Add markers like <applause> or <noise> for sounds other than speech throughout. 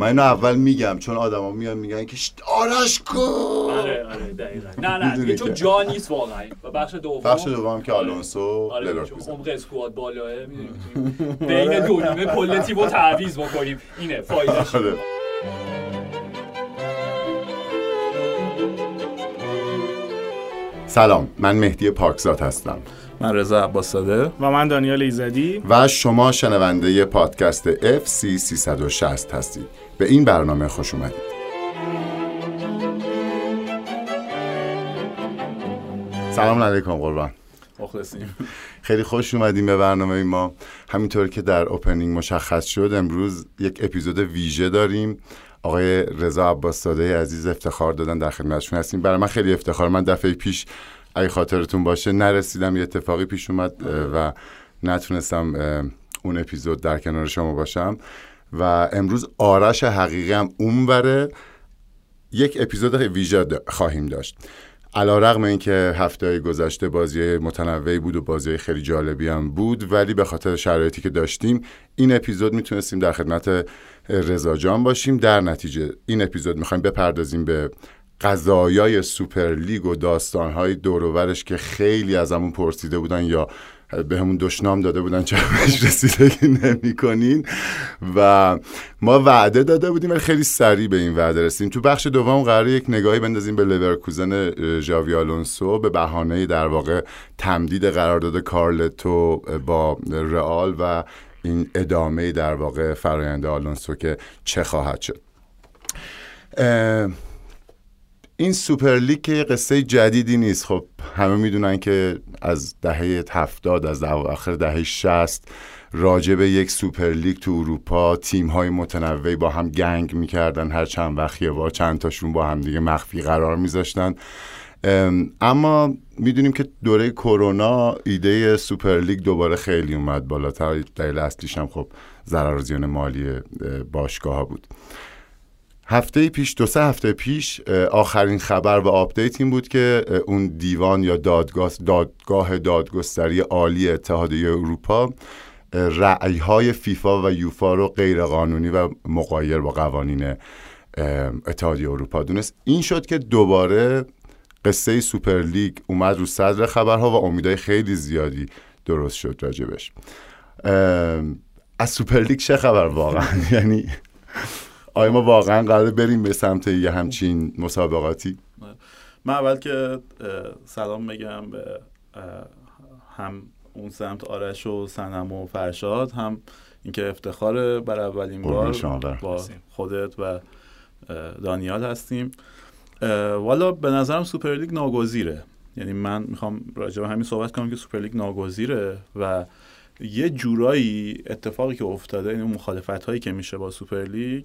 من اینو اول میگم چون آدما میان میگن که آرش کو. آره آره دقیقاً. نه نه دیگه چون جا نیست واقعا. و بخش دوم بخش دوم که آلونسو آره عمق اسکواد بالاه بین دو نیمه کل تیمو تعویض بکنیم. اینه فایدهش. آره. سلام من مهدی پاکزاد هستم. من رضا عباسزاده و من دانیال ایزدی. و شما شنونده پادکست FC 360 هستید. به این برنامه خوش اومدید. سلام علیکم قربان. مخلصیم. خیلی خوش اومدیم به برنامه ما. همینطور که در اوپنینگ مشخص شد امروز یک اپیزود ویژه داریم. آقای رضا عباس عزیز افتخار دادن در خدمتشون هستیم. برای من خیلی افتخار. من دفعه پیش اگه خاطرتون باشه نرسیدم یه اتفاقی پیش اومد و نتونستم اون اپیزود در کنار شما باشم. و امروز آرش حقیقی هم اونوره. یک اپیزود ویژه خواهیم داشت. علا رقم این که هفته گذشته بازی متنوعی بود و بازی خیلی جالبی هم بود ولی به خاطر شرایطی که داشتیم این اپیزود می‌تونستیم در خدمت رضا جان باشیم. در نتیجه این اپیزود می‌خوایم بپردازیم به قضایای سوپر لیگ و داستانهای دوروورش که خیلی ازمون پرسیده بودن یا بهمون دشنام داده بودن چرا رسیدگی نمی کنین و ما وعده داده بودیم ولی خیلی سریع به این وعده رسیدیم. تو بخش دوم قراره یک نگاهی بندازیم به لورکوزن ژاوی آلونسو به بهانه در واقع تمدید قرارداد کارلتو با رئال و این ادامه در واقع فرایند آلونسو که چه خواهد شد. این سوپر لیگ که قصه جدیدی نیست. خب همه می‌دونن که از دهه هفتاد از آخر دهه شست راجع به یک سوپر لیگ تو اروپا تیم های متنوعی با هم gang می‌کردن. هر چند وقت یه چند تاشون با هم دیگه مخفی قرار میذاشتن. اما می‌دونیم که دوره کرونا ایده سوپر لیگ دوباره خیلی اومد بالاتر. دلیل اصلیش هم خب ضرر زیان مالی باشگاه ها بود. هفته پیش دو سه هفته پیش آخرین خبر و update این بود که اون دیوان یا دادگاه, دادگاه دادگستری عالی اتحادیه اروپا رأی های فیفا و یوفا رو غیرقانونی و مغایر با قوانین اتحادیه اروپا دونست. این شد که دوباره قصه سوپر لیگ اومد رو صدر خبرها و امیدهای خیلی زیادی درست شد راجبش. از سوپر لیگ چه خبر واقعا؟ <laughs> یعنی آیا ما واقعا قراره بریم به سمت یه همچین مسابقاتی؟ من اول که سلام بگم به هم اون سمت آرش و صنم و فرشاد هم اینکه افتخار برا اولین بار با خودت و دانیال هستیم. والا به نظرم سوپر لیگ ناگزیره. یعنی من می‌خوام راجع به همین صحبت کنم که سوپر لیگ ناگزیره و یه جورایی اتفاقی که افتاده این مخالفت هایی که میشه با سوپر لیگ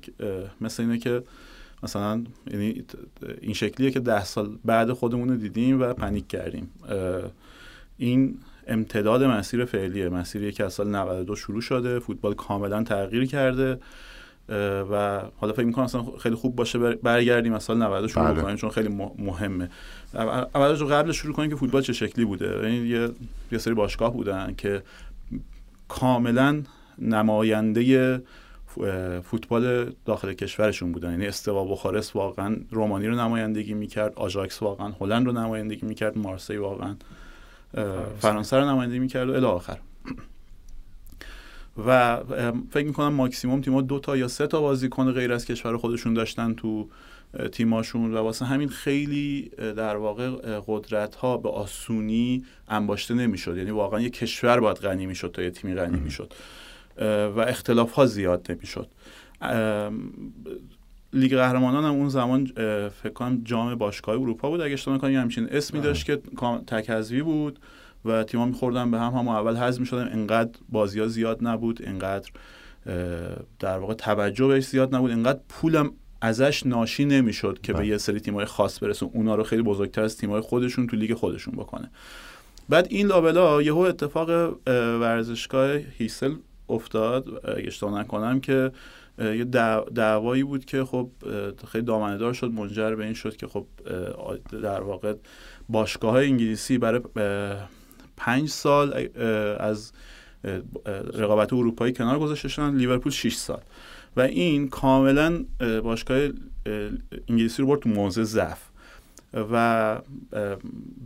مثل اینه که مثلا یعنی این شکلیه که ده سال بعد خودمون رو دیدیم و panic کردیم. این امتداد مسیر فعلیه. مسیری که از سال 92 شروع شده فوتبال کاملا تغییر کرده و حالا فکر می‌کنم اصلا خیلی خوب باشه برگردیم از سال 90 شروع بله. کنیم چون خیلی مهمه. اولش قبل شروع کنیم که فوتبال چه شکلی بوده. یعنی یه یه سری باشگاه بودن که کاملا نماینده فوتبال داخل کشورشون بودن. یعنی استوا بخارست واقعا رومانی رو نمایندگی می‌کرد آژاکس واقعا هلند رو نمایندگی می‌کرد مارسی واقعا فرانسه رو نمایندگی می‌کرد و الی آخر. و فکر می‌کنم ماکسیموم تیم‌ها دو تا یا سه تا بازیکن غیر از کشور خودشون داشتن تو تیماشون و واسه همین خیلی در واقع قدرت ها به آسونی انباشته نمی‌شد. یعنی واقعا یه کشور باید غنی می‌شد تا یه تیمی غنی می‌شد. و اختلاف ها زیاد نمی‌شد. لیگ قهرمانان هم اون زمان فکر کنم جام باشگاه اروپا بود اگه اشتباه نکنم همچین اسمی داشت که تک بود و تیم‌ها می‌خوردن به هم هم اول حذف می‌شدن. انقدر بازی‌ها زیاد نبود انقدر در واقع توجه بهش زیاد نبود انقدر پولم ازش ناشی نمی‌شد که به بله. یه سری تیم‌های خاص برسون اونا رو خیلی بزرگتر از تیم‌های خودشون تو لیگ خودشون بکنه. بعد این لابلا یهو اتفاق ورزشگاه هیسل افتاد. اگه اشتباه نکنم که یه دعوایی بود که خب خیلی دامنه‌دار شد منجر به این شد که خب در واقع باشگاه انگلیسی برای پنج سال از رقابت اروپایی کنار گذاشته شدن. لیورپول 6 سال. و این کاملا باشگاه انگلیسی رو برد تو موضع ضعف. و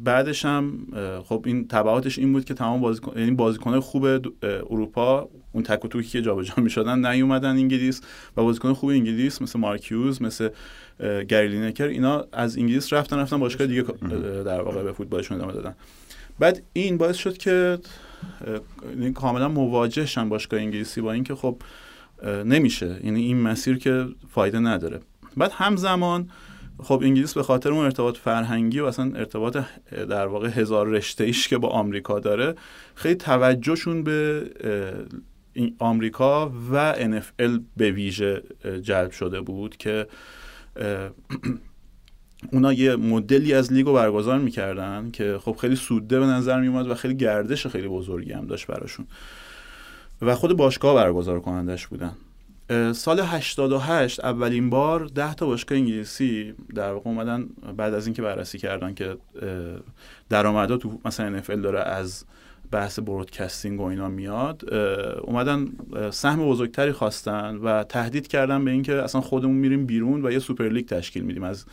بعدش هم خب این تبعاتش این بود که تمام بازیکن یعنی بازیکن خوب اروپا اون تک و توکی که جابجا <laughs> می‌شدن نیومدن انگلیس و بازیکن خوب انگلیس مثل مارک هیوز مثل گری لینکر اینا از انگلیس رفتن رفتن باشگاه دیگه در واقع به فوتبالشون ادامه دادن. بعد این باعث شد که کاملا مواجه شن باشگاه انگلیسی با اینکه خب نمیشه. یعنی این مسیر که فایده نداره. بعد همزمان خب انگلیس به خاطر اون ارتباط فرهنگی و اصلا ارتباط در واقع هزار رشته ایش که با آمریکا داره خیلی توجهشون به آمریکا و NFL به ویژه جلب شده بود که <clears throat> اونا یه مدلی از لیگو برگزار می‌کردن که خب خیلی سوده به نظر میومد و خیلی گردش خیلی بزرگی هم داشت براشون. و خود باشگاه برگزار کنندش بودن. سال 88 اولین بار 10 تا باشگاه انگلیسی در واقع اومدن بعد از اینکه بررسی کردن که درآمدا تو مثلا NFL داره از بحث برودکستینگ و اینا میاد اومدن سهم بزرگتری خواستن و تهدید کردن به اینکه اصلا خودمون میریم بیرون و یه سوپر لیگ تشکیل میدیم از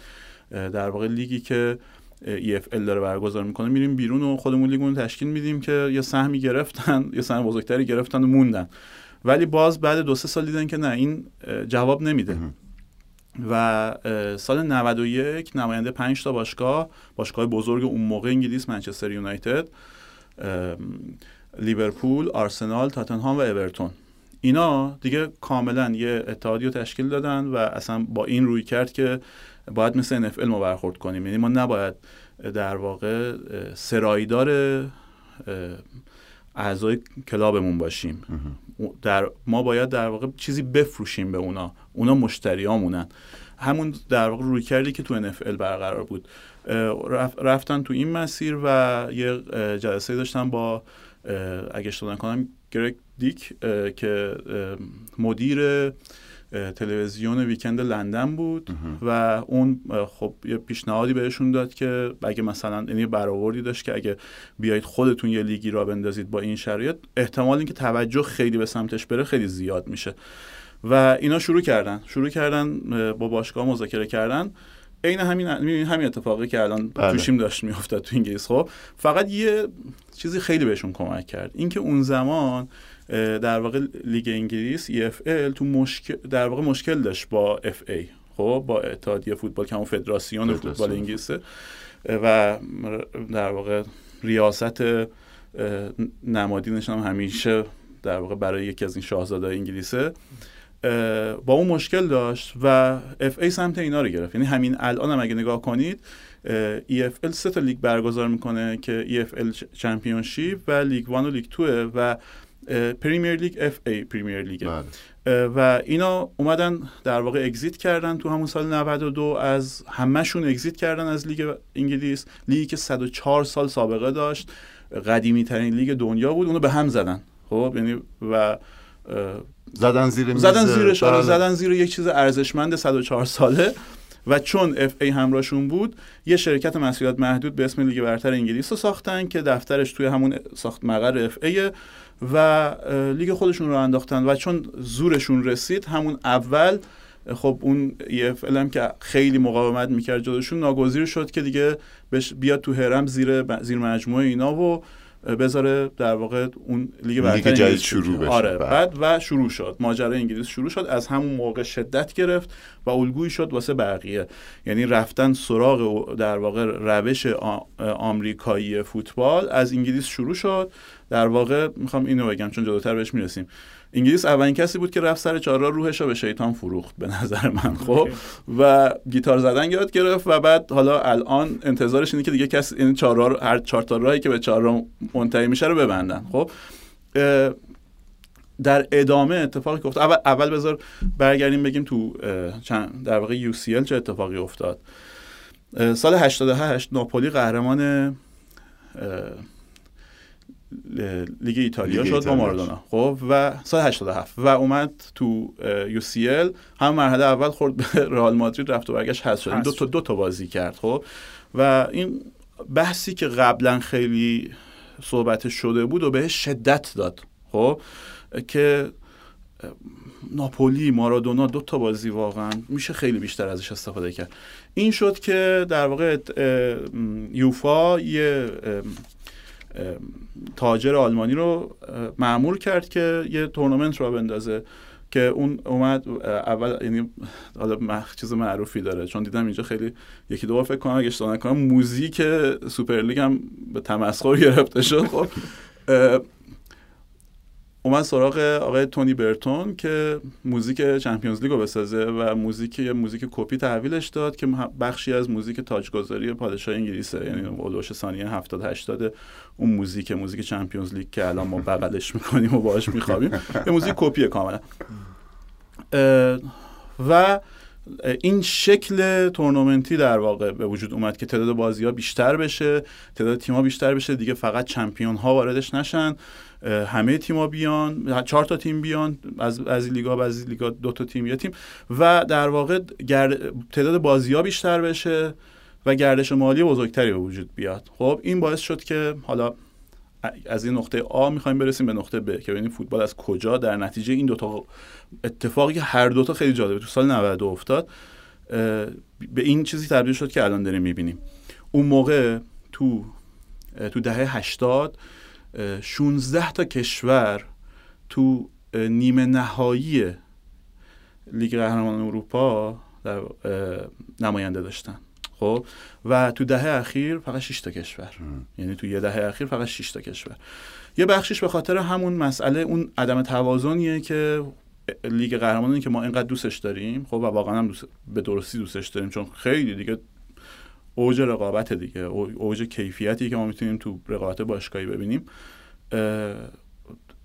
در واقع لیگی که EFL داره برگزار می‌کنه میریم بیرون و خودمون لیگمون تشکیل میدیم که یه سهمی گرفتن <laughs> یه سهم بزرگتری گرفتن و موندن. ولی باز بعد دو سه سال دیدن که نه این جواب نمیده. و سال 91 نماینده 5 تا باشگاه باشگاه بزرگ اون موقع انگلیس منچستر یونایتد لیورپول آرسنال تاتنهام و اورتون. اینا دیگه کاملا یه اتحادی رو تشکیل دادن و اصلا با این روی کرد که باید مثل NFL ما برخورد کنیم. یعنی ما نباید در واقع سرایدار اعضای کلابمون باشیم. در ما باید در واقع چیزی بفروشیم به اونا. اونا مشتریامونن. همون در واقع روی کردی که تو NFL برقرار بود. رفتن تو این مسیر و یه جلسه داشتن با اگه اشتباه کنم گرگ دیک که مدیر تلویزیون ویکند لندن بود و اون خب یه پیشنهادی بهشون داد که اگه مثلا یعنی برآوردی داشت که اگه بیایید خودتون یه لیگی را بندازید با این شرایط احتمال اینکه توجه خیلی به سمتش بره خیلی زیاد میشه. و اینا شروع کردن. شروع کردن با باشگاه مذاکره کردن. عین همین همین اتفاقی که الان بله. توشیم داشت میافتاد تو انگلیس. خب فقط یه چیزی خیلی بهشون کمک کرد. اینکه اون زمان در واقع لیگ انگلیس EFL تو مشکل در واقع مشکل داشت با FA خب با اتحادیه فوتبال که همون فدراسیون فوتبال انگلیسه. و در واقع ریاست نمادینش هم همیشه در واقع برای یکی از این شاهزاده انگلیسه. با اون مشکل داشت و FA سمت اینا رو گرفت. یعنی همین الان هم اگه نگاه کنید EFL سه تا لیگ برگزار می‌کنه که EFL چمپیونشیپ و لیگ 1 و لیگ 2 و پریمیر لیگ FA پریمیر لیگ و اینا اومدن در واقع exit کردن تو همون سال 92 از همهشون exit کردن از لیگ انگلیس. لیگی که 104 سال سابقه داشت. قدیمی ترین لیگ دنیا بود. اونو به هم زدن. خب یعنی و زدن زیر زدن زیرش آره زدن زیر یک چیز ارزشمند 104 ساله. و چون FA همراهشون بود یه شرکت مسئولیت محدود به اسم لیگ برتر انگلیس رو ساختن که دفترش توی همون ساخت مقر FA و لیگ خودشون رو انداختن و چون زورشون رسید همون اول خب اون EFL هم که خیلی مقاومت می‌کرد جداشون ناگزیر شد که دیگه بیاد تو هرم زیر زیر مجموعه اینا و بذاره در واقع اون لیگ برتر جدید شروع بشه. آره بله. بعد و شروع شد. ماجرای انگلیس شروع شد. از همون موقع شدت گرفت و الگویی شد واسه بقیه. یعنی رفتن سراغ در واقع روش آمریکایی فوتبال از انگلیس شروع شد. در واقع می‌خوام اینو بگم چون جلوتر بهش می‌رسیم. انگلیس اولین کسی بود که رفت سر چهارراه روحش رو به شیطان فروخت به نظر من خب؟ و گیتار زدن یاد گرفت و بعد حالا الان انتظارش اینه که دیگه کسی این چهارراه هر چهار تا راهی که به چهارراه منتهی میشه رو ببندن خب؟ در ادامه اتفاقی که افتاد اول, اول بذار برگردیم بگیم تو چند در واقع یو سی چه اتفاقی افتاد. سال 88 ناپولی قهرمان لیگ ایتالیا شد با مارادونا. خب و سال 87 و اومد تو یو سی ال. هم مرحله اول خورد به رئال مادرید رفت و برگشت حذف شد. دو تا دو تا بازی کرد خب. و این بحثی که قبلا خیلی صحبت شده بود و بهش شدت داد خب که ناپولی مارادونا دو تا بازی واقعا میشه خیلی بیشتر ازش استفاده کرد. این شد که در واقع یوفا یه تاجر آلمانی رو معمول کرد که یه تورنمنت رو بندازه که اون اومد اول یعنی حالا چیز معروفی داره. چون دیدم اینجا خیلی یکی دو بار فکر کنم اگه اشتباه نکنم موزیک سوپرلیگ هم به تمسخر گرفته شد. خب اومد سراغ آقای تونی بریتن که موزیک چمپیونز لیگ رو بسازه و موزیک موزیک کپی تحویلش داد که بخشی از موزیک تاجگذاری پادشاه انگلیسه. یعنی اولاش ثانیه 70 80 اون موزیک موزیک چمپیونز لیگ که الان ما بغلش می‌کنیم و باهاش میخوابیم. یه موزیک کپیه کاملا. و این شکل تورنمنتی در واقع به وجود اومد که تعداد بازی ها بیشتر بشه تعداد تیم ها بیشتر بشه دیگه فقط چمپیون ها واردش نشن. همه تیما بیان چهار تا تیم بیان از از لیگا از لیگا دو تا تیم یا تیم. و در واقع تعداد بازی ها بیشتر بشه و گردش مالی بزرگتری به وجود بیاد. خب این باعث شد که حالا از این نقطه آ می‌خوایم برسیم به نقطه ب که ببینیم فوتبال از کجا در نتیجه این دوتا اتفاقی که هر دوتا خیلی جالبه. تو سال 92 افتاد به این چیزی تبدیل شد که الان داریم می‌بینیم. اون موقع تو تو دهه 80 16 تا کشور تو نیمه نهایی لیگ قهرمانان اروپا در نماینده داشتن خب؟ و تو دهه اخیر فقط 6 تا کشور. یعنی تو یه دهه اخیر فقط 6 تا کشور. یه بخشش به خاطر همون مسئله اون عدم توازنیه که لیگ قهرمانانی که ما اینقدر دوستش داریم خب و واقعا هم دوست به درستی دوستش داریم چون خیلی دیگه اوج رقابت دیگه اوج کیفیتی که ما می‌تونیم تو رقابت باشگاهی ببینیم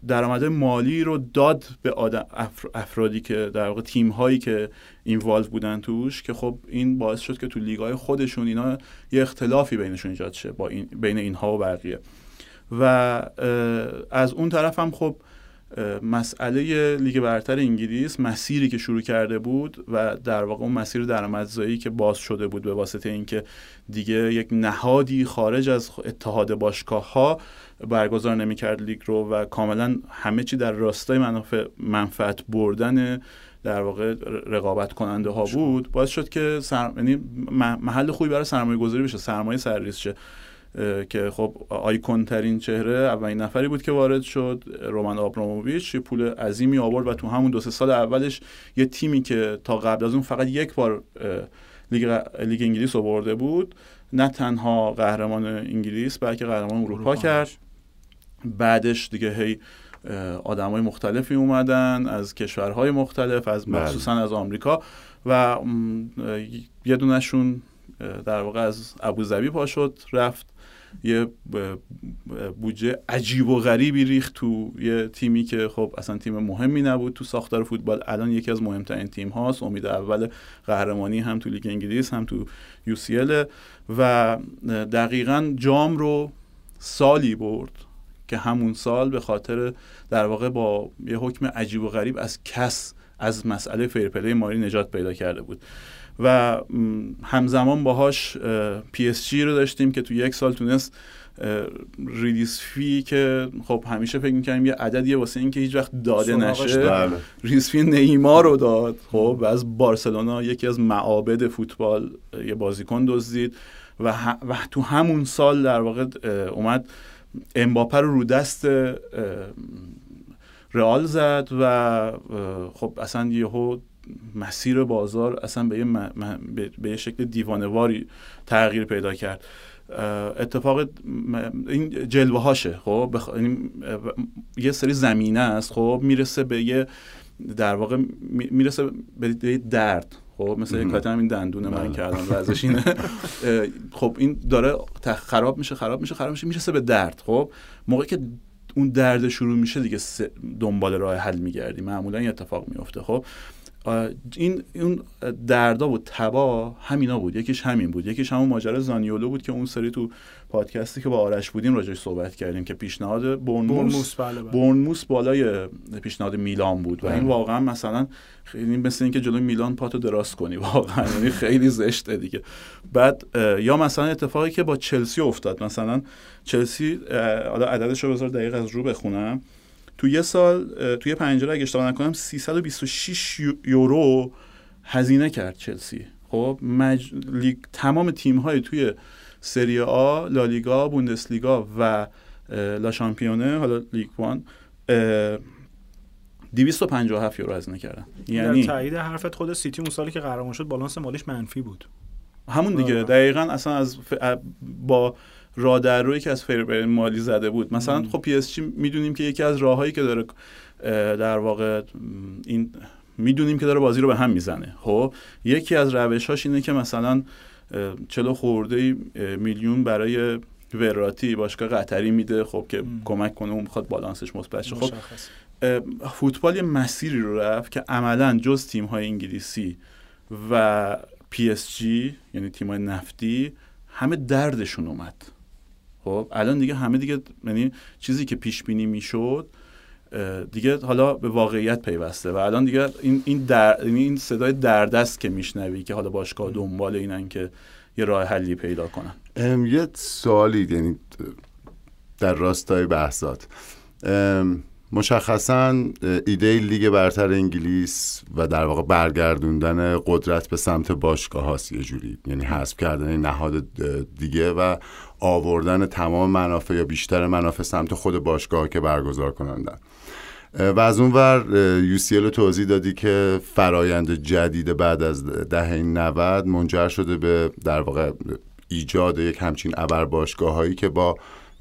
درآمد مالی رو داد به آدم افرادی که در واقع تیم هایی که اینوالو بودن توش که خب این باعث شد که تو لیگ های خودشون اینا یه اختلافی بینشون ایجاد شه با این بین اینها و بقیه. و از اون طرف هم خب مسئله لیگ برتر انگلیس مسیری که شروع کرده بود و در واقع اون مسیر درآمدزایی که باز شده بود به واسطه اینکه دیگه یک نهادی خارج از اتحاد باشگاه ها برگزار نمی‌کرد لیگ رو و کاملا همه چی در راستای منافع منفعت بردن در واقع رقابت کننده ها بود باعث شد که سر... یعنی محل خوبی برای سرمایه گذاری بشه سرمایه سرریز شه. که خب آیکون ترین چهره اولین نفری بود که وارد شد رومان آبراموویچ یه پول عظیمی آورد و تو همون دو سه سال اولش یه تیمی که تا قبل از اون فقط یک بار لیگ, لیگ انگلیس آورده بود. نه تنها قهرمان انگلیس بلکه قهرمان اروپا کرد. بعدش دیگه هی آدمای مختلفی اومدن از کشورهای مختلف از بله. مخصوصا از آمریکا و یه دونشون در واقع از ابوظبی پا شد رفت. یه بودجه عجیب و غریبی ریخت تو یه تیمی که خب اصلا تیم مهمی نبود تو ساختار فوتبال. الان یکی از مهمترین تیم هاست. امید اول قهرمانی هم تو لیگ انگلیس هم تو یو و دقیقا جام رو سالی بود که همون سال به خاطر در واقع با یه حکم عجیب و غریب از CAS از مسئله فیرپلی مالی نجات پیدا کرده بود. و همزمان باهاش پی اس جی رو داشتیم که تو یک سال تونست release fee که خب همیشه فکر می‌کنیم یه عددیه واسه اینکه هیچ وقت داده نشه. بله. release fee نیمار رو داد. خب و از بارسلونا یکی از معابد فوتبال یه بازیکن دزدید و, و تو همون سال در واقع اومد امباپه رو رو دست رئال زد و خب اصلا یهو مسیر بازار اصلا به یه, به یه شکل دیوانواری تغییر پیدا کرد. اتفاق این جلوه هاشه خب؟ بخ... یه سری زمینه است خب؟ می‌رسه به یه در واقع می‌رسه به درد خب؟ مثل یک کاتم این دندون من بله. کردم و ازش اینه <laughs> خب این داره خراب میشه خراب میشه خراب میشه می‌رسه به درد خب؟ موقعی که اون درد شروع میشه دیگه دنبال راه حل میگردی. معمولا این اتفاق میفته خب؟ این اون دردا و تبا همینا بود یکیش همین بود. یکیش همون ماجرا زانیولو بود که اون سری تو پادکستی که با آرش بودیم راجعش صحبت کردیم که پیشنهاد برنموس برنموس بله، بله. بالای پیشنهاد میلان بود و این بله. واقعا مثلا خیلی مثل اینکه جلوی میلان پاتو دراز کنی واقعا. یعنی خیلی زشته دیگه. بعد یا مثلا اتفاقی که با چلسی افتاد. مثلا چلسی حالا عددش رو بذار دقیق از رو بخونم. تو یه سال توی پنجره اگه اشتباه نکنم 326 یورو هزینه کرد چلسی. خب مج... لیگ... تمام تیم های توی سری آ لالیگا بوندسلیگا و لا شامپیونه حالا لیگ وان 257 یورو هزینه کردن. یعنی تایید حرفت خود سیتی اون سالی که قهرمان شد بالانس مالیش منفی بود. همون دیگه. آه. دقیقا اصلا از ف... با رادروی که از فیر مالی زده بود. مثلا خب پی اس می‌دونیم که یکی از راههایی که داره در واقع این می‌دونیم که داره بازی رو به هم می‌زنه. خب یکی از روشهاش اینه که مثلا چهل و خورده میلیون برای وراتی باشگاه قطری میده. خب که کمک کنه اون می‌خواد بالانسش مثبت شه. خب فوتبال یه مسیری رو رفت که عملا جز تیم های انگلیسی و پی اس جی یعنی تیم های نفتی همه دردشون اومد. خب الان دیگه همه دیگه یعنی چیزی که پیش بینی می‌شد دیگه حالا به واقعیت پیوسته و الان دیگه این این در یعنی این صدای درده است که میشنوی که حالا باشگاه دنبال اینن که یه راه حلی پیدا کنن. یه سوالی یعنی در راستای بحثات. مشخصا ایده لیگ برتر انگلیس و در واقع برگردوندن قدرت به سمت باشگاه هاست یه جوری. یعنی حذف کردن نهاد دیگه و آوردن تمام منافع یا بیشتر منافع سمت خود باشگاه که برگزار کنندن. و از اون ور یو توضیح دادی که فرایند جدید بعد از دهه 90 منجر شده به در واقع ایجاد یک همچین ابر باشگاه هایی که با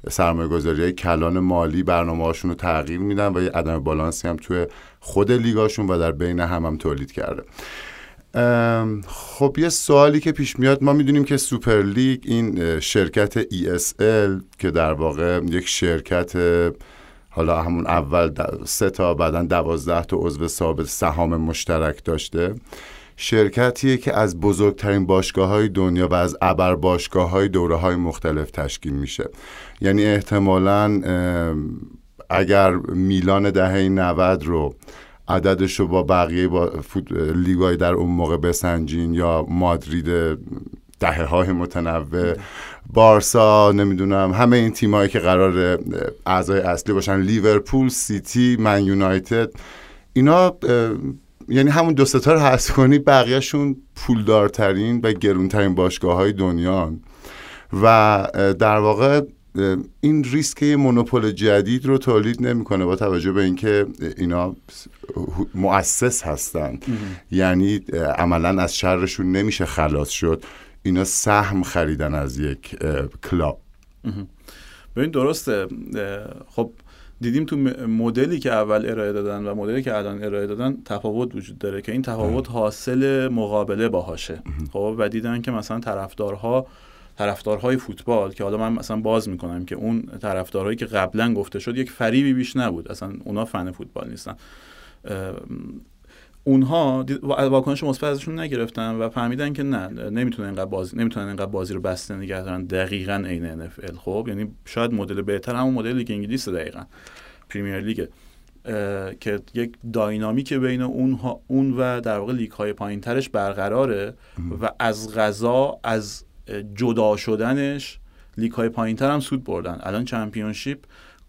سرمایه گذاری کلان مالی برنامه هاشون رو تغییر میدن و یه عدم بالانسی هم توی خود لیگاشون و در بین هم هم تولید کرده. خب یه سوالی که پیش میاد ما می‌دونیم که سوپر لیگ این شرکت ESL که در واقع یک شرکت حالا همون اول سه تا بعدا دوازده تا عضو ثابت سهام مشترک داشته. شرکتیه که از بزرگترین باشگاه های دنیا و از ابر باشگاه های دوره های مختلف تشکیل میشه. یعنی احتمالا اگر میلان دهه 90 رو عددش رو با بقیه با لیگای در اون موقع بسنجین یا مادرید دهه های متنوع بارسا نمی‌دونم همه این تیمایی که قرار اعضای اصلی باشن لیورپول سیتی من یونایتد اینا یعنی همون دو ستا رو حذف کنی بقیهشون پولدارترین و گرونترین باشگاه های دنیا و در واقع این ریسک مونوپول جدید رو تولید نمی‌کنه با توجه به اینکه اینا مؤسس هستن. یعنی عملا از شرشون نمیشه خلاص شد. اینا سهم خریدن از یک کلاب. ببین درسته. خب دیدیم تو مدلی که اول ارائه دادن و مدلی که الان ارائه دادن تفاوت وجود داره که این تفاوت حاصل مقابله باهاشه. خب و دیدن که مثلا طرفدارها طرفدارهای فوتبال که حالا من مثلا باز می‌کنم که اون طرفدارهایی که قبلا گفته شد یک فریبی بیش نبود. اصلا اونا فن فوتبال نیستن. اونها واکنش مثبت ازشون نگرفتن و فهمیدن که نه نمی‌تونن اینقدر بازی نمی‌تونن اینقدر بازی رو بسته نگه دارن. دقیقا عین NFL خب یعنی شاید مدل بهتر همون مدل لیگ انگلیس دقیقا. پریمیر لیگ که یک dynamic بین اون, اون و در واقع لیگ های پایین ترش برقراره و از قضا از جدا شدنش لیگ های پایین تر هم سود بردن. الان چمپیونشیپ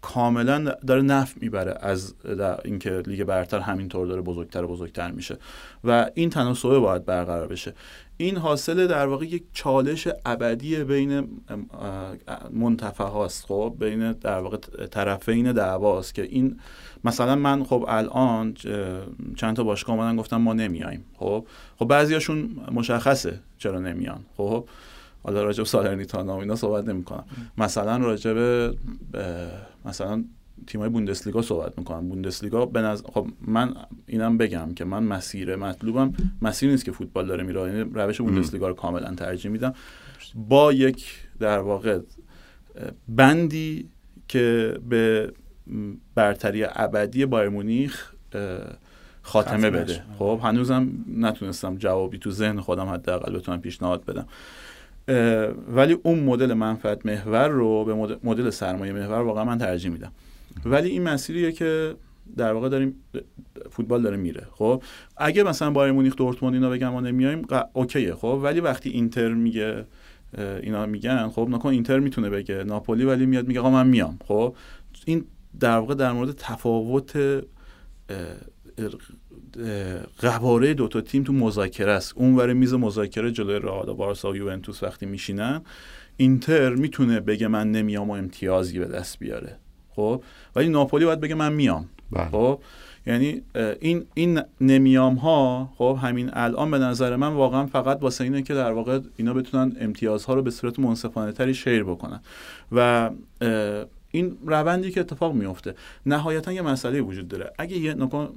کاملا داره نفع می‌بره از اینکه لیگ برتر همینطور داره بزرگتر و بزرگتر میشه. و این تناسبه باید برقرار بشه. این حاصل در واقع یک چالش ابدی بین منتفه هاست. خب بین در واقع طرفین دعواست که این مثلا من خب الان چند تا باشگاه اومدن گفتم ما نمیایم خب خب بعضیاشون مشخصه چرا نمیان خب حالا راجع به سالرنیتانا و اینا صحبت نمی‌کنم. مثلا راجع به مثلا تیمای بوندسلیگا صحبت می‌کنم. بوندسلیگا به نظر خب من اینم بگم که من مسیر مطلوبم. مسیر نیست که فوتبال داره میره. یعنی روش بوندسلیگا رو کاملا ترجیح میدم. با یک در واقع بندی که به برتری ابدی بایر مونیخ خاتمه بده. خب هنوزم نتونستم جوابی تو ذهن خودم حداقل بتونم پیشنهاد بدم. ولی اون مدل منفعت محور رو به مدل سرمایه محور واقعا من ترجیح میدم. ولی این مسیریه که در واقع داریم فوتبال داره میره. خب اگه مثلا بایر مونیخ دورتموند اینا بگم ما نمیایم اوکیه. خب ولی وقتی اینتر میگه اینا میگن خب نکن اینتر می‌تونه بگه ناپولی ولی میاد میگه آقا من میام. خب این در واقع در مورد تفاوت قواره دوتا تیم تو مذاکره است. اون ور میز مذاکره جلوی رئال بارسا و یوونتوس وقتی میشینن اینتر می‌تونه بگه من نمیام و امتیازی به دست بیاره. خب؟ ولی ناپولی باید بگه من میام. بله. خب؟ یعنی این این نمیام ها خب همین الان به نظر من واقعا فقط واسه اینه که در واقع اینا بتونن امتیازها رو به صورت منصفانه تری شیر بکنن. و این روندی که اتفاق میفته نهایتا یه مسئله وجود داره. اگه یه نکن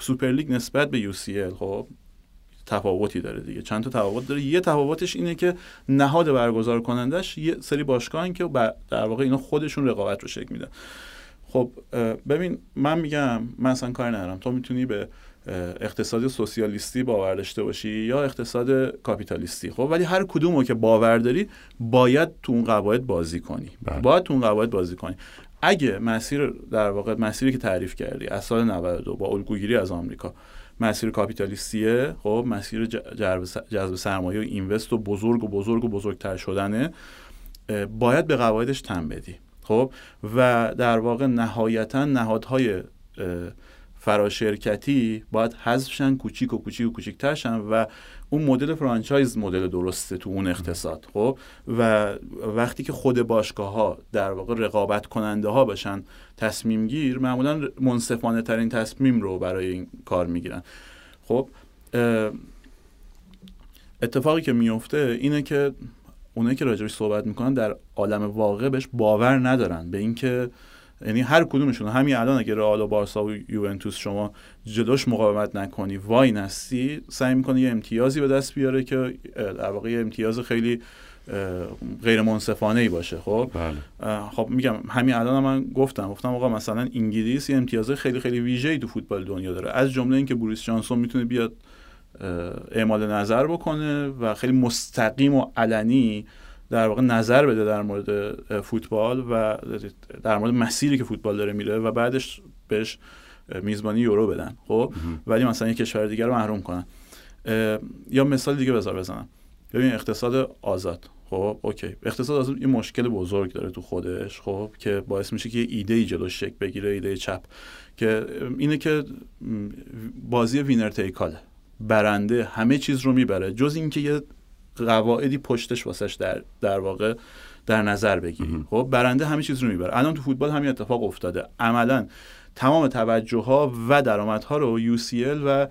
سوپر لیگ نسبت به UCL خب تفاوتی داره دیگه. چند تا تفاوت داره. یه تفاوتش اینه که نهاد برگزار کنندش یه سری باشگاهن که در واقع اینا خودشون رقابت رو شکل میدن. خب ببین من میگم من اصلا کار ندارم. تو می‌تونی به اقتصاد سوسیالیستی باور داشته باشی یا اقتصاد کاپیتالیستی. خب ولی هر کدومو که باور داری باید تو اون قواعد بازی کنی. بله. باید تو اون قواعد بازی کنی. اگه مسیر در واقع مسیری که تعریف کردی از سال 92 با الگوگیری از آمریکا مسیر کاپیتالیستیه خب مسیر جذب سرمایه و اینوست و بزرگ و بزرگ و بزرگتر شدنه باید به قواعدش تن بدی. خب و در واقع نهایتا نهادهای فراشرکتی باید حذفشن کوچیک و کوچیک و کوچیکترشن و اون مدل فرانچایز مدل درسته تو اون اقتصاد خب؟ و وقتی که خود باشگاه ها در واقع رقابت کننده ها باشن تصمیم گیر معمولا منصفانه ترین تصمیم رو برای این کار می‌گیرن. خب اتفاقی که میفته اینه که اونایی که راجبش صحبت می‌کنن در عالم واقع بهش باور ندارن. به اینکه یعنی هر کدومشون همین الان اگه رئال و بارسا و یوونتوس شما جلوش مقاومت نکنی وای نستی سعی می‌کنه یه امتیازی به دست بیاره که در واقع یه امتیاز خیلی غیر منصفانه ای باشه خب بله. خب میگم همین الان من گفتم گفتم آقا مثلا انگلیس یه امتیاز خیلی خیلی ویژه‌ای تو فوتبال دنیا داره از جمله اینکه بوریس جانسون می‌تونه بیاد اعمال نظر بکنه و خیلی مستقیم و علنی در واقع نظر بده در مورد فوتبال و در مورد مسیری که فوتبال داره میره و بعدش بهش میزبانی یورو بدن خب؟ ولی مثلا یه کشور دیگر رو محروم کنن. یا مثال دیگه بذار بزنم. ببین اقتصاد آزاد خب؟ اوکی. اقتصاد آزاد یه مشکل بزرگ داره تو خودش خب؟ که باعث میشه که یه ایده ای جلوش شک بگیره ایده چپ. که اینه که بازی وینر تیکاله. برنده همه چیز رو می‌بره. جز اینکه یه قواعدی پشتش واسش در در واقع در نظر بگیری خب برنده همه چیز رو می‌بره. الان تو فوتبال همین اتفاق افتاده. عملا تمام توجه ها و درآمدها رو UCL و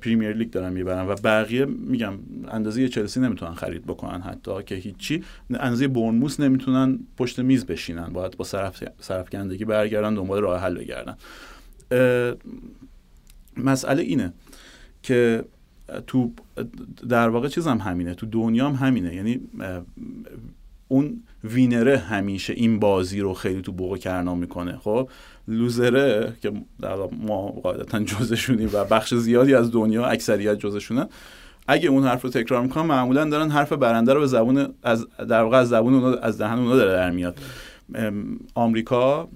پریمیر لیگ دارن می‌برن و بقیه میگم اندازه چلسی نمی‌تونن خرید بکنن حتی که هیچی. اندازه برنموس نمی‌تونن پشت میز بشینن. باید با صرف صرفگندگی برگردن دنبال راه حل بگردن. مسئله اینه که تو در واقع چیزم هم همینه تو دنیا هم همینه. یعنی اون وینره همیشه این بازی رو خیلی تو بوق کرنا می‌کنه. خب لوزره که در ما قاعدتا جزشونیم و بخش زیادی از دنیا اکثریت جزشونن اگه اون حرف رو تکرار می‌کنن معمولا دارن حرف برنده رو به زبون از در واقع از زبون اونا از دهن اونا داره در میاد. آمریکا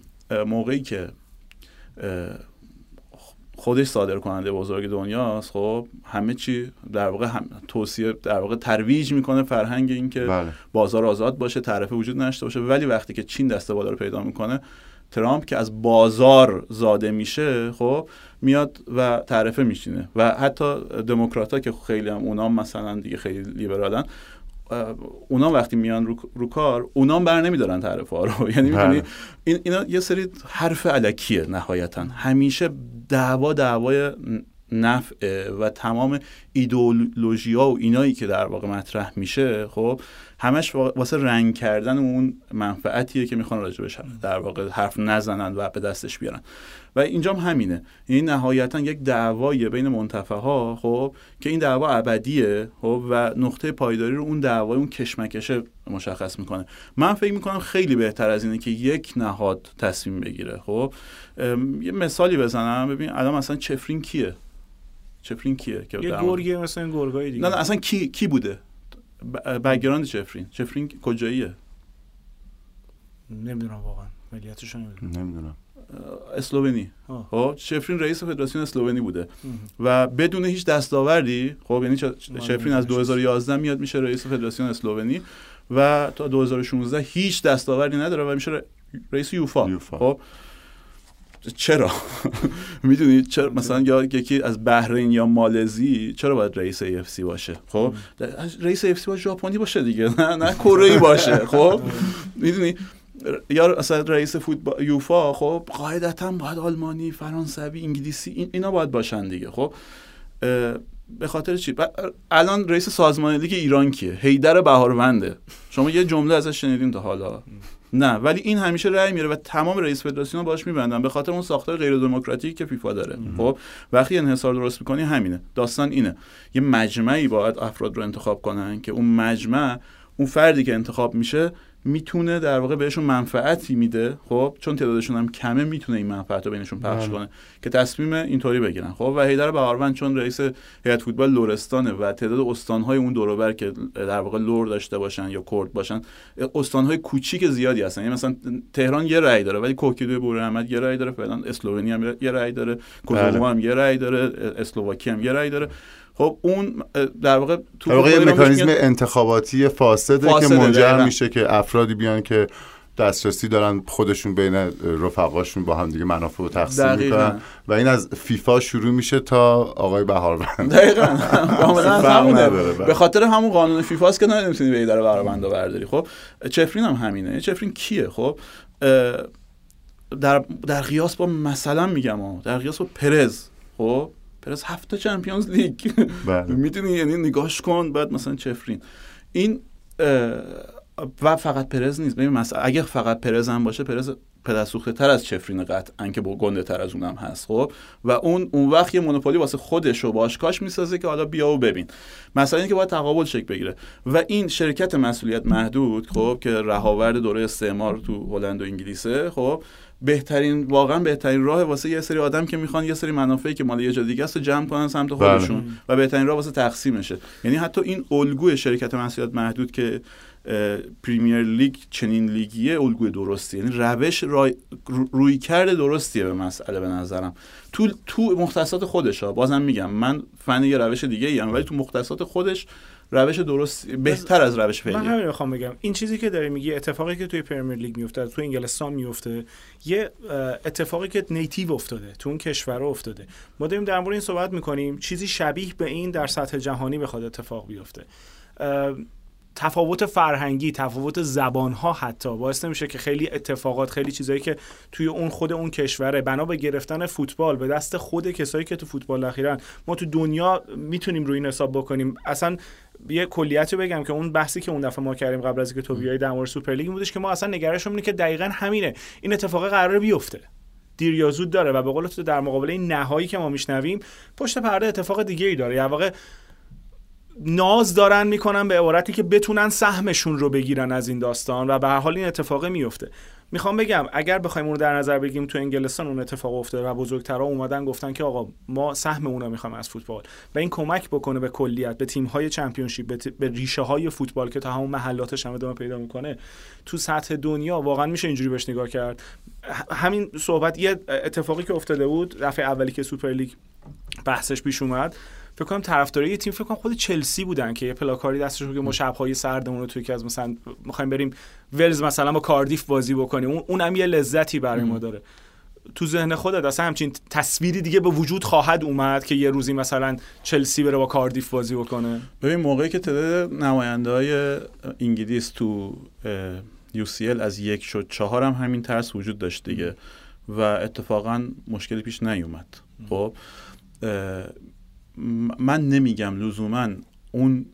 موقعی که خودش صادر کننده بزرگ دنیاست خب همه چی در واقع هم توصیه در واقع ترویج می‌کنه فرهنگ این که بله. بازار آزاد باشه تعرفه وجود نشته باشه ولی وقتی که چین دسته بالا رو پیدا می‌کنه ترامپ که از بازار زاده میشه خب میاد و تعرفه میشینه و حتی دموکرات که خیلی هم اونا مثلا دیگه خیلی لیبرالن اونا وقتی میان رو, رو کار اونا بر نمیدارن تعرف ها رو. <laughs> یعنی می‌دونی؟ بله. این اینا یه سری حرف علکیه نهایتا. همیشه دعوا دعوای نفع و تمام ایدئولوژی ها و اینایی که در واقع مطرح میشه خب همش واسه رنگ کردن اون منفعتیه که می‌خوان راجبش در واقع حرف نزنن و به دستش بیارن. و اینجا هم همینه. این نهایتا یک دعوای بین منتفه ها خب که این دعوا ابدیه خب و نقطه پایداری رو اون دعوای اون کشمکشه مشخص می‌کنه. من فکر می‌کنم خیلی بهتر از اینه که یک نهاد تصمیم بگیره خب. یه مثالی بزنم. ببین الان مثلا چفرین کیه؟ چفرین کیه که یه گرگه مثلا گرگای دیگه. نه نه اصلا کی کی بوده؟ بگراند چفرین چفرین کجاییه؟ نمی‌دونم واقعا. ملیتش نمی‌دونم. نمی‌دونم. اسلوونی. خب شفرین رئیس فدراسیون اسلوونی بوده. و بدون هیچ دستاوردی خب یعنی شفرین از 2011 میاد میشه رئیس فدراسیون اسلوونی و تا 2016 هیچ دستاوردی نداره و میشه رئیس یوفا, یوفا. خب چرا؟ <laughs> می‌دونید چرا مثلا یا یکی از بحرین یا مالزی چرا باید رئیس سی باشه؟ خب؟ رئیس سی باید ژاپنی باشه دیگه نه نه کره باشه خب؟ می‌دونی؟ یا اصلا رئیس فوتبال یوفا خب؟ قاعدتا باید آلمانی فرانسوی انگلیسی اینا باید باشن دیگه خب؟ به خاطر چی؟ الان رئیس سازمان لیگ ایران کیه؟ هیدر بهارونده شما یه جمله ازش شنیدین تا حالا. نه ولی این همیشه رأی میره و تمام رئیس فدراسیون باش میبندن. به خاطر اون ساختار غیر دموکراتیکی که فیفا داره. خب وقتی انحصار درست می‌کنی همینه. داستان اینه. یه مجمعی باید افراد رو انتخاب کنن که اون مجمع اون فردی که انتخاب میشه می‌تونه در واقع بهشون منفعتی میده خب؟ چون تعدادشون هم کمه می‌تونه این منفعت رو بینشون پخش بله. کنه که تصمیم اینطوری بگیرن. خب؟ و هیدر بهاروند چون رئیس هیئت فوتبال لورستانه و تعداد استانهای اون دور که در واقع لور داشته باشن یا کرد باشن استانهای کوچیک زیادی هستن. یعنی مثلا تهران یه رأی داره ولی کوکیدو بور احمد یه رأی داره فعلا اسلوونی هم یه رأی داره کوزوو هم یه رأی داره اسلوواکی هم یه رأی داره. خب اون در واقع تو واقع مکانیزم انتخاباتی فاسده, فاسده که منجر میشه که افرادی بیان که دسترسی دارن خودشون بین رفقاشون با هم دیگه منافع رو تقسیم می‌کنن. و این از فیفا شروع میشه تا آقای بهاربند دقیقاً. <laughs> به خاطر همون قانون فیفا است که نمی‌تونی به در بهاربند برداری. خب چفرین هم همینه. چفرین کیه؟ خب در در قیاس با مثلا میگم در قیاس با پرز. خب پرز هفته چمپیونز لیگ. بله. <laughs> می‌دونی یعنی نگاش کن بعد مثلا چفرین. این و فقط پرز نیست. ببین مثلا اگه فقط پرز هم باشه پرز پدرسوخته تر از چفرین قطعا که با گنده تر از اونم هست خب؟ و اون اون وقت یه مونوپولی واسه خودش رو باشکاش می‌سازه که حالا بیا و ببین. مثلا اینکه باید تقابل شکل بگیره. و این شرکت مسئولیت محدود خب؟ که رهاورد دوره استعمار تو هلند و انگلیسه خب؟ بهترین واقعا بهترین راه واسه یه سری آدم که می‌خوان یه سری منافعی که مال یه جا دیگه است جمع کنن سمت بله. خودشون و بهترین راه واسه تقسیمشه. یعنی حتی این الگوی شرکت مسئولیت محدود که پریمیر لیگ چنین لیگیه الگوی درستی. یعنی روش روی کرده درستیه به مسئله به نظرم. تو تو مختصات خودش ها بازم میگم من فن یه روش دیگه ایم ولی تو مختصات خودش روش درست بهتر از روش فعلی من همین می‌خوام بگم. این چیزی که داری میگی اتفاقی که توی پرمیر لیگ میفته تو انگلستان میفته یه اتفاقی که نیتیو افتاده تو اون کشور افتاده. ما داریم در مورد این صحبت می‌کنیم. چیزی شبیه به این در سطح جهانی بخواد اتفاق بیفته. تفاوت فرهنگی تفاوت زبان ها حتی باعث نمیشه که خیلی اتفاقات خیلی چیزایی که توی اون خود اون کشوره بنا به گرفتن فوتبال به دست خود کسایی که تو فوتبال اخیرا ما تو دنیا می‌تونیم روی این حساب بکنیم. اصلا یه کلیت رو بگم که اون بحثی که اون دفعه ما کردیم قبل از اینکه تو بیای در مورد سوپرلیگ بودش که ما اصلا نگرشمون اینه که دقیقا همینه. این اتفاق قرار بیفته. دیر یا زود داره و به قول تو در مقابل این نهایی که ما میشنویم پشت پرده اتفاق دیگه ای داره. یا واقع ناز دارن می‌کنن به عبارتی که بتونن سهمشون رو بگیرن از این داستان و به هر حال این اتفاق میفته می‌خوام بگم اگر بخوایم اون در نظر بگیریم تو انگلستان اون اتفاق افتاده و بزرگترها اومدن گفتن که آقا ما سهم اون رو می‌خوایم از فوتبال. و این کمک بکنه به کلیت به تیم های چمپیونشیپ به, به ریشه های فوتبال که تا همون محلاتش هم ادامه پیدا می‌کنه تو سطح دنیا واقعا میشه اینجوری بهش نگاه کرد. همین صحبت یه اتفاقی که افتاده بود دفعه اولی که سوپر لیگ بحثش پیش اومد فکر کنم طرفدارای یه تیم فکر کنم خود چلسی بودن که یه پلاکاری دستشون که ما شب‌های سردمون رو توی که از مثلا می‌خوایم بریم ولز مثلا با کاردیف بازی بکنیم. اون اونم یه لذتی برای ما داره. تو ذهن خودت اصلا همچین تصویری دیگه به وجود خواهد اومد که یه روزی مثلا چلسی بره با کاردیف بازی بکنه؟ ببین موقعی که تعداد نماینده های انگلیس تو UCL از یک شد چهار هم همین ترس وجود داشت دیگه. و اتفاقا مشکلی پیش نیومد. خب من نمیگم لزوما اون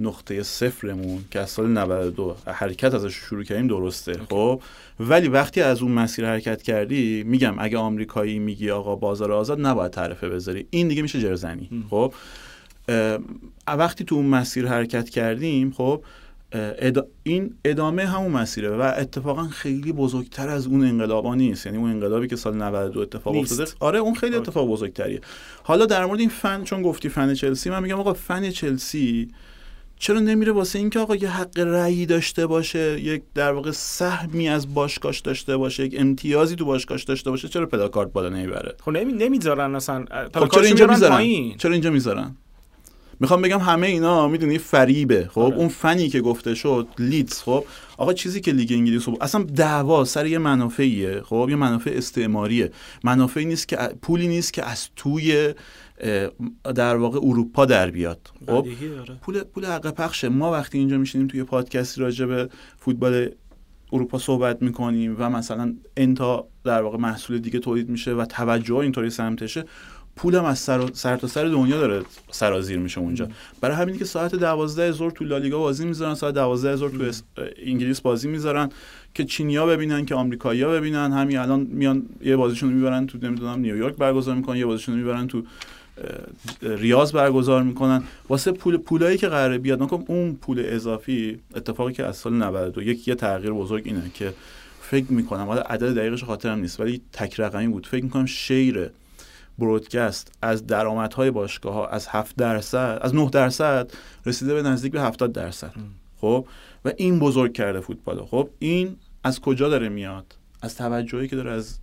نقطه صفرمون که از سال 92 حرکت ازش شروع کردیم درسته خب؟ ولی وقتی از اون مسیر حرکت کردی میگم اگه آمریکایی میگی آقا بازار آزاد نباید تعرفه بذاری. این دیگه میشه جرزنی خب؟ وقتی تو اون مسیر حرکت کردیم خب این ادامه همون مسیره و اتفاقا خیلی بزرگتر از اون انقلابا نیست. یعنی اون انقلابی که سال 92 اتفاق افتاده. آره اون خیلی اتفاق بزرگتریه. حالا در مورد این فن چون گفتی فن چلسی من میگم آقا فن چلسی چرا نمیره واسه اینکه آقا یه حق رأی داشته باشه یک در واقع سهمی از باشگاهش داشته باشه یک امتیازی تو باشگاهش داشته باشه؟ چرا پلاکارد بالا نمی‌بره؟ خب نمی نمی‌ذارن اصلا. خب چرا اینجا می‌ذارن؟ چرا اینجا می‌ذارن؟ می‌خوام بگم همه اینا می‌دونی فریبه. خب آره. اون فنی که گفته شد لیدز. خب آقا چیزی که لیگ انگلیس اصلا دعوا سر یه منافعیه. خب یه منافع استعماریه. منافعی نیست که پولی نیست که از توی در واقع اروپا در بیاد. خب پول پول حق پخشه. ما وقتی اینجا میشینیم توی پادکستی راجع به فوتبال اروپا صحبت می‌کنیم و مثلا انتا در واقع محصول دیگه تولید میشه و توجه اینطوری سمتشه پولم از سر, سر تا سر دنیا داره سرازیر میشه اونجا. برای همینی که ساعت دوازده ظهر تو لالیگا بازی می‌ذارن ساعت دوازده ظهر تو انگلیس بازی می‌ذارن که چینیا ببینن که آمریکایی‌ها ببینن. همین الان میان یه بازیشون می‌برن تو نمی‌دونم نیویورک برگزار می‌کنن یه بازیشون می‌برن تو ریاض برگزار می‌کنن. واسه پول پولایی که قراره بیاد نکن اون پول اضافی اتفاقی که از سال 92 یک یه تغییر بزرگ اینه که فکر می‌کنم حالا عدد دقیقش خاطرم نیست ولی تک رقمی بود. فکر می‌کنم شیر برودکست از درآمدهای باشگاه ها از 7 درصد از 9 درصد رسیده به نزدیک به 70 درصد. خب؟ و این بزرگ کرده فوتبال خب؟ این از کجا داره میاد؟ از توجهی که داره از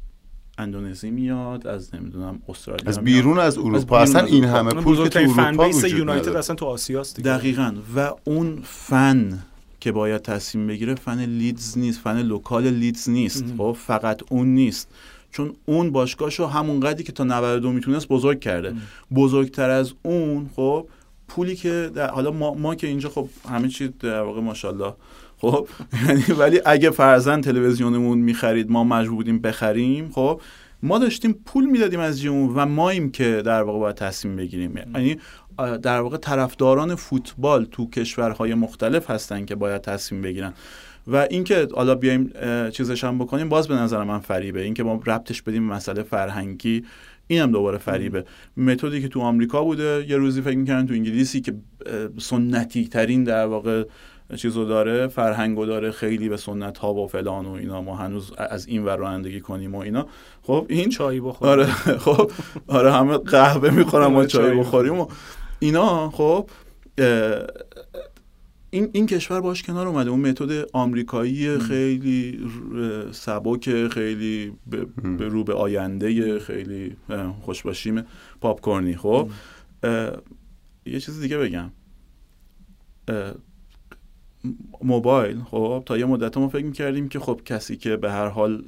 اندونزی میاد از نمی‌دونم استرالیا از بیرون از اروپا. اصلا این همه پول که تو اروپا وجود یونایتد اصلا تو آسیاست دقیقاً. و اون فن که باید تصمیم بگیره فن لیدز نیست fan local لیدز نیست. خب؟ فقط اون نیست. چون اون باشگاهشو همون قدری که تا 92 می‌تونست بزرگ کرده. بزرگتر از اون خب پولی که در حالا ما, ما که اینجا خب همه چی در واقع ماشاءالله. خب <laughs> یعنی ولی اگه فرضا تلویزیونمون می‌خرید ما مجبور بودیم بخریم خب ما داشتیم پول می‌دادیم از جیبمون و ماییم که در واقع باید تصمیم بگیریم. یعنی در واقع طرفداران فوتبال تو کشورهای مختلف هستن که باید تصمیم بگیرن. و اینکه حالا بیایم چیزش هم بکنیم باز به نظر من فریبه. اینکه ما ربطش بدیم مسئله فرهنگی اینم دوباره فریبه. متدی که تو آمریکا بوده یه روزی فکر می‌کردن تو انگلیسی که سنتی ترین در واقع چیزو داره فرهنگو داره خیلی به سنت ها و فلان و اینا. ما هنوز از این ور رانندگی کنیم و اینا. خب این چای بخوریم. آره خب آره همه قهوه می‌خورم و چای بخوریم و اینا. خب این این کشور باش کنار اومده. اون متد آمریکایی خیلی سبک خیلی به رو به آینده خیلی خوشباشیم پاپ کورنی خب یه چیز دیگه بگم. موبایل. خب تا یه مدت ما فکر می‌کردیم که خب کسی که به هر حال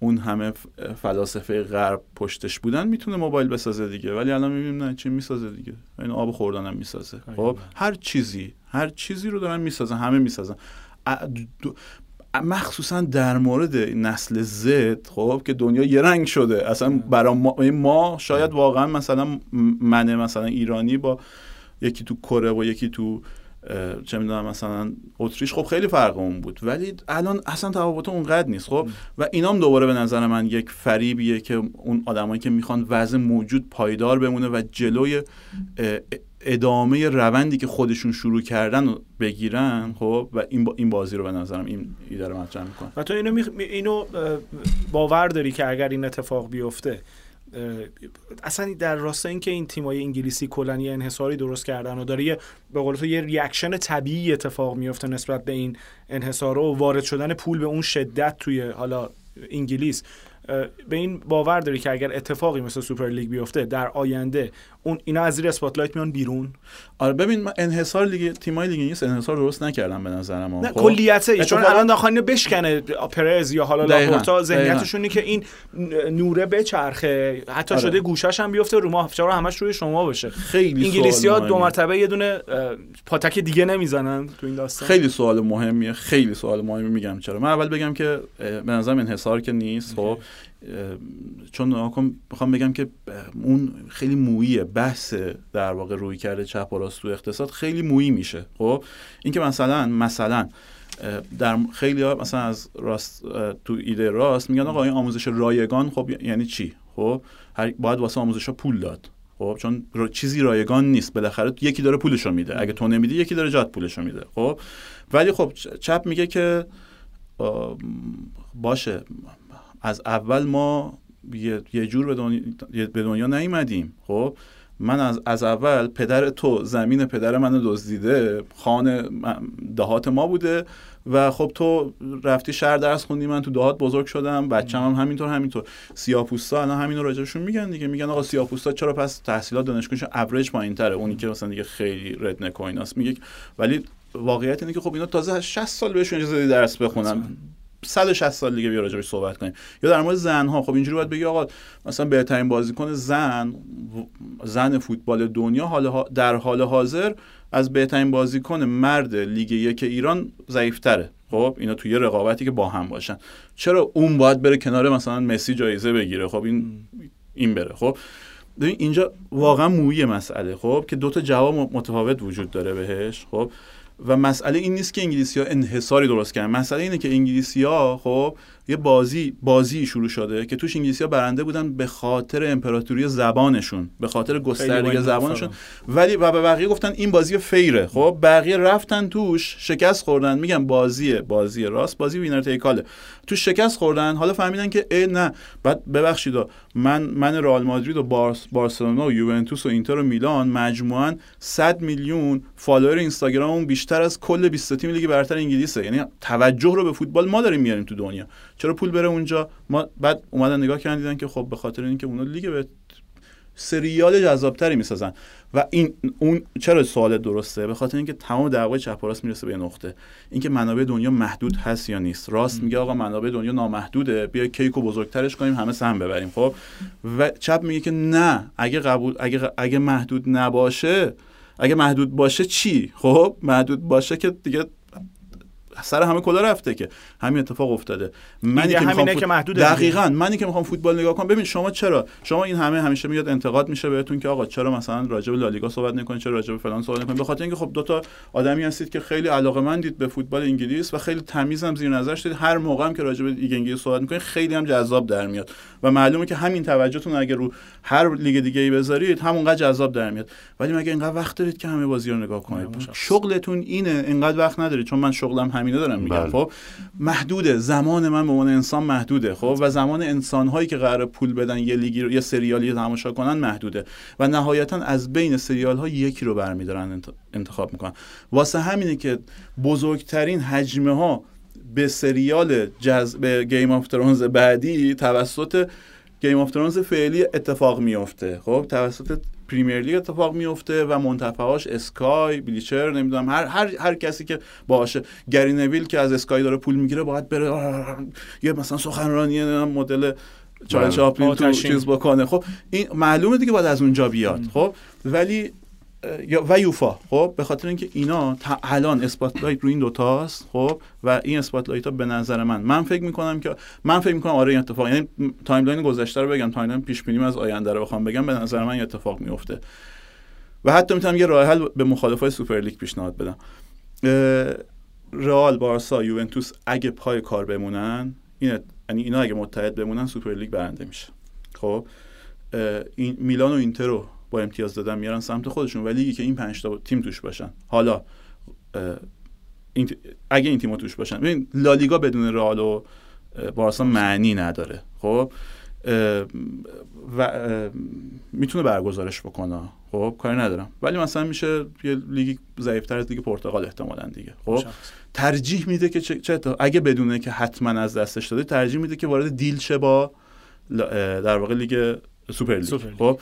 اون همه فلاسفه غرب پشتش بودن می‌تونه موبایل بسازه دیگه ولی الان می‌بینیم نه چی می‌سازه دیگه؟ این آب خوردن هم می‌سازه خب؟ هر چیزی هر چیزی رو دارن می‌سازن همه می‌سازن. مخصوصا در مورد نسل زد خب که دنیا یه رنگ شده. اصلا برای ما, ما شاید واقعا مثلا من مثلا ایرانی با یکی تو کره و یکی تو چه می‌دونم مثلا اتریش خب خیلی فرق اون بود. ولی الان اصلا تفاوت اونقدر نیست خب؟ و اینام دوباره به نظر من یک فریبیه که اون آدمایی که می‌خوان وضع موجود پایدار بمونه و جلوی ادامه روندی که خودشون شروع کردن و بگیرن خب؟ و این این بازی رو به نظرم این ایده رو مطرح می‌کنه. و تو اینو اینو باور داری که اگر این اتفاق بیفته اصلا در راستای اینکه این تیمای انگلیسی کلا یه انحصاری درست کردن و داره یه به قول تو یه ریاکشن طبیعی اتفاق میفته نسبت به این انحصار و وارد شدن پول به اون شدت توی حالا انگلیس. به این باور داری که اگر اتفاقی مثل سوپر لیگ بیفته در آینده اون اینا از زیر اسپاتلایت میان بیرون. آره ببین من انحصار لیگ تیمای لیگ نیست. انحصار درست نکردم به نظرم نه خب؟ کلیته چون الان داخل بشکنه پرز یا حالا لاپورتا ذهنیتشونی که این نوره بچرخه. حتی آره. شده گوشش هم بیفته رو ما رو همش روی شما باشه. خیلی انگلیسی ها دو مرتبه یه دونه پاتک دیگه نمی‌زنن تو این داستان. خیلی سوال مهمیه خیلی سوال مهمی میگم. چرا؟ من اول بگم که به نظرم انحصار که نیست خب؟ چون می‌خوام بگم که اون خیلی موییه. بحث در واقع روی کرده چپ و راست تو اقتصاد خیلی مویی میشه. خب؟ اینکه مثلا مثلا در خیلی ها مثلا از راست تو ایده راست میگن آقا این آموزش رایگان خب یعنی چی؟ خب؟ باید واسه آموزش ها پول داد. خب؟ چون چیزی رایگان نیست. بالاخره یکی داره پولشو میده. اگه تو نمیدی یکی داره جات پولشو میده. خب؟ ولی خب چپ میگه که باشه. از اول ما یه, جور به دنیا, به دنیا نیومدیم. خب؟ من از, از اول پدر تو زمین پدر منو دزدیده خانه دهات ما بوده و خب تو رفتی شهر درس خوندی من تو دهات بزرگ شدم بچه‌م هم همینطور همینطور. سیاپوستا الان همین راجبشون میگن دیگه. میگن آقا سیاپوستا چرا پس تحصیلات دانشگاهشون اوریج پایینتره؟ اونی که مثلا دیگه خیلی رد نکویناست میگه ولی واقعیت اینه که خب اینا تازه 60 سال بهشون اجازه درس بخونن. 160 سال دیگه بیا راجعش صحبت کنیم. یا در مورد زن ها خب اینجوری باید بگی آقا مثلا بهترین بازیکن زن زن فوتبال دنیا حال در حال حاضر از بهترین بازیکن مرد لیگ یک ایران ضعیفتره. خب اینا توی رقابتی که با هم باشن. چرا اون باید بره کنار مثلا مسی جایزه بگیره؟ خب این این بره. خب اینجا واقعا مویی مسئله. خب که دو تا جواب متفاوت وجود داره بهش. خب و مسئله این نیست که انگلیسی ها انحصاری درست کردن. مسئله اینه که انگلیسی ها خب یه بازی بازی شروع شده که توش انگلیسی ها برنده بودن به خاطر امپراتوری زبانشون به خاطر گستردگی زبانشون. ولی و به بقیه گفتن این بازی فیره. خب بقیه رفتن توش شکست خوردن. میگن بازی بازی راست بازی وینر تیکاله. توش شکست خوردن. حالا فهمیدن که ای نه. بعد ببخشید من من رئال مادرید و بارس بارسلونا و یوونتوس و اینتر و میلان مجموعاً 100 میلیون follower اینستاگراممون بیشتر از کل 20 تیم لیگ برتر انگلیسه. یعنی توجه رو به فوتبال ما داریم میاریم تو دنیا. چرا پول بره اونجا؟ ما بعد اومدن نگاه کردن دیدن که خب به خاطر اینکه اونا لیگ به سریال جذابتری می‌سازن. و این اون چرا سوال درسته؟ به خاطر اینکه تمام دعوای چپ راست می‌رسه به نقطه. اینکه منابع دنیا محدود هست یا نیست. راست میگه آقا منابع دنیا نامحدوده. بیا کیکو بزرگترش کنیم همه سهم ببریم خب؟ و چپ میگه که نه اگه قبول اگه اگه محدود نباشه اگه محدود باشه چی؟ خب؟ محدود باشه که دیگه سر همه کلا رفته که همین اتفاق افتاده. منی که می‌خوام که محدود دقیقاً منی که می‌خوام فوتبال نگاه کنم ببین شما چرا؟ شما این همه همیشه میاد انتقاد میشه بهتون که آقا چرا مثلا راجع به لالیگا صحبت نکنید چرا راجع به فلان صحبت نکنید؟ به خاطر اینکه خب دو تا آدمی هستید که خیلی علاقه به فوتبال انگلیس و خیلی تمیز هم زیر نظرش دارید. هر موقع هم که راجع به لیگ انگلیس صحبت می‌کنید خیلی هم جذاب در میاد. و معلومه که همین توجهتون اگه رو هر لیگ دیگه ای بذارید همونقدر جذاب در میاد. ولی مگه اینقدر وقت دارید که همه بازی رو نگاه کنید؟ شغلتون اینه اینقدر وقت ندارید. چون من شغلم همینه دارم میگم. بله. خب محدوده. زمان من به عنوان انسان محدوده. خب و زمان انسان هایی که قرار پول بدن یه لیگی رو یه سریالی تماشا کنن محدوده. و نهایتا از بین سریال ها یکی رو برمیدارن انتخاب می‌کنن. واسه همینه که بزرگترین هجمه ها به سریال جذب Game of Thrones بعدی توسط Game of Thrones فعلی اتفاق میفته خب توسط پریمیر لیگ اتفاق میفته و منتفعاش اسکای بلیچر نمی‌دونم هر هر هر کسی که باشه. گری نویل که از اسکای داره پول می‌گیره باید بره یه مثلا سخنرانی مدل چارلی چاپلین تو چیز بکنه. خب این معلومه دیگه باید از اونجا بیاد. خب ولی و یوفا. خب به خاطر اینکه اینا الان spotlight رو این دوتاست خب و این spotlight ها به نظر من من فکر می‌کنم که من فکر می‌کنم آره این اتفاق یعنی timeline گذشته رو بگم timeline پیش بینی از آینده رو بخوام بگم به نظر من اتفاق میفته و حتی می‌تونم یه راه حل به مخالفای سوپر لیگ پیشنهاد بدم. رئال بارسا یوونتوس اگه پای کار بمونن این یعنی اینا اگه متحد بمونن سوپر لیگ برنده میشه. خب این میلان و اینتر با امتیاز دادن میارن سمت خودشون. ولی که این پنج تا تیم توش باشن. حالا این اگه این تیم توش باشن ببین لالیگا بدون رئال و بارسا معنی نداره. خب؟ و می‌تونه برگزارش بکنه. خب؟ کاری ندارم. ولی مثلا میشه یه لیگ ضعیفتر از لیگ پرتغال احتمالا دیگه. خب؟ ترجیح میده که چه, اگه بدونه که حتما از دستش داده ترجیح میده که وارد deal شه با در واقع لیگ. سوپر لیگ. خب؟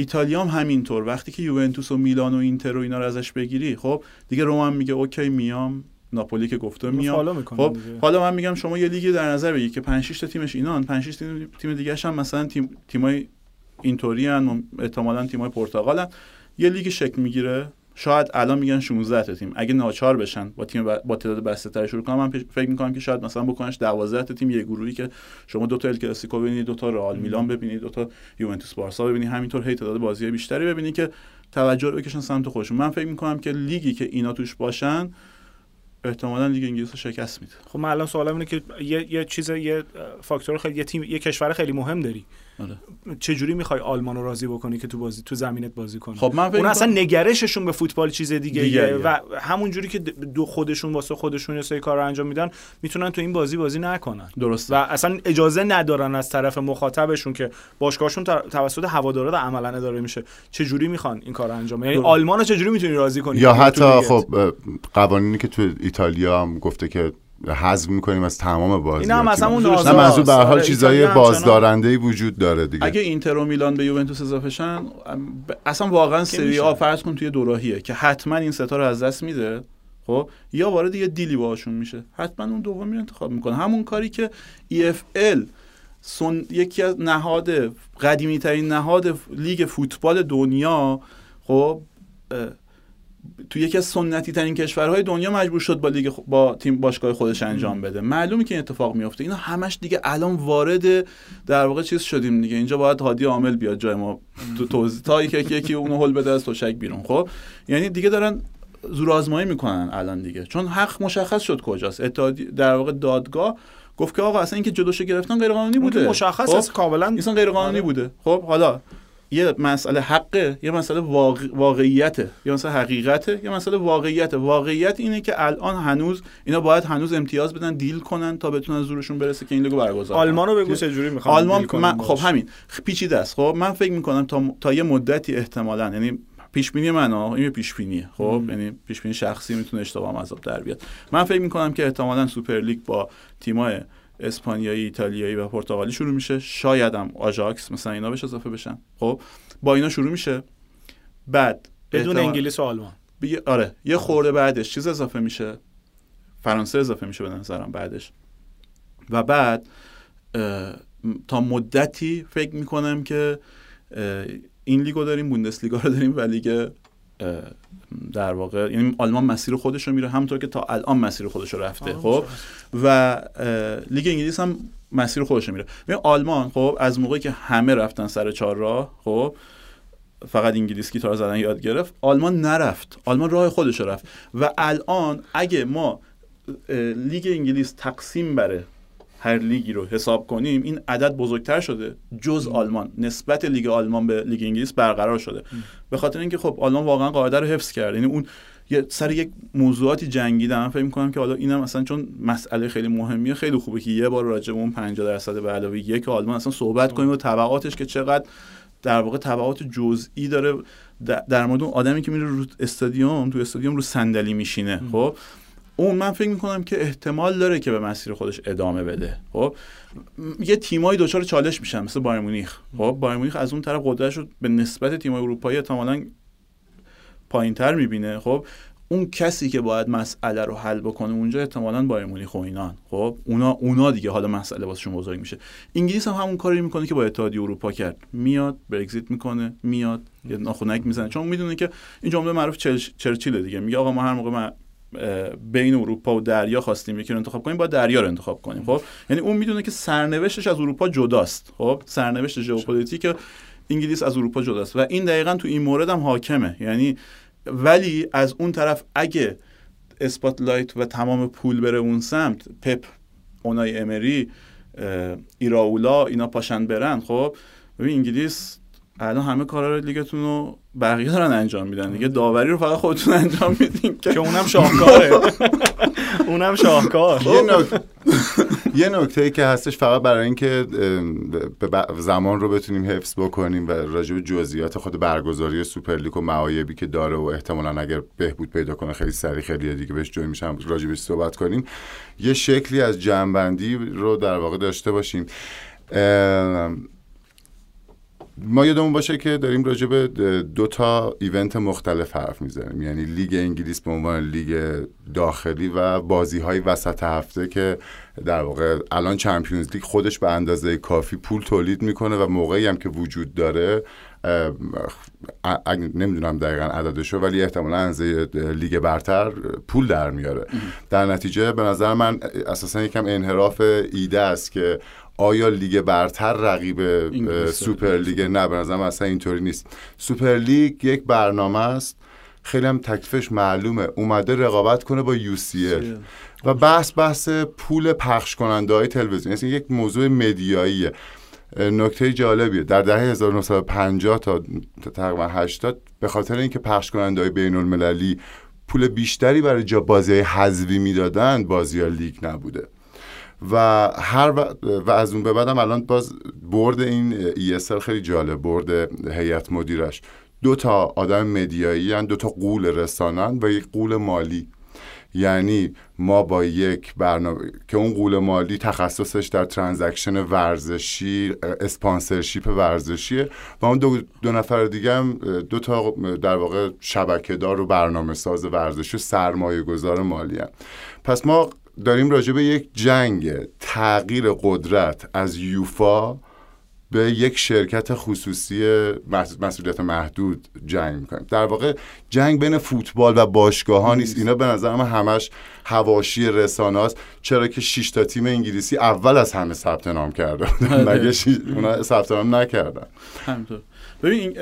ایتالیا هم همینطور. وقتی که یوونتوس و میلان و اینتر و اینا رو ازش بگیری خب دیگه رم میگه اوکی میام. ناپولی که گفته میام. خب حالا من میگم شما یه لیگی در نظر بگیرید که 5 6 تا تیمش اینان. 5 6 تیم دیگه هم مثلا تیم تیمای اینطوری ان احتمالاً تیمای پرتغالن. یه لیگ شکل می‌گیره. شاید الان میگن 16 تا تیم. اگه ناچار بشن با تیم با تعداد بسته تر شروع کنم من فکر می‌کنم که شاید مثلا بکنش 12 تا تیم یه گروهی که شما دو تا ال کلاسیکو ببینید دو تا رئال میلان ببینید دو تا یوونتوس بارسا ببینید همینطور هی تعداد بازی بیشتری ببینید که توجه رو بکشن سمت خودشون. من فکر می‌کنم که لیگی که اینا توش باشن احتمالا لیگ انگلیس رو شکست میده. خب من الان سوالم اینه که یه, یه چیز یه فاکتور خیلی یه تیم یه کشور خیلی مهم داری. آره. چه جوری می‌خوای آلمان رو راضی بکنی که تو بازی تو زمینت بازی کنه خب من اون اصلا نگرششون به فوتبال چیز دیگه, دیگه و همون جوری که دو خودشون واسه خودشون یه سری کار رو انجام میدن می‌تونن تو این بازی بازی نکنن. درست و اصلا اجازه ندارن از طرف مخاطبشون که باشگاهشون توسط هوادارا عملا اداره میشه. چه جوری می‌خوان این کار انجام یعنی آلمان رو چه جوری می‌تونی راضی کنی؟ یا حتی خب قوانینی که تو ایتالیا هم گفته که حذف می‌کنیم از تمام بازی اینا هم از همون نه منظور به حال چیزای بازدارنده ای وجود داره دیگه. اگه اینتر و میلان به یوونتوس اضافه شن اصلا واقعا سری آ فرض کن توی دوراهیه که حتما این ستا رو از دست میده خب؟ یا وارد یه دیلی باهاشون میشه. حتما اون دومی رو انتخاب می‌کنه. همون کاری که EFL سن... یکی از نهاد قدیمی ترین نهاد لیگ فوتبال دنیا خب؟ تو یکی از سنتی ترین کشورهای دنیا مجبور شد با لیگ با تیم باشگاه خودش انجام بده. معلومه که این اتفاق میفته اینا همش دیگه الان وارد در واقع چیز شدیم دیگه. اینجا باید هادی عامل بیاد جای ما. تو توضیح تا یکی یکی اونو هول بده از توشک بیرون خب؟ یعنی دیگه دارن زور آزمایی می‌کنن الان دیگه. چون حق مشخص شد کجاست. اتحادی در واقع دادگاه گفت که آقا اصلا اینکه جلوشو گرفتن غیر قانونی بوده. مشخص است خب؟ کاملا اصلا غیر قانونی آره. بوده. خب؟ حالا یه مسئله حقه یه مسئله واقع... واقعیته. یه مسئله حقیقته یه مسئله واقعیته. واقعیت اینه که الان هنوز اینا باید هنوز امتیاز بدن دیل کنن تا بتونن زورشون برسه که این لیگو برگزار آلمان رو بگو چه جوری می‌خوام آلمان من... خب همین. پیچیده است. خب من فکر می‌کنم تا تا یه مدتی احتمالا یعنی پیش بینی من این پیش بینیه خب یعنی پیش بینی شخصی می‌تونه اشتباه از در بیاد. من فکر می‌کنم که احتمالا سوپر لیگ با تیمای اسپانیایی ایتالیایی و پرتغالی شروع میشه. شاید هم آژاکس مثلا اینا بهش اضافه بشن. خب با اینا شروع میشه. بعد بدون انگلیس و آلمان. آره یه خورده بعدش چیز اضافه میشه؟ فرانسه اضافه میشه به نظرم بعدش. و بعد تا مدتی فکر می‌کنم که این لیگو داریم بوندسلیگا رو داریم و لیگ در واقع یعنی آلمان مسیر خودش رو میره همونطور که تا الان مسیر خودش رو رفته خب؟ و لیگ انگلیس هم مسیر خودش رو میره. ببین آلمان خب از موقعی که همه رفتن سر چهار راه خب فقط انگلیس گیتار زدن یاد گرفت آلمان نرفت. آلمان راه خودش رو رفت. و الان اگه ما لیگ انگلیس تقسیم بره هر لیگی رو حساب کنیم این عدد بزرگتر شده. جز آلمان. نسبت لیگ آلمان به لیگ انگلیس برقرار شده. به خاطر اینکه خب آلمان واقعا قاعده رو حفظ کرد. یعنی اون یه سر یک موضوعاتی جنگیدن فکر می‌کنم که حالا اینم مثلا چون مسئله خیلی مهمیه خیلی خوبه که یه بار راجع به اون 50 درصد به علاوه یک آلمان اصلا صحبت کنیم و تبعاتش که چقدر در واقع تبعات جزئی داره در مورد اون آدمی که میره رو استادیوم تو استادیوم رو صندلی میشینه. خب؟ اون من فکر می‌کنم که احتمال داره که به مسیر خودش ادامه بده. خب؟ یه تیمایی دچار چالش میشن مثل بایر مونیخ. خب؟ بایر مونیخ از اون طرف قدرتش رو به نسبت تیمای اروپایی احتمالاً پایینتر می‌بینه. خب؟ اون کسی که باید مسئله رو حل بکنه اونجا احتمالاً بایر مونیخ و اینان. خب؟ اونا اونا دیگه حالا مسئله واسشون بزرگ میشه. انگلیس هم همون کاری می‌کنه که با اتحادیه اروپا کرد. میاد برگزیت می‌کنه میاد یه ناخونک می‌زنه. چون می‌دونه که این جمله معروف چرچیل دیگه. میگه آقا ما هر موقع بین اروپا و دریا خواستیم یکی رو انتخاب کنیم ما دریا رو انتخاب کنیم. خب؟ یعنی اون می‌دونه که سرنوشتش از اروپا جداست. خب؟ سرنوشت ژئوپلیتیک انگلیس از اروپا جداست. و این دقیقا تو این مورد هم حاکمه. یعنی ولی از اون طرف اگه spotlight و تمام پول بره اون سمت پپ اونای امری ایرائولا اینا پاشن برن. خب؟ ببین انگلیس الان همه کارا رو لیگتون رو بقیه دارن انجام میدن دیگه. داوری رو فقط خودتون انجام میدین. که <laughs> اونم شاهکاره. اونم شاهکار. یه نکته یه نکته که هستش فقط برای اینکه زمان رو بتونیم حفظ بکنیم و راجع به جزئیات خود برگزاری سوپرلیگ و معایبی که داره و احتمالا اگر بهبود پیدا کنه خیلی سریع خیلی دیگه بهش join میشم راجع بهش صحبت کنیم. یه شکلی از جنبندی رو در واقع داشته باشیم. ما یادمون باشه که داریم راجع به دو تا event مختلف حرف می‌زنیم. یعنی لیگ انگلیس به عنوان لیگ داخلی و بازی های وسط هفته که در واقع الان چمپیونز لیگ خودش به اندازه کافی پول تولید می‌کنه و موقعی هم که وجود داره نمی‌دونم دقیقا عددشو ولی احتمالا از لیگ برتر پول در میاره. در نتیجه به نظر من اساسا یکم انحراف ایده است که آیا لیگ برتر رقیب سوپر لیگ؟ نه به نظرم اصلا اینطوری نیست. سوپر لیگ یک برنامه است. خیلی هم تکلیفش معلومه. اومده رقابت کنه با UC و بحث بحث پول پخش کننده های تلویزیون. یعنی یک موضوع مدیاییه. نکته جالبیه. در دهه 1950 تا تقریبا 80 به خاطر اینکه پخش کننده های بین المللی پول بیشتری برای جا بازی حذوی می‌دادن بازی ها لیگ نبوده. و هر و, از اون به بعدم الان باز برد این ESL خیلی جالب برد هیئت مدیرش دو تا آدم مدیایی دو تا قول رسانن و یک قول مالی یعنی ما با یک برنامه که اون قول مالی تخصصش در ترانزکشن ورزشی اسپانسرشیپ ورزشیه و اون دو, دو نفر دیگه هم دو تا در واقع شبکهدار و برنامه ساز ورزشی و سرمایه گذار مالی هم. پس ما داریم راجع به یک جنگ تغییر قدرت از یوفا به یک شرکت خصوصی مسئولیت محدود جنگ می‌کنیم. در واقع جنگ بین فوتبال و باشگاه ها نیست. اینا به نظر من همش هواشی رسانه چرا که شش تا تیم انگلیسی اول از همه ثبت نام کرده آره. مگه اونا ثبت نام نکردن؟ همینطور. ببین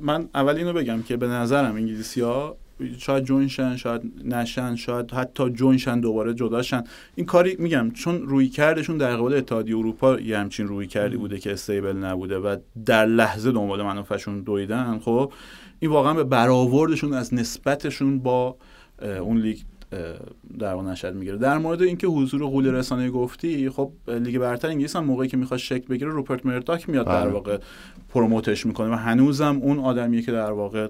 من اول اینو بگم که به نظرم انگلیسی ها شاید join شن شاید نشن شاید حتی join شن دوباره جدا شن اینکاری میگم چون رویکردشون در قبال اتحادیه اروپا یه همچین رویکردی بوده که stable نبوده و در لحظه دنبال منافعشون دویدن خب؟ این واقعا به برآوردشون از نسبتشون با اون لیگ در اون نشد می‌گیره. در مورد اینکه حضور قول رسانه گفتی خب لیگ برتر انگلیس هم موقعی که می‌خواد شکل بگیره روپرت مرداک میاد در بله. واقع promote ش می‌کنه و هنوزم اون آدمیه که در واقع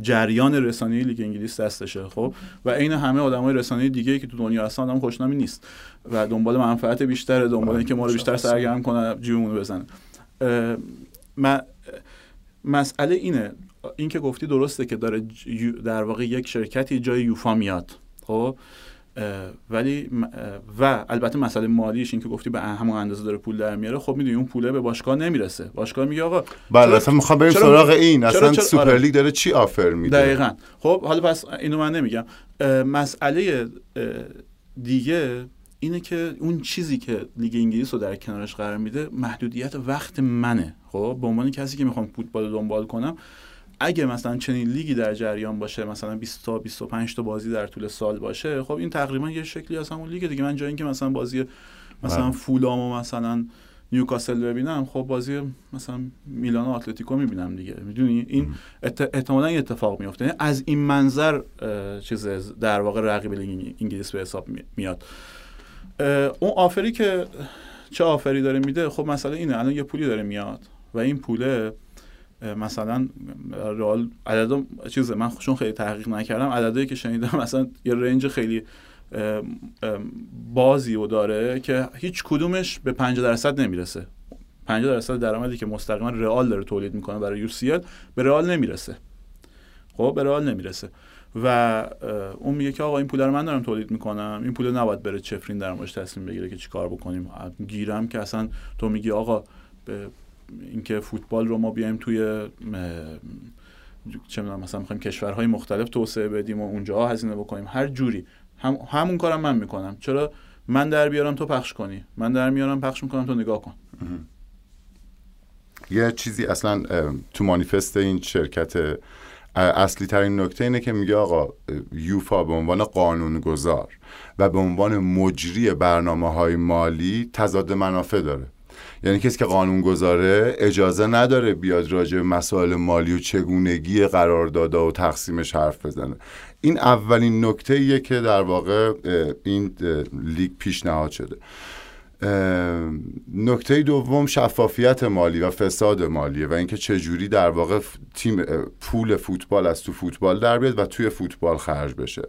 جریان رسانه لیگ انگلیس دستشه خب؟ و عین همه آدمای رسانه دیگه که تو دنیا هستن آدم خوشنامی نیست و دنبال منفعت بیشتره دنبال اینکه ما رو بیشتر سرگرم کنه جیبمون بزنه. مسئله اینه این که گفتی درسته که داره در واقع یک شرکتی جای یوفا میاد خب؟ ولی و البته مسئله مالیش این که گفتی به همون اندازه داره پول در میاره خب می‌دونی اون پوله به باشگاه نمی‌رسه. باشگاه میگه آقا بله اصلا می‌خوام بریم سراغ این. اصلا سوپر لیگ داره چی offer میده؟ دقیقا. خب حالا پس اینو من نمیگم. مسئله دیگه اینه که اون چیزی که لیگ انگلیس رو در کنارش قرار میده محدودیت وقت منه. خب به عنوان کسی که می‌خوام فوتبال دنبال کنم اگه مثلا چنین لیگی در جریان باشه مثلا 20 تا 25 تا بازی در طول سال باشه خب این تقریبا یه شکلی از همون لیگ دیگه. من جای اینکه مثلا بازی مثلا بله. فولام و مثلا نیوکاسل ببینم خب بازی مثلا میلان و اتلتیکو می‌بینم دیگه. می‌دونی؟ این احتمالا اتفاق میفته یعنی از این منظر چیز در واقع رقیب لیگ انگلیس به حساب میاد. اون آفری که چه آفری داره میده؟ خب مثلا اینه الان یه پولی داره میاد و این پوله مثلا رال عدد چیز من چون خیلی تحقیق نکردم عددی که شنیدم مثلا یه رنج خیلی بازی و داره که هیچ کدومش به 50 درصد نمی‌رسه. 50 درصد درآمدی که مستقیما رئال داره تولید می‌کنه برای یو به رئال نمی‌رسه. خب به رئال نمی‌رسه. و اون میگه که آقا این پول رو من دارم تولید می‌کنم. این پول نباید بره چفرین در موردش تصمیم بگیره که چیکار بکنیم. گیرم که اصلا تو میگی آقا به اینکه فوتبال رو ما بیایم توی چه می‌دونم مثلا می‌خوایم کشورهای مختلف توسعه بدیم و اونجا هزینه بکنیم. هر جوری. هم همون کارم من می‌کنم. چرا؟ من در بیارم تو پخش کنی. من در میارم پخش می‌کنم تو نگاه کن. یه چیزی اصلا تو مانیفست این شرکت اصلی ترین نکته اینه که میگه آقا یوفا به عنوان قانونگذار و به عنوان مجری برنامه های مالی تضاد منافع داره. یعنی کسی که قانون گذاره اجازه نداره بیاد راجع به مسائل مالی و چگونگی قراردادها و تقسیمش حرف بزنه. این اولین نکته ایه که در واقع این لیگ پیشنهاد شده. نکته دوم شفافیت مالی و فساد مالیه و اینکه چجوری در واقع تیم پول فوتبال از تو فوتبال در بیاد و توی فوتبال خرج بشه.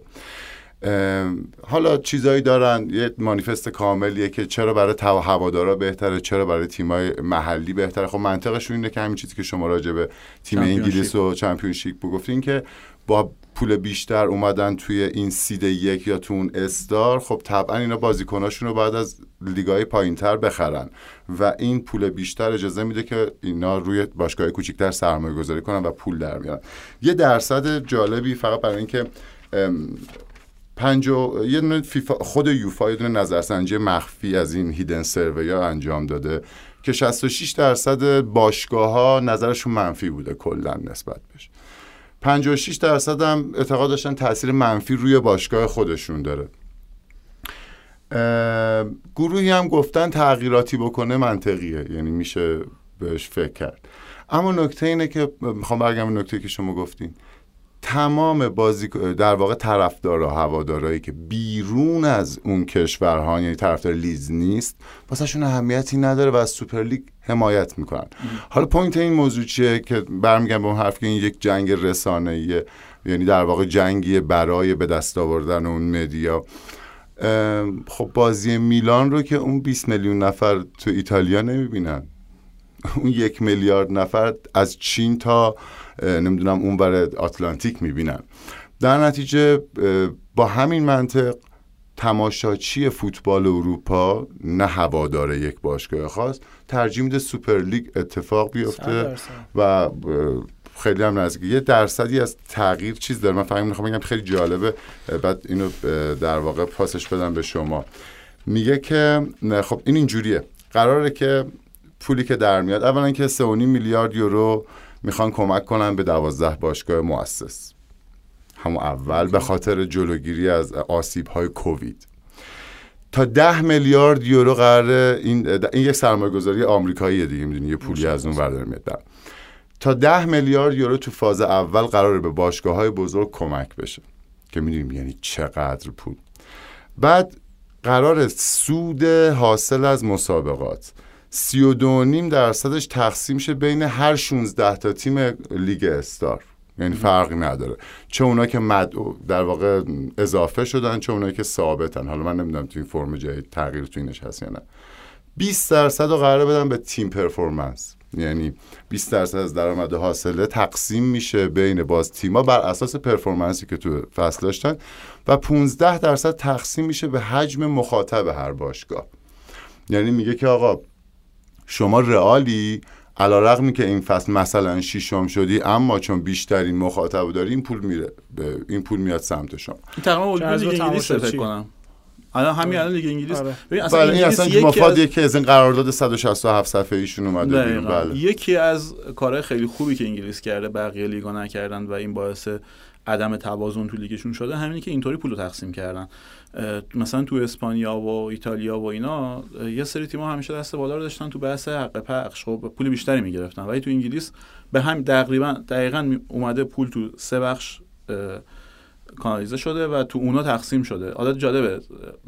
حالا چیزایی دارن. یه مانیفست کاملیه که چرا برای تو هوادارا بهتره چرا برای تیمای محلی بهتره. خب منطقشون اینه که همین چیزی که شما راجع به تیم انگلیس و چمپیونشیپ بگفتین که با پول بیشتر اومدن توی این سید یک یا تو اون استار خب طبعا اینا بازیکناشون رو بعد از لیگای پایینتر بخرن. و این پول بیشتر اجازه میده که اینا روی باشگاه کوچیکتر سرمایه گذاری کنن و پول در میارن یه درصد جالبی فقط برای اینکه پنج یه دونه فیفا خود یوفا یه دونه نظرسنجی مخفی از این هیدن سروی ها انجام داده که 66 درصد باشگاه ها نظرشون منفی بوده کلا نسبت بهش. 56 درصد هم اعتقاد داشتن تاثیر منفی روی باشگاه خودشون داره. گروهی هم گفتن تغییراتی بکنه منطقیه یعنی میشه بهش فکر کرد. اما نکته اینه که می‌خوام برگم نکته که شما گفتین. تمام بازی در واقع طرفدارا هوادارایی که بیرون از اون کشورها یعنی طرفدار لیدز نیست واسهشون اهمیتی نداره و از سوپر لیگ حمایت می‌کنن. حالا point این موضوع چیه که برمیگم به اون حرف که این یک جنگ رسانه‌ایه یعنی در واقع جنگی برای به دست آوردن اون media. خب بازی میلان رو که اون 20 میلیون نفر تو ایتالیا نمی‌بینن. اون یک میلیارد نفر از چین تا نمی‌دونم اون بر آتلانتیک می‌بینن در نتیجه با همین منطق تماشاچی فوتبال اروپا؟ نه هوادار یک باشگاه خاص. ترجیح میده سوپر لیگ اتفاق بیفته و خیلی هم نزدیک. یه درصدی از تغییر چیز داره. من فقط می‌خوام بگم خیلی جالبه. بعد اینو در واقع پاسش بدم به شما. میگه که خب این اینجوریه. قراره که پولی که در میاد اولا که 3.5 میلیارد یورو می‌خوان کمک کنن به دوازده باشگاه مؤسس. همون اول به خاطر جلوگیری از آسیب های کووید. تا ده میلیارد یورو قراره این, این یک سرمایه گذاری آمریکایی دیگه می‌دونی؟ یه پولی از اون ورداره میاد. تا ده میلیارد یورو تو فاز اول قراره به باشگاه های بزرگ کمک بشه. که می‌دونیم یعنی چقدر پول. بعد قراره سود حاصل از مسابقات. سی و نیم درصدش تقسیم شه بین هر 16 تا تیم لیگ star. یعنی فرقی نداره. چه اونا که مد در واقع اضافه شدن چه اونا که ثابتن. حالا من نمی‌دونم تو این فرم جای تغییر تو اینش هست یا نه. 20 درصد رو قراره بدن به تیم performance. یعنی 20 درصد از درآمد حاصله تقسیم میشه بین باز تیما بر اساس performance ی که تو فصل داشتن و 15 درصد تقسیم میشه به حجم مخاطب هر باشگاه. یعنی میگه که آقا شما رئالی؟ علا رقمی که این فصل مثلا شیشم شدی اما چون بیشترین مخاطب داری این پول میره به این پول میاد سمت شما. این تقریبا لیگ انگلیس فکر کنم. الان همین الان لیگ انگلیس. آره. ببین اصلا بله این اصلا مفاد که از این قرارداد 167 صفحه ایشون اومده بیرون. بله. یکی از کارهای خیلی خوبی که انگلیس کرده بقیه لیگا نکردن و این باعث عدم توازن تو لیگشون شده همینی که اینطوری پول تقسیم کردن. مثلا تو اسپانیا و ایتالیا و اینا یه سری تیم‌ها همیشه دست بالا رو داشتن تو بحث حق پخش. خب پول بیشتری می‌گرفتن. ولی تو انگلیس به هم تقریبا دقیقا اومده پول تو سه بخش کانالیزه شده و تو اونا تقسیم شده. حالا جالبه.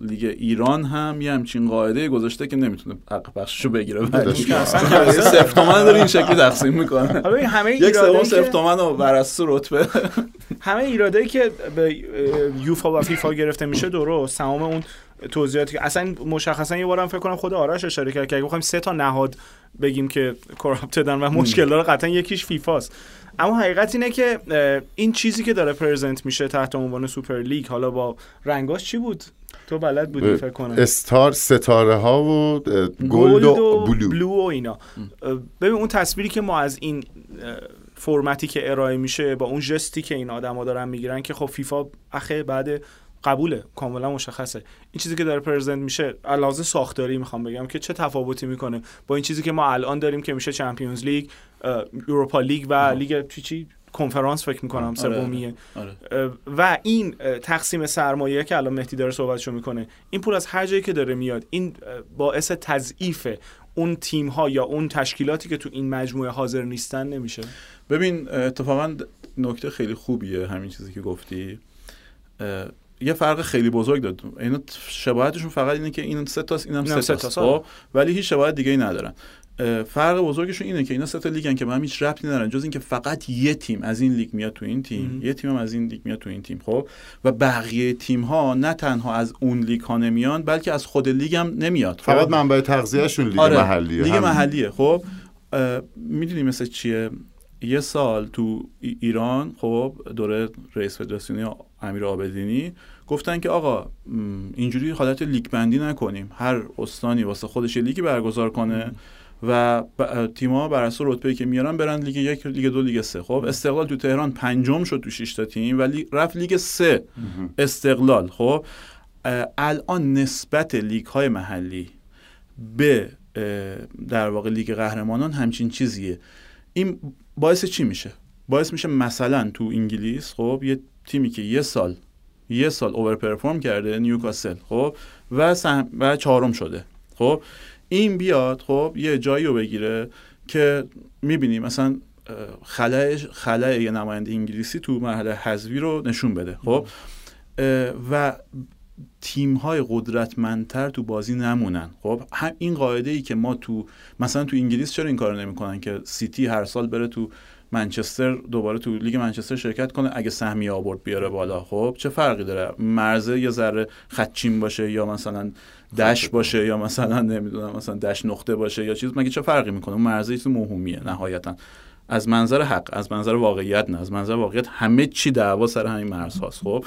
لیگ ایران هم یه همچین قاعده گذاشته که نمی‌تونه حق بخششو بگیره. ولی صفر تومن داره این شکلی تقسیم می‌کنه. همه یک سوم صفر تومن و بر اساس رتبه. همه ایرادایی که به یوفا و فیفا گرفته میشه درست. تمام اون توضیحاتی که اصلا مشخصا یه بارم فکر کنم خود آرش اشاره کرد که اگه بخوایم سه تا نهاد بگیم که corrupted ن و مشکل داره قطعا یکیش فیفاست. اما حقیقت اینه که این چیزی که داره present میشه تحت عنوان سوپر لیگ حالا با رنگاش چی بود؟ تو بلد بودی فکر کنم. star ستاره ها و gold و, blue. blue و اینا. ببین اون تصویری که ما از این فرمتی که ارائه میشه با اون جستی که این آدما دارن می‌گیرن که خب فیفا اخه بعد قبوله کاملا مشخصه. این چیزی که داره پرزنت میشه علاوه ساختاری می‌خوام بگم که چه تفاوتی می‌کنه با این چیزی که ما الان داریم که میشه چمپیونز لیگ اروپا لیگ و لیگ چی چی؟ کنفرانس فکر می‌کنم آره، سومیه. آره. و این تقسیم سرمایه که الان مهدی داره صحبتشو می‌کنه این پول از هر جایی که داره میاد این باعث تضعیف اون تیم ها یا اون تشکیلاتی که تو این مجموعه حاضر نیستن نمیشه. ببین اتفاقا نکته خیلی خوبیه همین چیزی که گفتی. یه فرق خیلی بزرگ داد اینا شباهتشون فقط اینه که این سه تاست اینم سه تاست. خب؟ ولی هیچ شباهت دیگه ای ندارن. فرق بزرگشون اینه که اینا سه تا لیگن که به هم هیچ ربطی ندارن جز اینکه فقط یه تیم از این لیگ میاد تو این تیم یه تیم هم از این لیگ میاد تو این تیم خب؟ و بقیه تیم ها نه تنها از اون لیگ ها نمیان بلکه از خود لیگ هم نمیاد خب؟ فقط منبع تغذیهشون لیگ آره. محلیه لیگ محلیه خب؟ می‌دونی مثل چیه؟ یه سال تو ایران خب دوره رئیس فدراسیونی امیر عابدینی گفتن که آقا اینجوری حالت لیگ بندی نکنیم. هر استانی واسه خودش لیگی برگزار کنه و تیم‌ها بر اساس رتبه‌ای که میارن برن لیگ یک لیگ دو لیگ سه. خب استقلال تو تهران پنجم شد تو 6 تا تیم ولی رفت لیگ سه. استقلال. خب الان نسبت لیگ های محلی به در واقع لیگ قهرمانان همچین چیزیه. این باعث چی میشه؟ باعث میشه مثلا تو انگلیس خب یه تیمی که یه سال یه سال اوور پرفورم کرده نیوکاسل خب و سهم و چهارم شده خب. این بیاد خب یه جایی رو بگیره که می‌بینی مثلا خلای خلای یه نماینده انگلیسی تو مرحله حذفی رو نشون بده خب. و تیم های قدرتمندتر تو بازی نمونن. خب هم این قاعده ای که ما تو مثلا تو انگلیس چرا این کارو نمی‌کنن که سیتی هر سال بره تو منچستر دوباره تو لیگ منچستر شرکت کنه اگه سهمیه آورد بیاره بالا؟ خب چه فرقی داره؟ مرزه یه ذره خدچین باشه یا مثلا دش باشه یا مثلا نمی‌دونم مثلا دش نقطه باشه یا چیز مگه چه فرقی می‌کنه؟ مرزه چیز مهمیه نهایتا. از منظر حق از منظر واقعیت نه از منظر واقعیت همه چی دعوا سر همین مرز هاست خب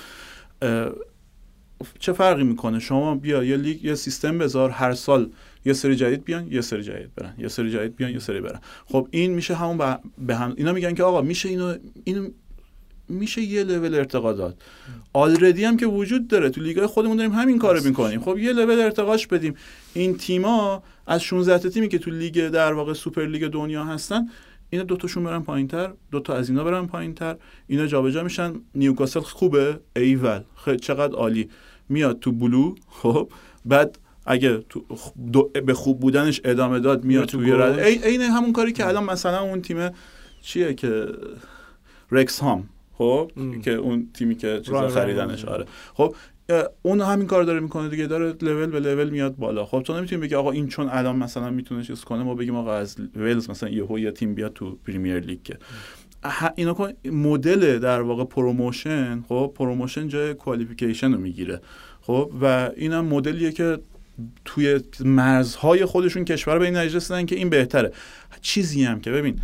چه فرقی می‌کنه؟ شما بیا یه لیگ یه سیستم بذار هر سال یه سری جدید بیان یه سری جدید برن. یه سری جدید بیان یه سری برن. خب این میشه همون به هم اینا میگن که آقا میشه اینو اینو میشه یه لول ارتقا داد already هم که وجود داره. تو لیگای خودمون داریم همین کارو می‌کنیم. خب یه لول ارتقاش بدیم. این تیما از 16 تیمی که تو لیگ در واقع سوپر لیگ دنیا هستن اینا دو تاشون برن پایینتر دو تا از اینا برن پایینتر. اینا جابجا میشن. نیوکاسل خوبه. ایول. خیلی چقدر عالی. میاد تو blue خب بعد اگه تو به خوب بودنش ادامه داد میاد تو red عین همون کاری که الان مثلا اون تیم چیه که رکسام خب که اون تیمی که چیزا خریدنش آره. خب اون همین کار داره می‌کنه دیگه داره لول به لول میاد بالا. خب تو نمی‌تونی بگی آقا این چون الان مثلا می‌تونه چیز کنه ما بگیم آقا از ولز مثلا یهو یه تیم بیاد تو پریمیر لیگ که. اینا مدل در واقع promotion خب promotion جای qualification رو می‌گیره. خب و اینم مدلیه که توی مرزهای خودشون کشور به این نتیجه که این بهتره. چیزی هم که ببین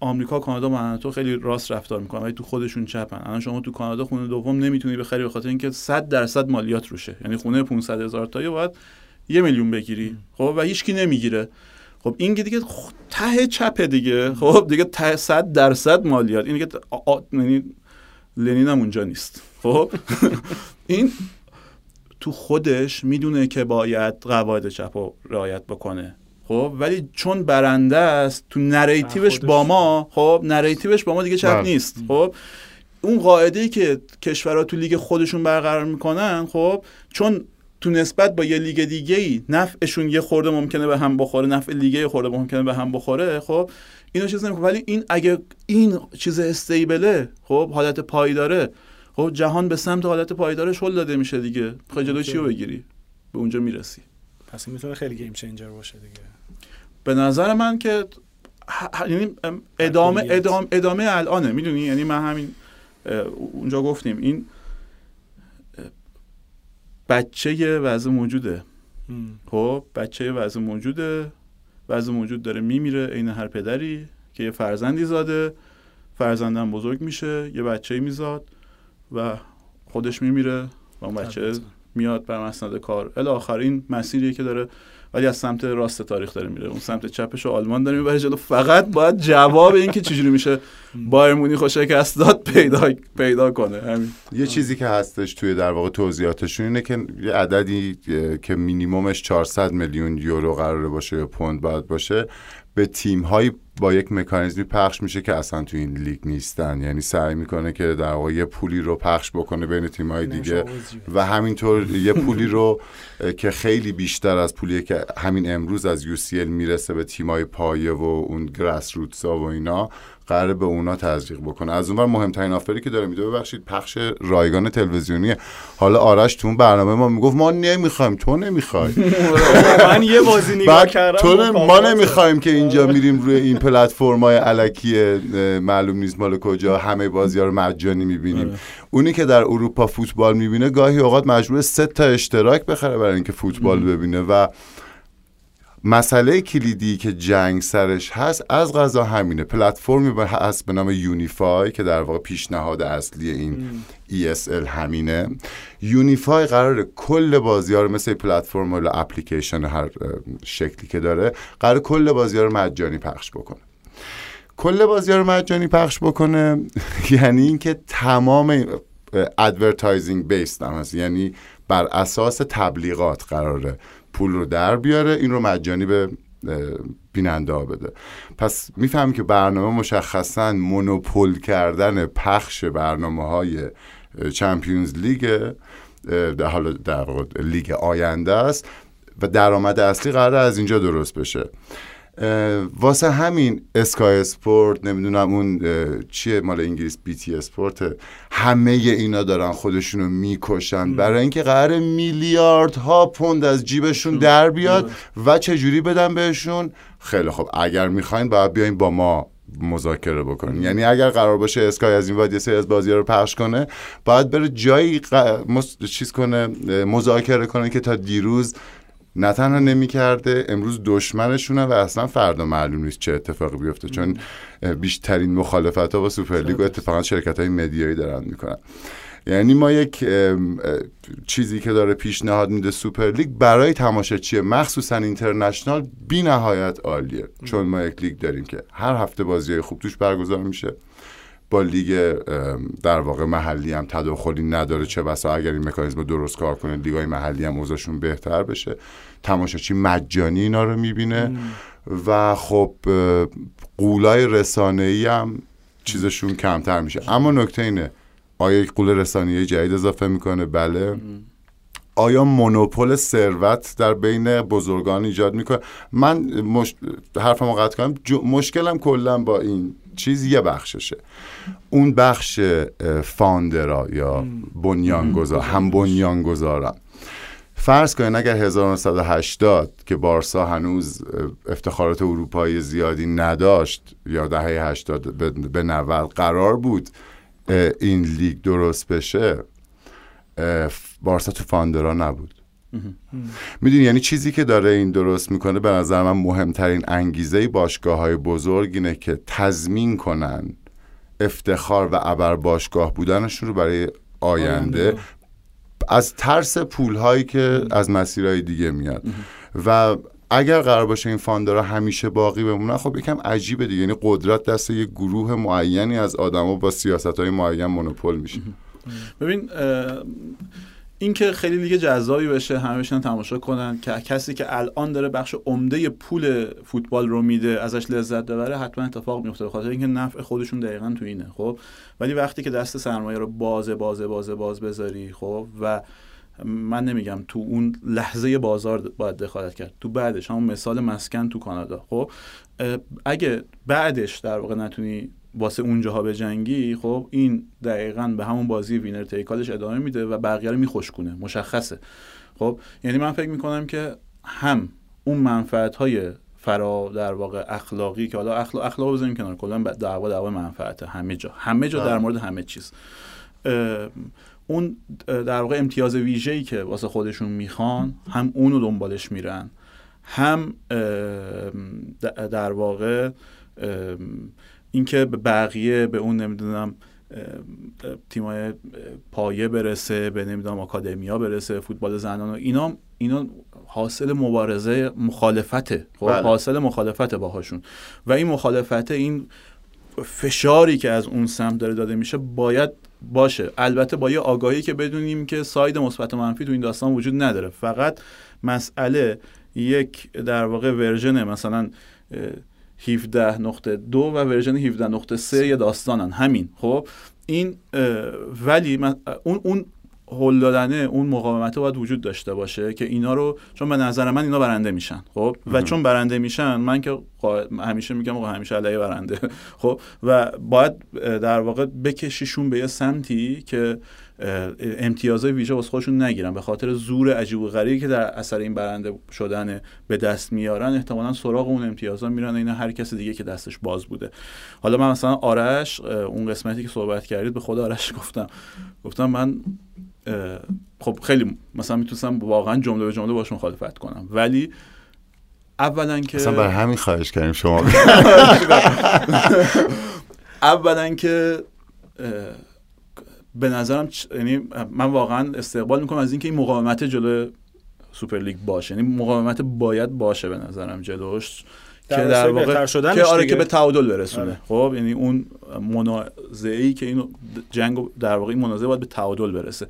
آمریکا کانادا و تو خیلی راست رفتار می‌کنن ولی تو خودشون چپن. الان شما تو کانادا خونه دوم نمی‌تونی بخری به خاطر اینکه 100 درصد مالیات روشه. یعنی خونه 500 هزار تایی باید یه میلیون بگیری. خب و هیچکی نمی‌گیره. خب این دیگه ته چپه دیگه. خب دیگه ته 100 درصد مالیات. این دیگه یعنی لنین هم اونجا نیست. خب؟ <laughs> این تو خودش می‌دونه که باید قواعد چپ رو رعایت بکنه. خب؟ ولی چون برنده است تو نریتیوش با ما خب؟ نریتیوش با ما دیگه چپ بله. نیست. خب؟ اون قاعده ای که کشورها تو لیگ خودشون برقرار می‌کنن خب؟ چون تو نسبت با یه لیگ دیگه ای نفعشون یه خورده ممکنه به هم بخوره نفع لیگ یه خورده ممکنه به هم بخوره خب؟ اینو چیز نمی‌کنه ولی این اگه این چیز استیبله خب؟ حالت پایداره خب؟ جهان به سمت حالت پایدارش هل داده میشه دیگه. خب جلوی چی رو بگیری؟ به اونجا می‌رسی. پس این می‌تونه خیلی گیم چنجر باشه دیگه. به نظر من که یعنی ادامه ادامه ادامه الانه. می‌دونی؟ یعنی من همین اونجا گفتیم. این بچه وضع موجوده. خب بچه وضع موجوده. وضع موجود داره میمیره عین هر پدری که یه فرزندی زاده. فرزندم بزرگ میشه یه بچه میزاد و خودش میمیره و اون بچه میاد بر مسند کار. الاخر این مسیریه که داره ولی از سمت راست تاریخ داره میره. اون سمت چپش آلمان داره می‌بره جلو. فقط باید جواب این که چجوری میشه بایر مونیخ شکست داد پیدا پیدا کنه. همین. یه چیزی که هستش توی در واقع توضیحاتشون اینه که یه عددی که مینیمومش 400 میلیون یورو قراره باشه یا پوند باید باشه به تیم هایی با یک مکانیزمی پخش میشه که اصلا تو این لیگ نیستن. یعنی سعی می‌کنه که در واقع یه پولی رو پخش بکنه بین تیم های دیگه و همینطور یه پولی رو که خیلی بیشتر از پولی که همین امروز از UCL می‌رسه به تیم های پایه و اون گراس روتسا و اینا قراره به اونا تزریق بکنه. از اونور مهمترین آفری که داره میده ببخشید پخش رایگان تلویزیونی حالا آرش تو اون برنامه ما می‌گفت ما نمی‌خوایم تو نمی‌خوای. <laughs> من یه بازی نگاه کردم تو ما نمی‌خوایم که اینجا میریم روی این پلتفرم‌های الکی معلوم نیست مال کجا همه بازی ها رو مجانی می‌بینیم آره. اونی که در اروپا فوتبال می‌بینه گاهی اوقات مجبور سه تا اشتراک بخره برای اینکه فوتبال ببینه و مسئله کلیدی که جنگ سرش هست از قضا همینه. پلتفرمی هست به نام یونیفای که در واقع پیشنهاد اصلی این ESL همینه. یونیفای قراره کل بازی ها رو مثل پلتفرم و اپلیکیشن هر شکلی که داره قراره کل بازی ها رو مجانی پخش بکنه. کل بازی ها رو مجانی پخش بکنه <laughs> یعنی اینکه تمام advertising based هم هست. یعنی بر اساس تبلیغات قراره پول رو در بیاره این رو مجانی به بیننده بده. پس می‌فهمیم که برنامه مشخصا monopole کردن پخش برنامه های چمپیونز لیگ در حال در لیگ آینده است و درآمد اصلی قراره از اینجا درست بشه. واسه همین اسکای اسپورت نمی‌دونم اون چیه مال انگلیس بی تی اسپورت همه اینا دارن خودشونو می‌کشن. برای اینکه قرار میلیاردها پوند از جیبشون در بیاد و چجوری بدن بهشون؟ خیلی خوب. اگر می‌خواین باید بیاین با ما مذاکره بکنین. یعنی اگر قرار باشه اسکای از این وادی سری از بازی رو پخش کنه باید بره جایی چیز کنه مذاکره کنه که تا دیروز نه تنها نمی‌کرده امروز دشمنشونه و اصلا فردا معلوم نیست چه اتفاقی بیفته چون بیشترین مخالفت ها با سوپرلیگ و اتفاقا شرکت های media یی دارن می‌کنن. یعنی ما یک چیزی که داره پیشنهاد میده سوپرلیگ برای تماشاچی مخصوصا international بی نهایت عالیه. چون ما یک لیگ داریم که هر هفته بازی خوب توش برگزار میشه. با لیگ در واقع محلی هم تداخلی نداره چه بسا اگر این مکانیزم درست کار کنه لیگای محلی هم اوضاعشون بهتر بشه. تماشاچی مجانی اینا رو می‌بینه. و خب قولای رسانه ای هم چیزشون کمتر میشه. اما نکته اینه آیا یک قول رسانه جدید اضافه می‌کنه؟ بله. آیا مونوپول ثروت در بین بزرگان ایجاد می‌کنه؟ من مش... حرفمو قطع کنم مشکلم کلا با این چیز یه بخششه. اون بخش فاندرا یا بنیانگذار هم بنیانگذارم. فرض کنید اگر 1980 که بارسا هنوز افتخارات اروپایی زیادی نداشت یا دهه 80 به 90 قرار بود این لیگ درست بشه بارسا تو فاندرا نبود. می‌دونی یعنی چیزی که داره این درست می‌کنه به نظر من مهمترین انگیزه باشگاه های بزرگ اینه که تضمین کنن افتخار و ابر باشگاه بودنشون رو برای آینده. از ترس پول هایی که از مسیرهای دیگه میاد. و اگر قرار باشه این فاندرا همیشه باقی بمونن خب یکم عجیبه دیگه. یعنی قدرت دست یک گروه معینی از آدما با سیاست های معین مونوپول میشه. ببین که خیلی دیگه جذابی بشه همه بشن تماشا کنن که کسی که الان داره بخش عمده پول فوتبال رو میده ازش لذت ببره حتما اتفاق میفته. بخاطر اینکه نفع خودشون دقیقا تو اینه خب؟ ولی وقتی که دست سرمایه رو بازه بازه بازه باز بذاری خب؟ و من نمیگم تو اون لحظه بازار باید دخالت کرد. تو بعدش همون مثال مسکن تو کانادا خب؟ اگه بعدش در واقع نتونی واسه اونجاها به جنگی خب این دقیقا به همون بازی وینر تیکالش ادامه میده و بقیه رو میخوشکونه مشخصه. خب یعنی من فکر می‌کنم که هم اون منفعت های فرا در واقع اخلاقی که حالا اخلاق اخلاق بزنیم کنار کلا دعوا دعوا منفعت همه جا. همه جا در مورد همه چیز. اون در واقع امتیاز ویژه‌ای که واسه خودشون می‌خوان هم اونو دنبالش میرن هم در واقع اینکه به بقیه به اون نمی‌دونم تیمای پایه برسه به نمی‌دونم آکادمیا برسه فوتبال زنان و اینا اینا حاصل مبارزه مخالفته. خب؟ بله. حاصل مخالفته باهاشون. و این مخالفته این فشاری که از اون سمت داره داده میشه باید باشه. البته با یه آگاهی که بدونیم که side مثبت و منفی تو این داستان وجود نداره. فقط مسئله یک در واقع version مثلا 17 نقطه دو و version 17 نقطه سه یه داستانن. همین خب؟ این ولی اون اون هل دادنه اون مقاومت باید وجود داشته باشه که اینا رو چون به نظر من اینا برنده میشن خب؟ و چون برنده میشن من که همیشه میگم آقا همیشه علیه برنده <laughs> خب؟ و باید در واقع بکشیشون به یه سمتی که امتیازهای ویژه واسه خودشون نگیرن. به خاطر زور عجیب و غریبی که در اثر این برنده شدن به دست میارن احتمالا سراغ اون امتیازها میرن. اینا هر کس دیگه که دستش باز بوده. حالا من مثلا آرش اون قسمتی که صحبت کردید به خود آرش گفتم. گفتم من خب خیلی مثلا می‌تونستم واقعا جمله به جمله باش مخالفت کنم. ولی اولا که اصلا برای همین خواهش کردیم شما. <laughs> اولا که به نظرم یعنی من واقعا استقبال می‌کنم از اینکه این مقاومت جلو سوپر لیگ باشه. یعنی مقاومت باید باشه به نظرم جلوش. که در واقع که آره که به تعادل برسونه. آره. خب یعنی اون منازعه‌ای که اینو جنگ در واقع این منازعه باید به تعادل برسه.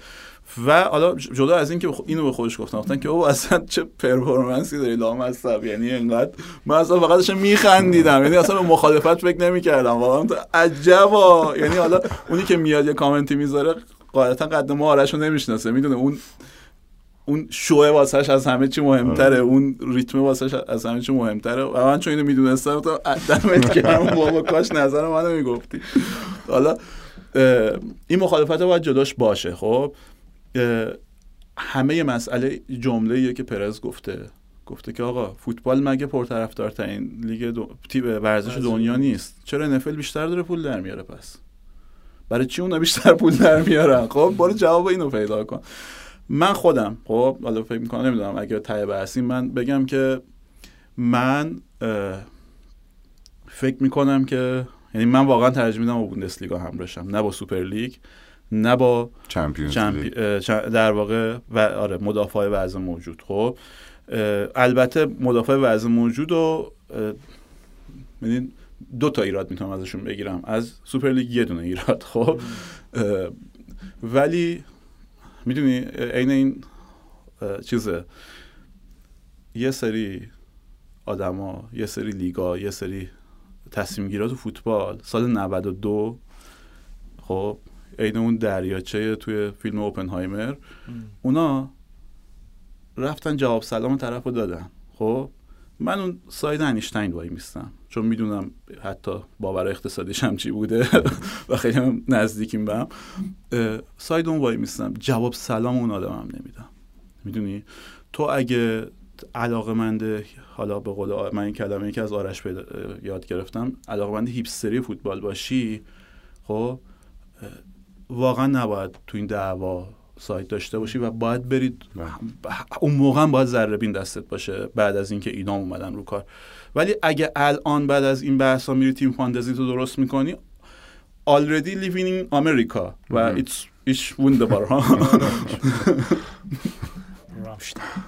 و حالا جدا از اینکه اینو به خودش گفتن گفتن که او اصلا چه پرفورمنسی داری لامصب. یعنی انقدر من اصلا فقط داشتم میخندیدم. یعنی اصلا به مخالفت فکر نمی‌کردم. واقعا عجبا. یعنی حالا اونی که میاد یه کامنتی می‌ذاره قاعدتا قد ما آرش رو نمی‌شناسه. می‌دونه اون اون شوه واسش از همه چی مهمتره. آره. اون ریتم واسش از همه چی مهمتره. و من چون اینو می‌دونستم تو دمت گرم بابا کاش نظر منو می‌گفتی. حالا این مخالفت باید جداش باشه خب؟ همه مسئله جمله که پرز گفته. گفته که آقا فوتبال مگه پرطرفدارترین لیگ دو... ورزش دنیا نیست. چرا نفل بیشتر داره پول در میاره پس؟ برای چی اونا بیشتر پول در میارن؟ خب برو جواب اینو پیدا کن. من خودم خب حالا فکر می‌کنم نمی‌دونم اگر ته بحثیم من بگم که من فکر می‌کنم که یعنی من واقعا ترجیح میدم با بوندسلیگا هم بشم نه با سوپر لیگ نه با چمپیونز در واقع و آره مدافع وضع موجود. خب البته مدافع وضع موجود و یعنی دو تا ایراد می‌تونم ازشون بگیرم. از سوپر لیگ یه دونه ایراد خب. ولی می‌دونی عین این چیزه. یه سری آدما یه سری لیگا یه سری تصمیم گیرات تو فوتبال سال 92 خب عین اون دریاچه توی فیلم اوپنهایمر. اونا رفتن جواب سلام طرف رو دادن. خب؟ من اون ساید انیشتین وای میستم. چون می‌دونم حتی باور اقتصادیش هم چی بوده <laughs> و خیلی هم نزدیکیم به هم. ساید اون وای میستم. جواب سلام اون آدم هم نمیدم. می‌دونی؟ تو اگه علاقه منده حالا به قول من این کلمه که از آرش یاد گرفتم. علاقه منده هیپستری فوتبال باشی خب؟ واقعا نباید تو این دعوا سایت داشته باشی و باید برید اون موقع باید ذره بین دستت باشه بعد از اینکه اینا اومدن رو کار. ولی اگه الان بعد از این بحث ها میری تیم فاندزی تو درست می‌کنی already living in America و it's it's wunderbar <laughs>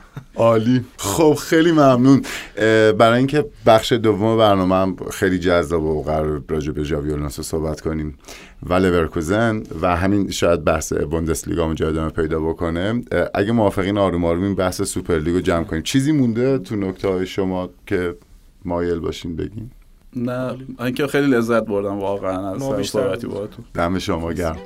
<laughs> عالی. خب خیلی ممنون. برای اینکه بخش دوم برنامه هم خیلی جذاب و قرار راجع به ژابی صحبت کنیم و لورکوزن و همین شاید بحث بوندسلیگا اونجا ادامه پیدا بکنه. اگه موافقین آروم آروم این بحث سوپرلیگو جمع کنیم. چیزی مونده تو نکته های شما که مایل باشین بگین؟ نه اینکه خیلی لذت بردم واقعا از صحبتی با تو دم شما گرم.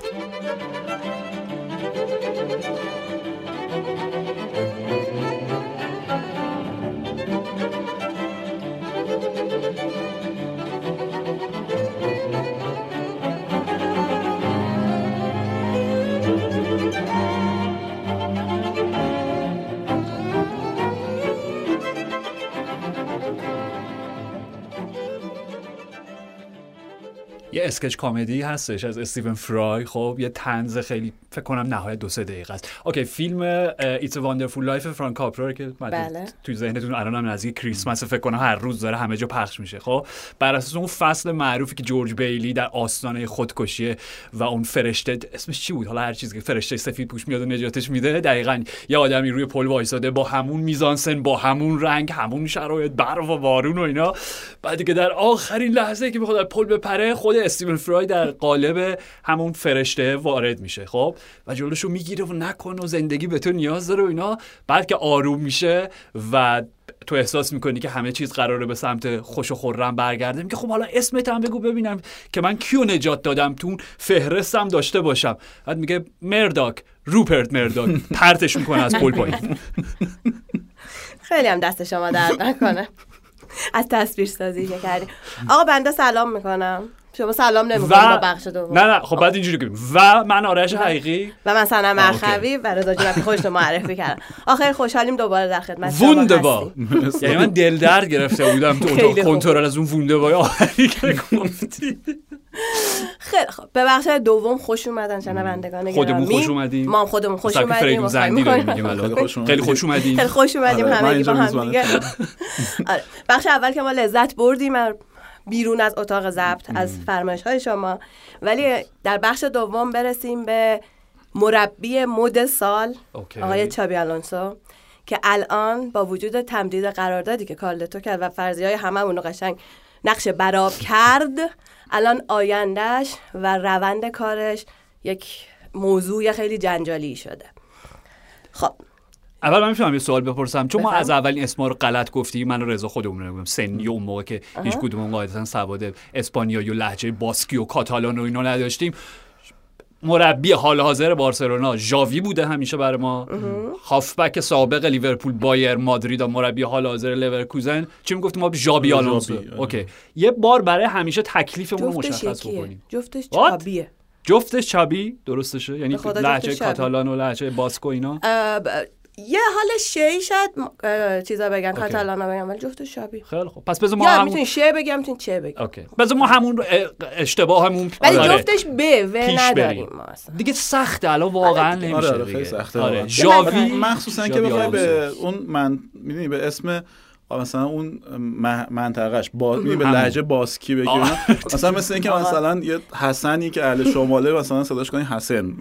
sketch comedy هستش از استیون فرای. خب یه طنز خیلی فکر کنم نهایت دو سه دقیقه است. okay فیلم It's Wonderful Life فرانک کاپرا که بله. توی ذهنتون الان هم نزدیک کریسمس فکر کنم هر روز داره همه جا پخش میشه. خب بر اساس اون فصل معروفی که جورج بیلی در آستانه خودکشی و اون فرشته اسمش چی بود؟ حالا هر چیزی که فرشته سفید پوش میاد و نجاتش میده دقیقا یه آدمی روی پل وایساده با همون میزانسن با همون رنگ همون شرایط برف و بارون و اینا. بعد که در آخرین لحظه که می‌خواد پل بپره خود استیون فرای در قالب همون فرشته وارد میشه. خب و جلوشو می‌گیره و نکن و زندگی به تو نیاز داره و اینا. بعد که آروم میشه و تو احساس می‌کنی که همه چیز قراره به سمت خوش و خورم برگرده. میگه خب حالا اسمت هم بگو ببینم که من کیو نجات دادم تو فهرستم داشته باشم. بعد میگه مرداک روپرت مرداک. پرتش می‌کنه از پل پایین. خیلی هم دست شما درد نکنه. از تصویر سازی که کردی آقا بنده سلام می‌کنم. شما سلام نمی‌کنید و... بخش دوم. نه نه. خب بعد اینجوری کنیم. و من آرش حقیقی. و من سنم مرخوی و رضا جنبی خوش رو معرفی کردم آخر خوشحالیم دوباره در خدمت وونده با. یعنی من دل درد گرفته بودم تو اتاق کنترل از اون وونده با آخری که گفتی. خیلی خب به بخش دوم خوش اومدن شنوندگان خودمون خوش اومدیم. ما خودمون خوش اومدیم. خیلی خوش اومدیم. خیلی خوش اومدیم. آره، همه با هم دیگه. آره، بخش اول که ما لذت بردیم بیرون از اتاق ضبط از فرمایش های شما. ولی در بخش دوم برسیم به مربی مد سال آقای چابی آلونسو که الان با وجود تمدید قراردادی که کارلتو کرد و فرضی های همه اونو قشنگ نقش براب کرد الان آیندهش و روند کارش یک موضوع خیلی جنجالی شده. خب اول من می‌تونم یه سوال بپرسم. چون ما از اولین اسما رو غلط گفتیم من رضا خودمون رو سنی اون موقع که هیچ کدوم قاعدتا سواد اسپانیایی و لهجه باسکی و کاتالان و اینا نداشتیم. مربی حال حاضر بارسلونا ژاوی بوده همیشه برای ما. هافبک سابق لیورپول بایرن مادرید و مربی حال حاضر لورکوزن چی می‌گفتیم ما ژابی آلونسو. آره. okay. یه بار برای همیشه تکلیفمون رو مشخص بکنیم. جفتش چابیه. جفتش چابی؟ درستشه. یعنی لهجه کاتالان و لهجه باسکو اینا؟ یه حال شی شاید چیزا بگن کاتالانا بگن ولی جفت شابی خیلی خوب. پس بذار ما همون می‌تونی شه بگم می‌تونی چه بگم. اوکی. بذار ما همون اشتباهمون ولی آره. جفتش ب و نداریم ما دیگه سخته الان واقعا آره نمیشه آره خیلی سخته. آره. جاوی مخصوصا که بخوای به اون من می‌دونی به اسم مثلا اون منطقهش با به لهجه باسکی بگی مثلا مثل اینکه مثلا یه حسنی که اهل شماله مثلا صداش کنی حسن.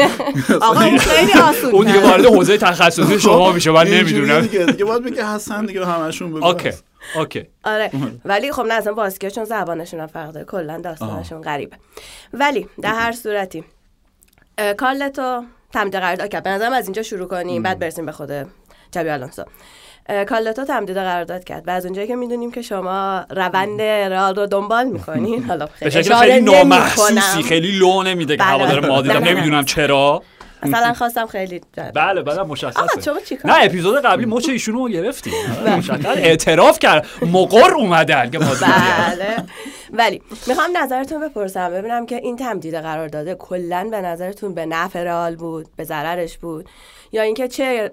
<laughs> آقا اون خیلی آسونه اون دیگه وارد حوزه تخصصی شما میشه من نمی‌دونم. دیگه. باید بگه حسن دیگه همشون بگو. اوکی اوکی. آره ولی خب نه اصلا باسکی چون زبانشون هم فرق داره. کلا داستانشون غریبه. ولی در هر صورتی کارلتو تمدید قرارداد کرد به نظرم از اینجا شروع کنیم بعد برسیم به خود جبی آلونسو. کالتا تمدید قرارداد کرد. و از اونجایی که می‌دونیم که شما روند رئال رو دنبال می‌کنین حالا خیلی خیلی نامحسوسی خیلی لو نمیده که بله. هوادار مادرید. نمی‌دونم چرا. مثلا خواستم خیلی بله بله مشخصه. نه اپیزود قبلی مچ ایشونو رو گرفتیم بله. اعتراف کرد مقر اومدن که بله. ولی می‌خوام نظرتون بپرسم ببینم که این تمدید قرار داده کلا به نظرتون به نفع رئال بود به ضررش بود؟ یا اینکه چه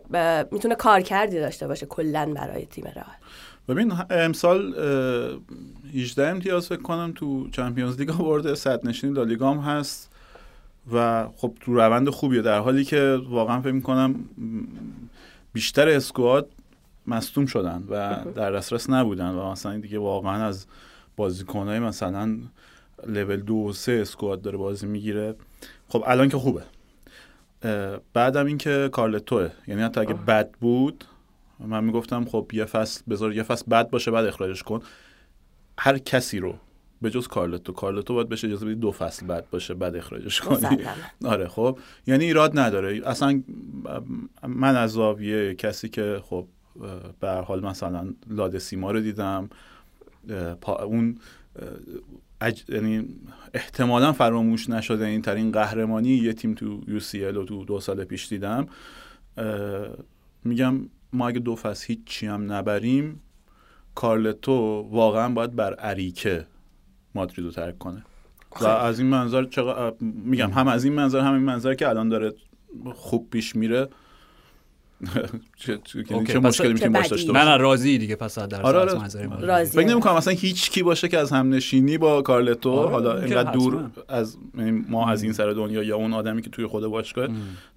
می‌تونه کار کردی داشته باشه کلا برای تیم رئال؟ ببین امسال 18 امتیاز فکر کنم تو چمپیونز لیگ آورده صد نشینی لالیگام هست. و خب تو روند خوبیه. در حالی که واقعا فکر می‌کنم بیشتر اسکواد مصدوم شدن و در دسترس نبودن و مثلا دیگه واقعا از بازیکنهای مثلا لول دو و سه اسکواد داره بازی می‌گیره. خب الان که خوبه. بعدم اینکه کارلتوه. یعنی حتی اگه بد بود من می‌گفتم خب یه فصل بذار یه فصل بد باشه بعد اخراجش کن. هر کسی رو به جز کارلتو. کارلتو باید بشه اجازه بدی دو فصل بعد باشه بعد اخراجش کنی. <laughs> آره خب. یعنی ایراد نداره. اصلا من از زاویه کسی که خب به حال مثلا لاده سیما رو دیدم اون یعنی احتمالا فراموش نشده این ترین قهرمانی یه تیم تو یو سی ال و تو دو سال پیش دیدم. میگم ما اگه دو فصل هیچی هم نبریم کارلتو واقعا باید بر اریکه مادرید رو ترک کنه و. از این منظر چقدر میگم هم از این منظر هم این منظر که الان داره خوب پیش میره <laughs> چه, چه مشکلی می‌تونیم باش داشته نه نه راضی دیگه پس در آره آره. راضی. فکر نمی‌کنم مثلا هیچ کی باشه که از هم نشینی با کارلتو آره حالا اینقدر دور از یعنی ما از این سر دنیا یا اون آدمی که توی خود باشگاه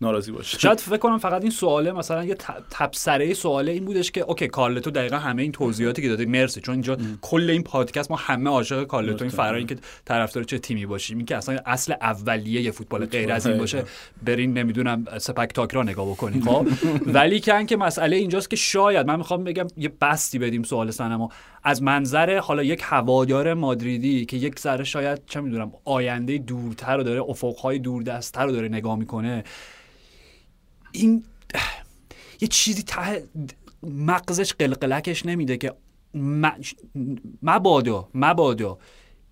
ناراضی باشه. شاید فکر کنم فقط این سواله مثلا یه تبصره سواله این بودش که اوکی کارلتو دقیقا همه این توضیحاتی که داده مرسی. چون اینجا کل این پادکست ما همه عاشق کارلتو این این که طرفدار چه تیمی باشیم. این که اصلا اصل اولیه فوتبال غیر از این باشه. برین نمی‌دونم سپک تاک را نگاه بکنید خب؟ <laughs> ولی که مسئله اینجاست که شاید من می‌خوام بگم یه بستی بدیم سوال سنما. از منظر حالا یک هوادار مادریدی که یک ذره شاید چه می‌دونم آینده دورتر رو داره افقهای دوردستتر رو داره نگاه می‌کنه این <sighs> یه چیزی ته مغزش قلقلکش نمیده که مبادا مبادا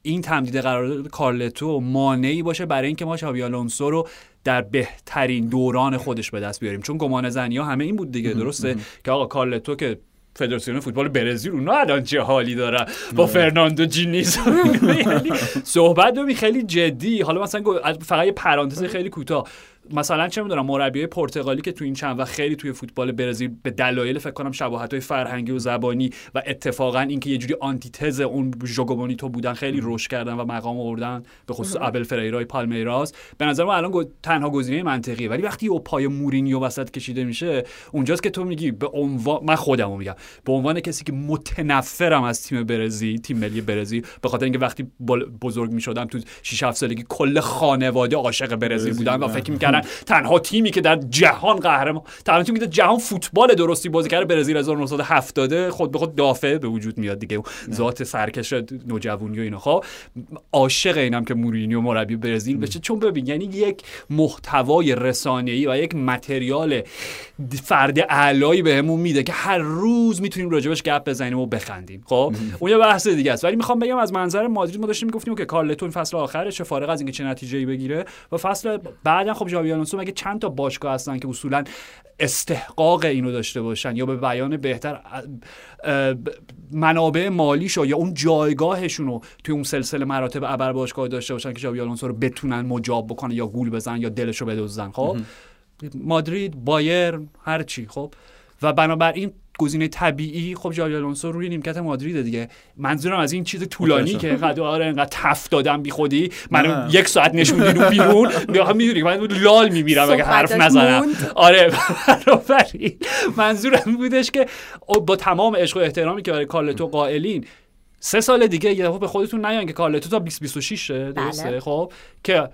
این تمدید قرارداد کارلتو مانعی باشه برای اینکه ما شابی آلونسو رو در بهترین دوران خودش به دست بیاریم. چون گمان زنی ها همه این بود دیگه درسته؟ که آقا کارلتو که فدراسیون فوتبال برزیل اونا الان چه حالی داره؟ با فرناندو جینیز <laughs> یعنی صحبت رو خیلی جدی. حالا مثلا فقط یه پرانتز خیلی کوتاه. مثلا چه می‌دونم مربی پرتغالی که تو این چند وقت خیلی توی فوتبال برزیل به دلایل فکر کنم شباهت های فرهنگی و زبانی و اتفاقا اینکه یه جوری آنتیتز اون تو بودن خیلی رشد کردن و مقام آوردن به خصوص ابل فریرای پالمیراس. به نظر من الان تنها گزینه منطقیه. ولی وقتی او پای مورینیو وسط کشیده میشه اونجاست که تو میگی به عنوان من خودمو میگم. به عنوان کسی که متنفرم از تیم برزیل تیم ملی برزیل به خاطر اینکه وقتی بزرگ می‌شدم تو 6 7 سالگی کل خانواده عاشق برزیل بودن و فکر می‌کردم می‌برن تنها تیمی که در جهان قهرمان تنها تیمی که در جهان فوتبال درستی بازی کرده برزیل 1970 خود به خود دافع به وجود میاد دیگه. ذات سرکش نوجوانی و اینا. خب عاشق اینم که مورینیو مربی برزیل بشه. چون ببین یعنی یک محتوای رسانه‌ای و یک متریال فرد اعلایی بهمون میده که هر روز می‌تونیم راجبش گپ بزنیم و بخندیم. خب اون یه بحث دیگه است. ولی می‌خوام بگم از منظر مادرید ما داشتیم می‌گفتیم که کارلتون فصل آخرش فارغ از اینکه چه نتیجه‌ای بگیره و فصل بعدا خب ژاوی آلونسو مگه چند تا باشگاه هستن که اصولا استحقاق اینو داشته باشن یا به بیان بهتر منابع مالیشو یا اون جایگاهشون رو توی اون سلسله مراتب ابر باشگاه داشته باشن که ژاوی آلونسو رو بتونن مجاب بکنن یا گول بزنن یا دلشو بدزدن خب؟ مادرید بایر هر چی خب؟ و بنابراین گزینه طبیعی خب جاوی آلونسو روی نیمکت مادرید دیگه. منظورم از این چیز طولانی که انقدر آره انقدر تف دادم بی خودی. من یک ساعت نشون رو بیرون. <laughs> می‌دونی من لال میمیرم اگه حرف نزنم. آره منظورم بودش که با تمام عشق و احترامی که برای کارلتو قائلین سه سال دیگه یه به خودتون نیان که کارلتو تا 2026 درسته؟ بله. خب که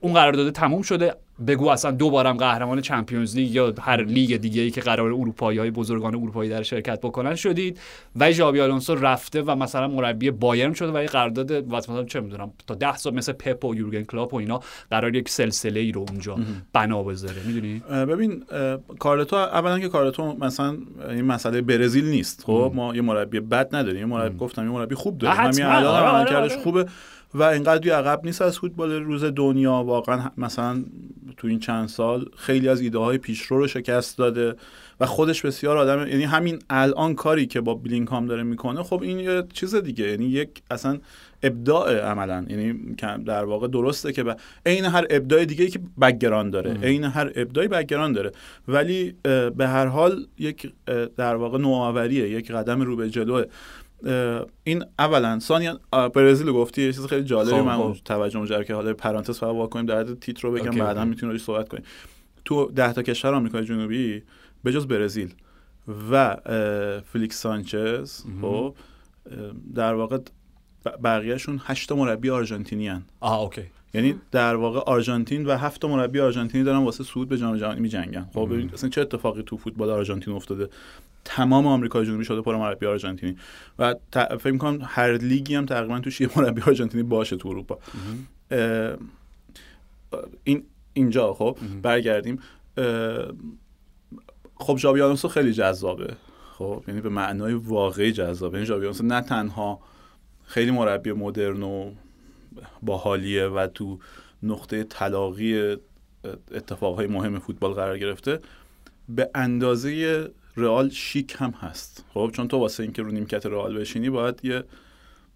اون قرارداد تموم شده. بگو اصلا دوبارم قهرمان Champions League یا هر لیگ دیگه ای که قرار اروپایی های بزرگان اروپایی در شرکت بکنن شدید و ژابی آلونسو رفته و مثلا مربی بایرن شده و یه قرارداد مثلا چه می‌دونم تا 10 سال مثل پپ و یورگن کلاپ و اینا قرار یک سلسله ای رو اونجا بنا بذاره. می‌دونی؟ ببین کارلتو اولا که کارلتو مثلا این مسئله برزیل نیست. خب ما یه مربی بد نداریم. یه مربی گفتم یه مربی خوب داریم. همین الان آره، آره، آره. خوبه. و اینقدر عقب نیست از فوتبال روز دنیا. واقعا مثلا تو این چند سال خیلی از ایده های پیشرو رو شکست داده و خودش بسیار آدم یعنی همین الان کاری که با بلینکام داره می‌کنه خب این یه چیز دیگه. یعنی یک اصلا ابداع عملا. یعنی در واقع درسته که عین هر ابداع دیگه که background داره. عین هر ابداعی background داره. ولی به هر حال یک در واقع نوآوریه یک قدم رو به جلوه. این اولا ثانیا برزیل گفتی یه چیز خیلی جالبی خب، من خب. توجه جلب که حالا پرانتز فقط واکنیم در حد تیتر رو بگم بعدا می‌تونیم روش صحبت کنیم. تو ده تا کشور آمریکای جنوبی به جز برزیل و فلیکس سانچز خب در واقع بقیهشون هشت مربی آرژانتینی هن. آه اوکی. یعنی در واقع آرژانتین و هفت مربی آرژانتینی دارن واسه صعود به جام جهانی میجنگن. خب اصلا چه اتفاقی تو فوتبال آرژانتین افتاده؟ تمام آمریکای جنوبی شده پر مربی آرژانتینی. و فکر می‌کنم هر لیگی هم تقریبا توش یه مربی آرژانتینی باشه تو اروپا. این اینجا خب برگردیم. خب آلونسو خیلی جذابه. خب یعنی به معنای واقعی جذابه. این ژاوی آلونسو نه تنها خیلی مربی مدرن و باحالیه و تو نقطه تلاقی اتفاقهای مهم فوتبال قرار گرفته به اندازه رئال شیک هم هست. خب چون تو واسه اینکه رو نیمکت رئال بشینی باید یه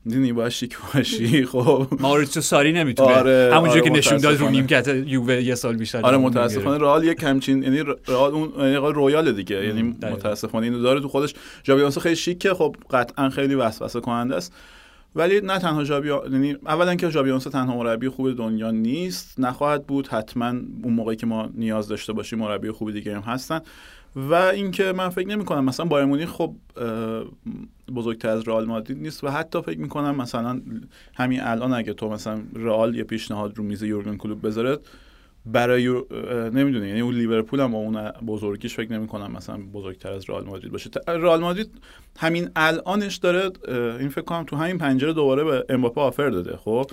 دیدی باید شیک باشی. <laughs> خب. ماریتسو ساری نمی‌تونه. آره همونجوری آره که نشون داد رو نیمکت یووه یه سال بیشتر آره متاسفانه رئال یک همچین یعنی رئال اون یعنی رویال دیگه. یعنی متاسفانه اینو داره تو خودش. جابی خیلی شیکه. خب قطعا خیلی وسوسه کننده است. ولی نه تنها جابی یعنی اولا که جابی تنها مربی خوب دنیا نیست. نخواهد بود حتما اون موقعی که ما نیاز داشته باشیم مربی خوب دیگه هم هستن. و اینکه من فکر نمی کنم مثلا بایر مونیخ خب بزرگتر از رئال مادرید نیست و حتی فکر می کنم مثلا همین الان اگه تو مثلا رئال یه پیشنهاد رو میز یورگن کلوب بذاره برای نمی‌دونه یعنی اون لیورپول هم با اون بزرگیش فکر نمی کنم مثلا بزرگتر از رئال مادرید باشه. رئال مادرید همین الانش داره این فکر کنم تو همین پنجره دوباره به امباپه آفر داده خب؟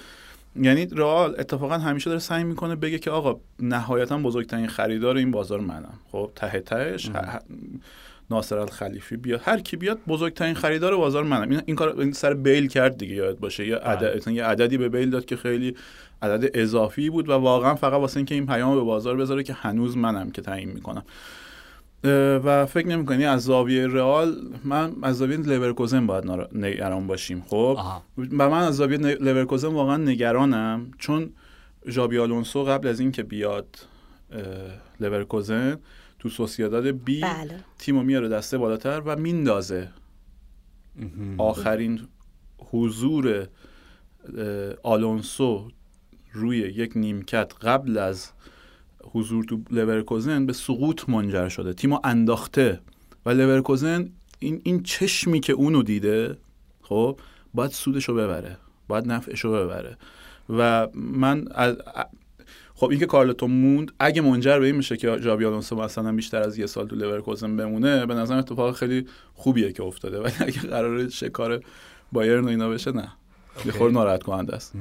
یعنی رئال اتفاقا همیشه داره سعی می‌کنه بگه که آقا نهایتا بزرگترین خریدار این بازار منم. خب ته تهش ناصر الخلیفی بیاد. هر کی بیاد بزرگترین خریدار بازار منم. این, این کار سر بیل کرد دیگه یاد باشه. یه بله. عدد یه عددی به بیل داد که خیلی عدد اضافی بود و واقعا فقط واسه اینکه این پیام به بازار بذاره که هنوز منم که تعیین می‌کنم. و فکر نمی‌کنی از زاویه رئال؟ من از زاویه لورکوزن باید نگران باشیم خب؟ و من از زاویه لورکوزن واقعا نگرانم چون ژابی آلونسو قبل از اینکه بیاد لورکوزن تو سوسیاداد بی بله. تیمو میاره دسته بالاتر و میندازه. آخرین حضور آلونسو روی یک نیمکت قبل از حضور تو لورکوزن به سقوط منجر شده. تیمو انداخته. و لورکوزن این این چشمی که اونو دیده خب باید سودشو ببره. باید نفعشو ببره. و من از خب اینکه کارلتو موند اگه منجر به این میشه که ژابی آلونسو مثلا بیشتر از یه سال تو لورکوزن بمونه به نظر اتفاق خیلی خوبیه که افتاده. <laughs> ولی اگه قرار شکار بایرن و اینا بشه نه. یه خورده ناراحت کننده است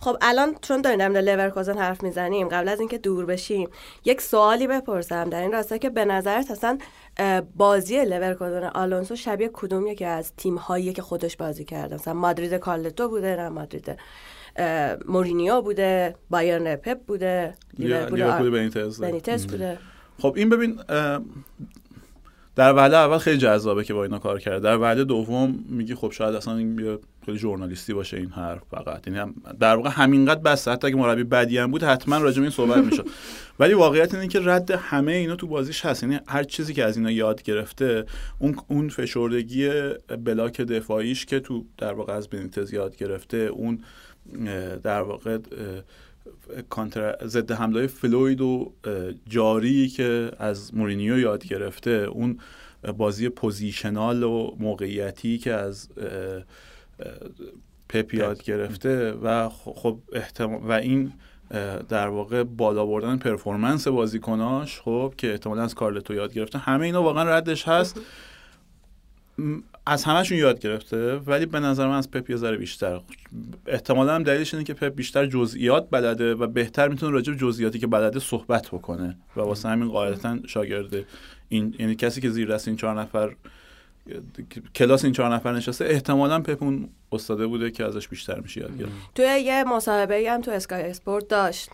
خب الان چون داریم در لورکوزن حرف می‌زنیم قبل از اینکه دور بشیم یک سوالی بپرسم. در این راستا که به نظرت اصلا بازی لورکوزن آلونسو شبیه کدوم یکی از تیم هایی که خودش بازی کرده؟ مثلا مادرید کارلتو بوده نه مادرید مورینیو بوده بایرن پپ بوده لیورپول بنیتز. بوده. خب این ببین در وهله اول خیلی جذابه که با اینا کار کرده. در وهله دوم میگی خب شاید اصلا این خیلی ژورنالیستی باشه این حرف فقط. یعنی هم در واقع همینقدر بس. حتی اگه مربی بدی هم بود حتما راجع این صحبت می‌شد. <laughs> ولی واقعیت اینه که رد همه اینا تو بازیش هست. یعنی هر چیزی که از اینا یاد گرفته اون اون فشردگی بلاک دفاعیش که تو در واقع از بنیتز یاد گرفته اون در واقع ضد حمله fluid و جاری که از مورینیو یاد گرفته اون بازی positional و موقعیتی که از پپ یاد گرفته و خب احتمال و این در واقع بالا بردن performance بازیکناش خب که احتمالا از کارلتو یاد گرفته. همه اینا واقعا ردش هست. از همهشون یاد گرفته ولی به نظر من از پپ یه ذره بیشتر. احتمالا هم دلیلش اینه که پپ بیشتر جزئیات بلده و بهتر می‌تونه راجع به جزئیاتی که بلده صحبت بکنه. و واسه همین قاعدتا شاگرد این یعنی کسی که زیر دست این چهار نفر کلاس این چهار نفر نشسته احتمالا پپ اون استاده بوده که ازش بیشتر میشه یاد گرفت. توی یه مصاحبه هم تو اسکای اسپورت داشت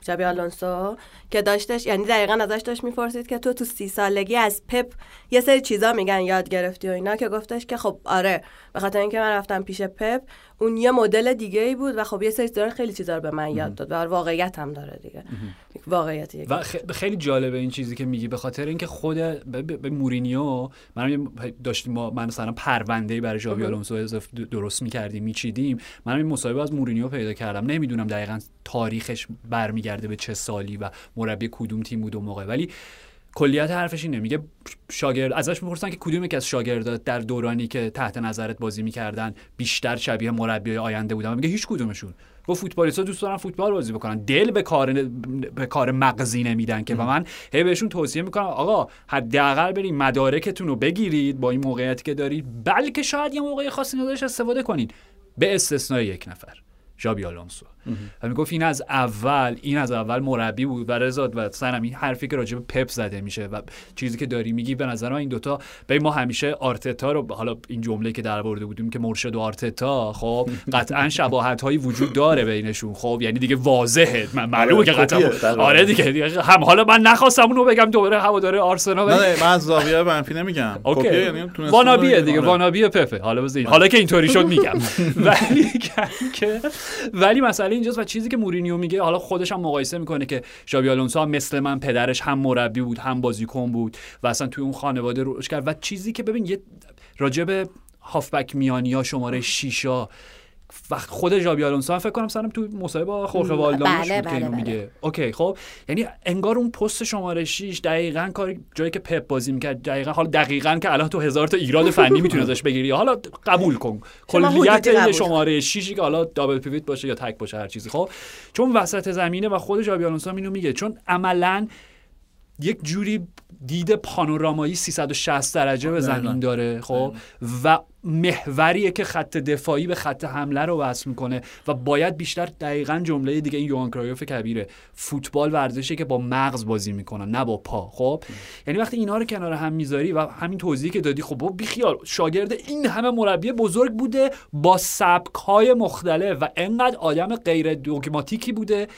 جابی آلونسو که داشتش یعنی دقیقا ازش داشت می‌پرسید که تو تو سی سالگی از پپ یه سری چیزا میگن یاد گرفتی و اینا که گفتش که خب آره به خاطر اینکه من رفتم پیش پپ اون یه مدل دیگه ای بود و خب یه سری داره خیلی چیزا رو به من یاد داد و واقعیت هم داره دیگه. واقعیتی و خیلی جالبه این چیزی که میگی به خاطر اینکه خود به مورینیو من داشتیم ما من مثلا پرونده برای ژاوی آلونسو درست می‌کردیم میچیدیم. من این مصاحبه از مورینیو پیدا کردم. نمی‌دونم دقیقا تاریخش برمیگرده به چه سالی و مربی کدوم تیم بود و موقع. ولی کلیت حرفش اینه. میگه شاگرد ازش می‌پرسن که کدوم که از شاگردات در دورانی که تحت نظرت بازی می‌کردن بیشتر شبیه مربی آینده بودن؟ میگه هیچ کدومشون. با فوتبالیستا دوست دارن فوتبال بازی بکنن. دل به کار به کار مغزی نمیدن که. و من هی بهشون توصیه می‌کنم آقا حداقل برید مدارکتون رو بگیرید با این موقعیتی که دارید بلکه شاید یه موقع خاصی نداشت استفاده کنید. به استثنای یک نفر. ژابی آلونسو. و می‌گفت این از اول این از اول مربی بود. و رضا و سنم این حرفی که راجع به پپ زده میشه و چیزی که داری میگی به نظر من این دوتا به ما همیشه آرتتا رو حالا این جمله که در برده بودیم که مرشد و آرتتا خب <laughs> قطعا شباهت هایی وجود داره بینشون. خب یعنی دیگه واضحه. من معلومه که قطعا آره دیگه, دیگه هم حالا من نخواستم اونو بگم دوباره هوادار آرسنال. نه من از زاویه منفی نمیگم. یعنی وانابیه دیگه وانابیه پپه. حالا بزین حالا که اینطوری شد میگم. <laughs> ولی که ولی مسئله اینجاست و چیزی که مورینیو میگه حالا خودش هم مقایسه می‌کنه که ژابی آلونسو مثل من پدرش هم مربی بود هم بازیکن بود و اصلا توی اون خانواده روش کرد. و چیزی که ببین یه راجب هافبک میانیا شماره شیشا وقت خود ژابی آلونسو فکر کنم سرم تو مصاحبه با خورخه والداموش بله بله میگه بله. اوکی خب. یعنی انگار اون پست شماره 6 دقیقا کار جایی که پپ بازی می‌کرد دقیقا حالا دقیقا که الان تو هزار تا ایراد <laughs> فنی می‌تونی ازش بگیری. حالا قبول کن. کلیت شماره 6 که حالا دابل پیوت باشه یا تک باشه هر چیزی. خب چون وسط زمینه و خود ژابی آلونسو اینو میگه چون عملا یک جوری دید پانورامایی 360 درجه به زمین داره خب؟ و محوریه که خط دفاعی به خط حمله رو وصل می‌کنه و باید بیشتر دقیقا جمله دیگه این یوان کرایوف کبیره. فوتبال ورزشه که با مغز بازی می‌کنن نه با پا خب؟ یعنی وقتی اینا رو کنار هم می‌ذاری و همین توضیحی که دادی خب بیخیال. شاگرد این همه مربی بزرگ بوده با سبک های مختلف و انقدر آدم غیر دوگماتیکی بوده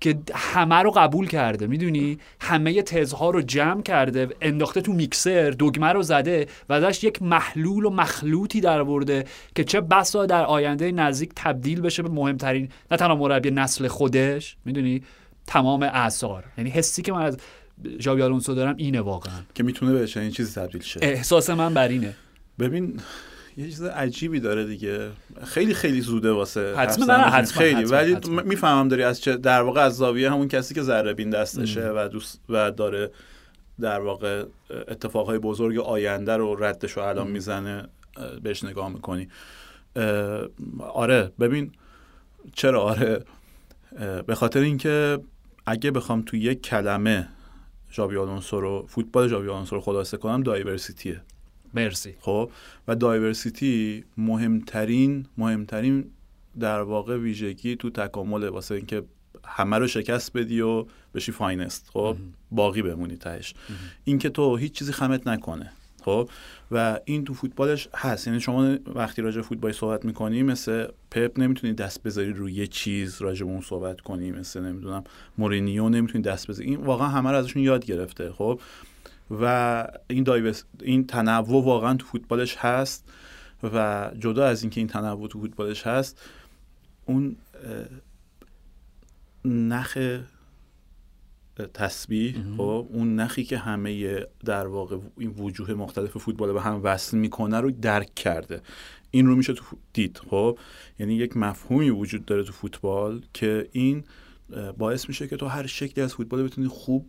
که همه رو قبول کرده می‌دونی؟ همه تزها رو جمع کرده انداخته تو میکسر دگمه رو زده و ازش یک محلول و مخلوطی در برده که چه بسا در آینده نزدیک تبدیل بشه به مهمترین نه تنها مربی نسل خودش می‌دونی؟ تمام اثار یعنی حسی که من از ژاوی آلونسو دارم اینه واقعا. که می‌تونه به این چیزی تبدیل شه. احساس من بر اینه. ببین یه چیز عجیبی داره دیگه. خیلی خیلی زوده واسه حتما نه حتما خیلی. ولی می‌فهمم داری از چه در واقع از زاویه همون کسی که ذره بین دستشه و دوست و داره در واقع اتفاقهای بزرگ آینده رو ردش رو الان می‌زنه بهش نگاه می‌کنی. آره ببین چرا؟ آره. به خاطر اینکه اگه بخوام تو یک کلمه ژابی آلونسو رو فوتبال ژابی آلونسو رو خلاصه کنم دایورسیتیه مرسی. خب و diversity مهمترین مهمترین در واقع ویژگی تو تکامل واسه اینکه همه رو شکست بدی و بشی finest. خب باقی بمونی تهش. اینکه تو هیچ چیزی خمت نکنه. خب و این تو فوتبالش هست. یعنی شما وقتی راجع فوتبال صحبت می‌کنی مثل پپ نمی‌تونی دست بذاری روی یه چیز راجع به اون صحبت کنی مثل نمی‌دونم مورینیو نمی‌تونی دست بذاری. این واقعا همه رو ازشون یاد گرفته. خب و این دایوس این تنوع واقعا تو فوتبالش هست و جدا از اینکه این تنوع تو فوتبالش هست اون نخ تسبیح خب اون نخی که همه در واقع این وجوه مختلف فوتبال به هم وصل می‌کنه رو درک کرده. این رو میشه تو دید خب. یعنی یک مفهومی وجود داره تو فوتبال که این باعث میشه که تو هر شکلی از فوتبال بتونی خوب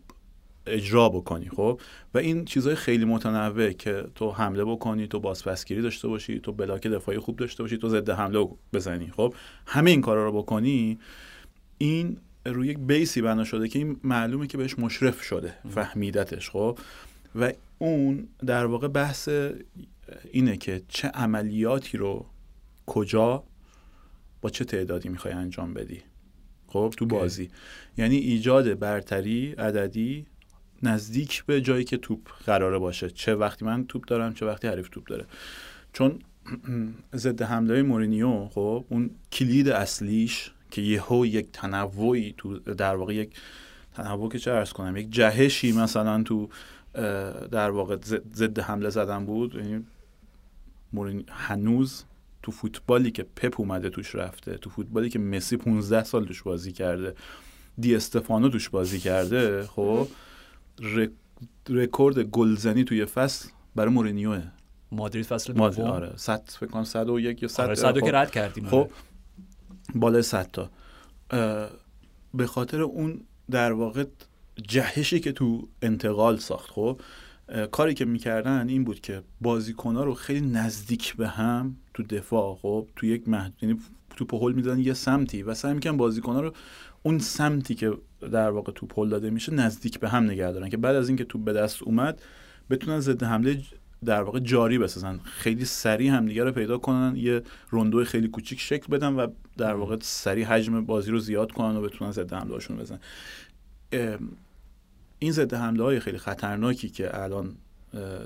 اجرا بکنی خب؟ و این چیزهای خیلی متنوع که تو حمله بکنی تو بازپسگیری داشته باشی تو بلاک دفاعی خوب داشته باشی تو ضد حمله بزنی خب؟ همه این کارا رو بکنی این روی یک بیسی بنا شده که این معلومه که بهش مشرف شده فهمیدتش خب؟ و اون در واقع بحث اینه که چه عملیاتی رو کجا با چه تعدادی می‌خوای انجام بدی خب؟ تو بازی. یعنی ایجاد برتری عددی نزدیک به جایی که توپ قراره باشه. چه وقتی من توپ دارم چه وقتی حریف توپ داره. چون <clears throat> ضد حمله مورینیو خب اون کلید اصلیش که یهو یک تنوعی تو در واقع یک تنوع که چه ارز کنم یک جهشی مثلا تو در واقع ضد حمله زدن بود. یعنی هنوز تو فوتبالی که پپ اومده توش رفته تو فوتبالی که مسی 15 سال توش بازی کرده دی استفانو توش بازی کرده خب رکورد گلزنی توی فصل برای مورینیوه مادرید فصل دوم؟ آره. 100 فکر کنم 101 یا 100 آره 100 که رد کردیم خب آره. بالای 100 تا. به خاطر اون در واقع جهشی که تو انتقال ساخت خب کاری که می‌کردن این بود که بازیکنها رو خیلی نزدیک به هم تو دفاع خب تو یک محد... یعنی تو پهل می‌دادن یه سمتی و سعی می‌کنن بازیکنها رو اون سمتی که در واقع تو پل داده میشه نزدیک به هم نگه دارن که بعد از اینکه تو به دست اومد بتونن ضد حمله در واقع جاری بسازن. خیلی سریع همدیگه رو پیدا کنن یه روندو خیلی کوچیک شکل بدن و در واقع سریع حجم بازی رو زیاد کنن و بتونن ضد حمله هاشون بزنن. این ضد حمله های خیلی خطرناکی که الان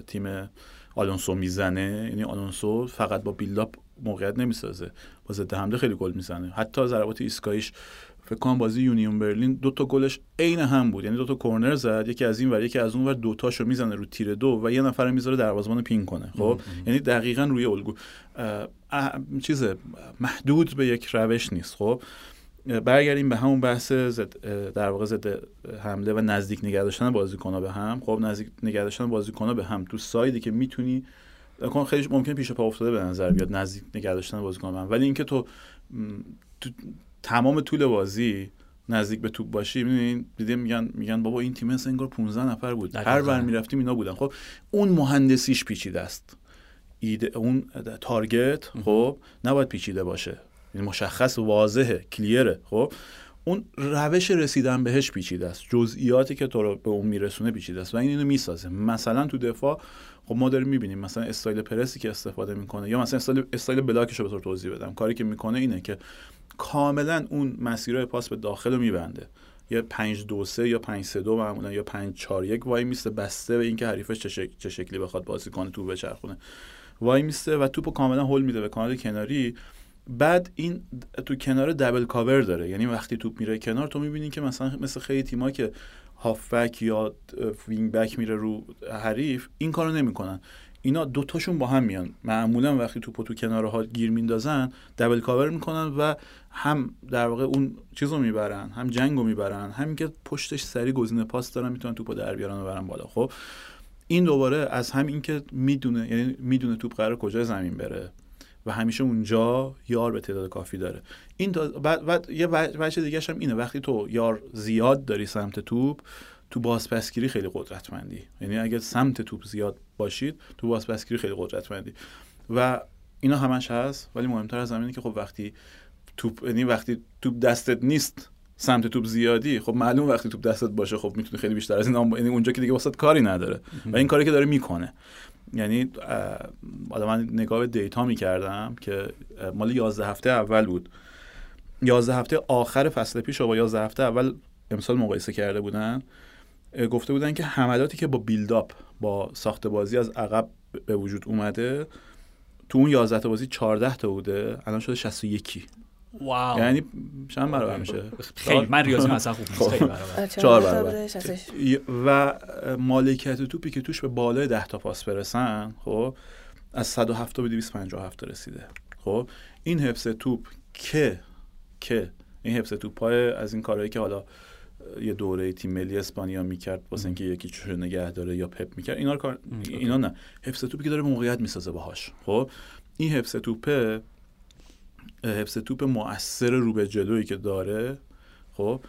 تیم آلونسو می‌زنه یعنی آلونسو فقط با build-up موقعیت نمی‌سازه. با ضد حمله خیلی گل می‌زنه. حتی ضربات ایستگاهیش فکر کنم بازی یونیون برلین دو تا گلش عین هم بود. یعنی دو تا کرنر زد یکی از این ور یکی از اون ور دو تاشو می‌زنه رو تیر دو و یه نفر می‌ذاره دروازه‌بان pin کنه. خب؟ یعنی دقیقا روی الگو. چیز محدود به یک روش نیست. خب؟ برگردیم به همون بحث در واقع ضد حمله و نزدیک نگه داشتن بازیکن‌ها به هم. خب؟ نزدیک نگه داشتن بازیکن‌ها به هم. تو سایدی که می‌تونی خیلی ممکن پیش پا افتاده به نظر بیاد نزدیک نگه داشتن بازیکن به هم. ولی اینکه تو تمام طول بازی نزدیک به توپ باشی می‌دونین دیدیم میگن میگن بابا این تیم انگار 15 نفر بود. هر بر می‌رفتیم اینا بودن. خب اون مهندسیش پیچیده است. ایده اون target خب نباید پیچیده باشه. یعنی مشخص واضحه clear ه. خب اون روش رسیدن بهش پیچیده است. جزئیاتی که تو رو به اون میرسونه پیچیده است. و این اینو می‌سازه. مثلا تو دفاع خب ما داریم می‌بینیم مثلا استایل پرسی که استفاده می‌کنه یا مثلا style style block ش رو به توضیح بدم. کاری که می‌کنه اینه که کاملا اون مسیرهای پاس به داخل رو میبنده. یه 5 2 3 یا 5 3 2 معمولا یا 5 4 1 وای میسته بسته به اینکه حریفش چه, شک... چه شکلی بخواد بازی کنه توپ بچرخونه. وای میسته و توپو کاملا هول میده به کانال کناری. بعد این تو کنار double cover داره. یعنی وقتی توپ میره کنار تو می‌بینی که مثلا مثل خیلی تیما که هافبک یا wing back میره رو حریف این کارو نمی‌کنن. اینا دوتاشون با هم میان. معمولا وقتی توپو تو کنارها گیر میندازن double cover می‌کنن و هم در واقع اون چیزو می‌برن هم جنگو می‌برن همین که پشتش سری گزینه پاس دارن می‌تونن توپو در بیارن و برن بالا. خب این دوباره از هم اینکه می‌دونه یعنی می‌دونه توپ قرار کجا زمین بره. و همیشه اونجا یار به تعداد کافی داره. این بعد, یه بچه دیگه هم اینه. وقتی تو یار زیاد داری سمت توپ تو بازپسگیری خیلی قدرتمندی. یعنی اگر سمت توپ زیاد باشید تو بازپسگیری خیلی قدرتمندی. و اینا همش هست ولی مهمتر از همینه که خب وقتی توپ یعنی وقتی توپ دستت نیست سمت توپ زیادی خب معلوم وقتی توپ دستت باشه خب می‌تونی خیلی بیشتر از این یعنی اونجا که دیگه واسط کاری نداره. و این کاری که داره می‌کنه. یعنی حالا من نگاه به دیتا می‌کردم که مال 11 هفته اول بود. 11 هفته آخر فصل پیش و با 11 هفته اول امسال مقایسه کرده بودن. گفته بودن که حملاتی که با بیلداپ با ساخت بازی از عقب به وجود اومده تو اون 11 تا بازی 14 تا بوده الان شده 61 واو. یعنی چند برابر میشه؟ خیلی. من ریاضی مثلا خوب نیست. خیلی <laughs> برابر. چهار برابر. و مالکیت توپی که توش به بالای 10 تا پاس برسن خب از 107 به 257 رسیده. خب این حفظ توپ که که این حفظ توپ پای از این کارهایی که حالا یه دوره تیم ملی اسپانیا می‌کرد واسه اینکه یکی چوش نگه داره یا پپ می‌کرد اینا کار اینا نه. حفظ توپی که داره موقعیت می‌سازه باهاش. خب این حفظ توپه حفظ توپ مؤثر رو به جلویی که داره خب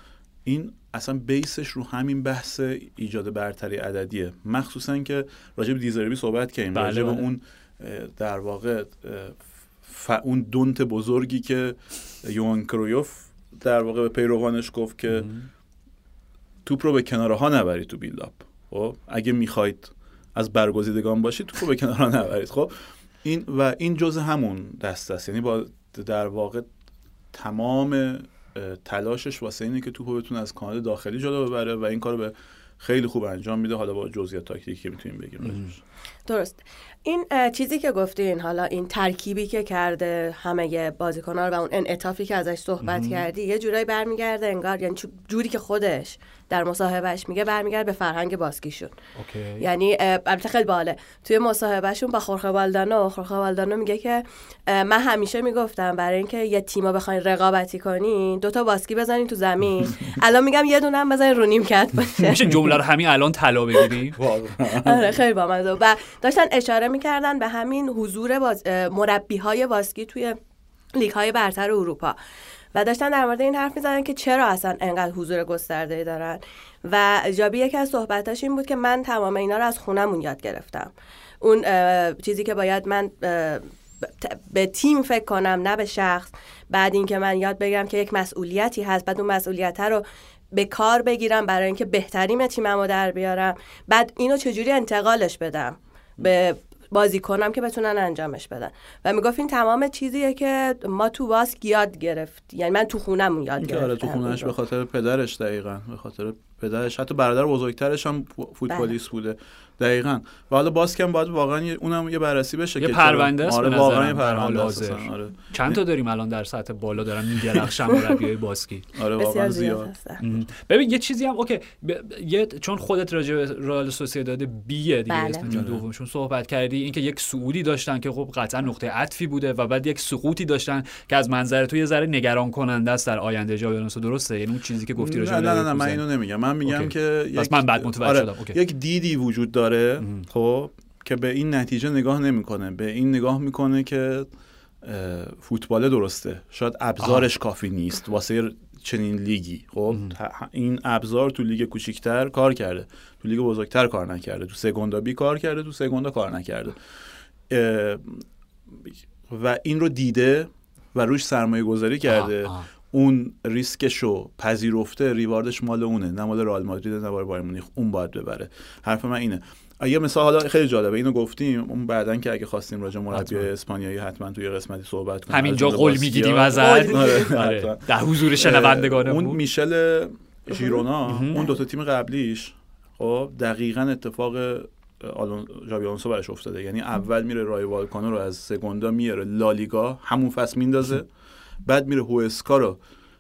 این اصلا بیسش رو همین بحث ایجاد برتری عددیه. مخصوصا که راجع به دیزربی صحبت کردیم بله راجع به بله. اون در واقع ف... اون دونت بزرگی که یوان کرویوف در واقع به پیروانش گفت که توپ رو به کناره ها نبرید تو بیلداپ خب اگه می‌خواید از برگزیدگان باشید توپ رو به کناره ها نبرید. خب این و این جزء همون دست است. یعنی با در واقع تمام تلاشش واسه اینه که توپو بتونه از کانال داخلی جلو ببره و این کارو به خیلی خوب انجام میده. حالا با جزئیات تاکتیکی که می‌تونیم بگیم. درست. این چیزی که گفتین حالا این ترکیبی که کرده همه بازیکنان و اون انعطافی که ازش صحبت کردی یه جورایی برمیگرده انگار یعنی جوری که خودش در مصاحبهش میگه برمیگرده به فرهنگ باسکیشون اوکی. یعنی البته خیلی باله توی مصاحبهشون با خورخه والدانو خورخه والدانو میگه که من همیشه می‌گفتم برای اینکه یه تیما بخواین رقابتی کنین دوتا باسکی بزنین تو زمین. <laughs> الان میگم یه دونه هم بزنین رو نیمکت باشه. میشه جمله رو همین الان طلا بگیری <laughs> آره خیلی با و داشتن اشاره می‌کردن به همین حضور باز... مربی های باسکی توی لیگ های برتر اروپا. و داشتن در مورد این حرف می‌زنن که چرا اصلا انقدر حضور گسترده دارن. و جابی یکی از صحبتاش این بود که من تمام اینا رو از خونمون یاد گرفتم. اون چیزی که باید من به تیم فکر کنم نه به شخص. بعد اینکه من یاد بگیرم که یک مسئولیتی هست بعد اون مسئولیت رو به کار بگیرم برای اینکه بهترین تیمم رو در بیارم. بعد اینو چجوری انتقالش بدم؟ به بازی کنم که بتونن انجامش بدن. و می‌گفت این تمام چیزیه که ما تو باسک یاد گرفت. یعنی من تو خونم یاد گرفتم آره تو خونش به خاطر پدرش دقیقا به خاطر پدرش. حتی برادر بزرگترش هم فوتبالیست بله. بوده. دقیقا. و حالا باسکم باید واقعا اونم یه بررسی بشه یه پرونده است آره واقعا یه پرونده است آره. چند تا داریم الان در سطح بالا؟ دارن میدرخشن مربیای باسکی آره واقعا زیاد ببین یه چیزی هم اوکی ب... یه چون خودت راجع به رئال سوسییداد بی دیگه بله. اسم دومشون صحبت کردی اینکه یک سعودی داشتن که خب قطعا نقطه عطفی بوده و بعد یک سقوطی داشتن که از منظر تو یه ذره نگران کننده است در آینده جای درسته؟ یعنی اون چیزی که گفتی راجع نه نه نه من اینو نمیگم. من میگم که یک من بعد متوجه آره. شدم. یک دیدی وجود داره خب که به این نتیجه نگاه نمی‌کنه. به این نگاه می‌کنه که فوتبال درسته. شاید ابزارش کافی نیست. واسه چنین لیگی. خب این ابزار تو لیگ کوچیکتر کار کرده. تو لیگ بزرگتر کار نکرده. تو سگوندا بی کار کرده تو سگوندا کار نکرده. و این رو دیده و روش سرمایه گذاری کرده. اون ریسکشو پذیرفته ریواردش مال اونه نه مال رئال مادرید نه مال بایر مونیخ. اون باید ببره. حرف من اینه. یه مثال حالا خیلی جالبه اینو گفتیم اون بعدا که اگه خواستیم راجع مربی اسپانیایی حتما توی قسمتی صحبت کنیم. همینجا قول می‌گیریم ازت. آره. آره. در حضور شنوندگان اون میشل ژیرونا اون دو تا تیم قبلیش خب دقیقا اتفاق آلون جابی آلونسو براش افتاده. یعنی اول میره رای والکانو رو از سگوندا میاره لالیگا همون فصل میندازه. بعد میره هوسکا رو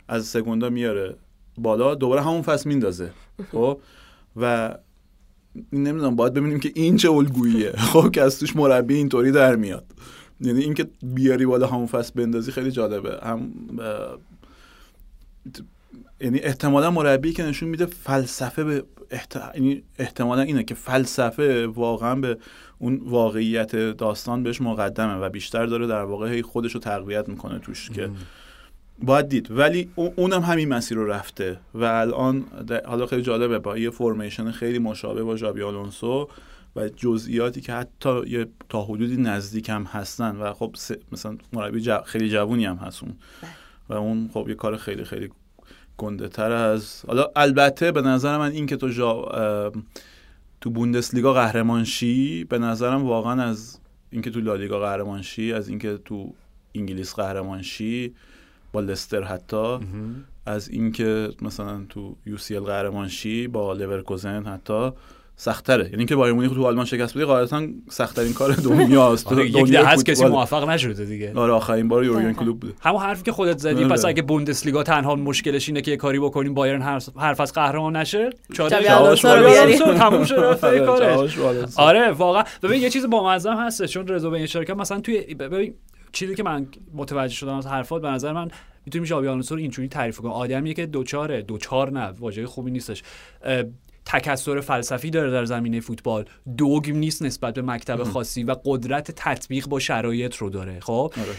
از سگوندا میاره بالا دوباره همون فصل میندازه. خب؟ و نمی‌دونم باید ببینیم که این چه الگوییه. <laughs> خب؟ که از توش مربی اینطوری در میاد. یعنی اینکه بیاری بالا همون فصل بندازی خیلی جالبه. هم یعنی احتمالا مربی که نشون میده فلسفه به احت... یعنی احتمالا اینه که فلسفه واقعا به اون واقعیت داستان بهش مقدمه و بیشتر داره در واقع خودش رو تقویت می‌کنه توش که باید دید. ولی اونم همین مسیر رو رفته و الان حالا خیلی جالبه با یه فرمیشن خیلی مشابه با جابی آلونسو و جزئیاتی که حتی یه تا حدودی نزدیک هم هستن و خب مثلا مربی خیلی جوونی هم هست اون. بله. و اون خب یه کار خیلی خیلی گنده تر از حالا البته به نظر من این که تو جا تو بوندسلیگا قهرمان شی به نظرم واقعا از اینکه تو لالیگا قهرمان شی از اینکه تو انگلیس قهرمان شی با لستر حتی از اینکه مثلا تو یو سی ال قهرمان شی با لورکوزن حتی سختره. یعنی که بایر مونیخ تو آلمان شکست بده قاعدتا سختترین کار دنیاست <laughs> آره یک ده هست کسی موفق نشده دیگه. آره آخرین بار یورگن کلوب بوده. همون حرفی که خودت زدی آره. پس اگه بوندسلیگا تنها مشکلش اینه که یه کاری بکنیم بایرن حرف از قهرمان نشه چاره <laughs> تموم شد آره واقعا. ببین یه چیز بامزه هست چون رضا به این مثلا توی ببین چیزی که من متوجه شدم از حرفات به نظر من می‌تونیم ژابی آلونسو رو اینجوری تعریف کنیم آدمیه که دوچاره دوچار نه واژه خوبی نیستش. تکسر فلسفی داره در زمینه فوتبال. دگم نیست نسبت به مکتب خاصی و قدرت تطبیق با شرایط رو داره خب؟ آره.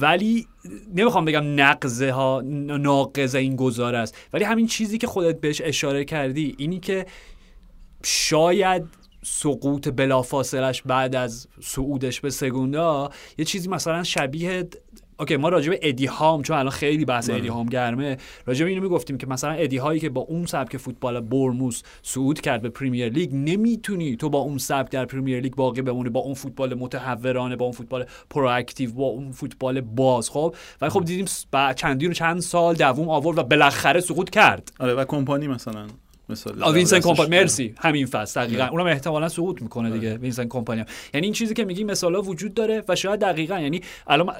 ولی نمی‌خوام بگم نقضه ها ناقض این گذار است. ولی همین چیزی که خودت بهش اشاره کردی اینی که شاید سقوط بلافاصلش بعد از صعودش به سگوندا یه چیزی مثلا شبیه OK ما راجع به ادی هاو هم چون الان خیلی بحث ادی هاو هم گرمه راجع به اینو می‌گفتیم که مثلا ادی هاویی که با اون سبک فوتبال بورنموث صعود کرد به پریمیر لیگ نمی‌تونی تو با اون سبک در پریمیر لیگ باقی بمونی با اون فوتبال متهورانه با اون فوتبال proactive با اون فوتبال باز خب؟ ولی خب دیدیم چندین و چند سال دووم آورد و بالاخره سقوط کرد. آره و کمپانی مثلا. مثلا ونسان کمپانی. مرسی. همین فصل. دقیقا. اونم احتمالا سقوط می‌کنه دیگه آره. ونسان کمپانی یعنی این چیزی که میگی مثالا وجود داره و شاید دقیقا. یعنی الان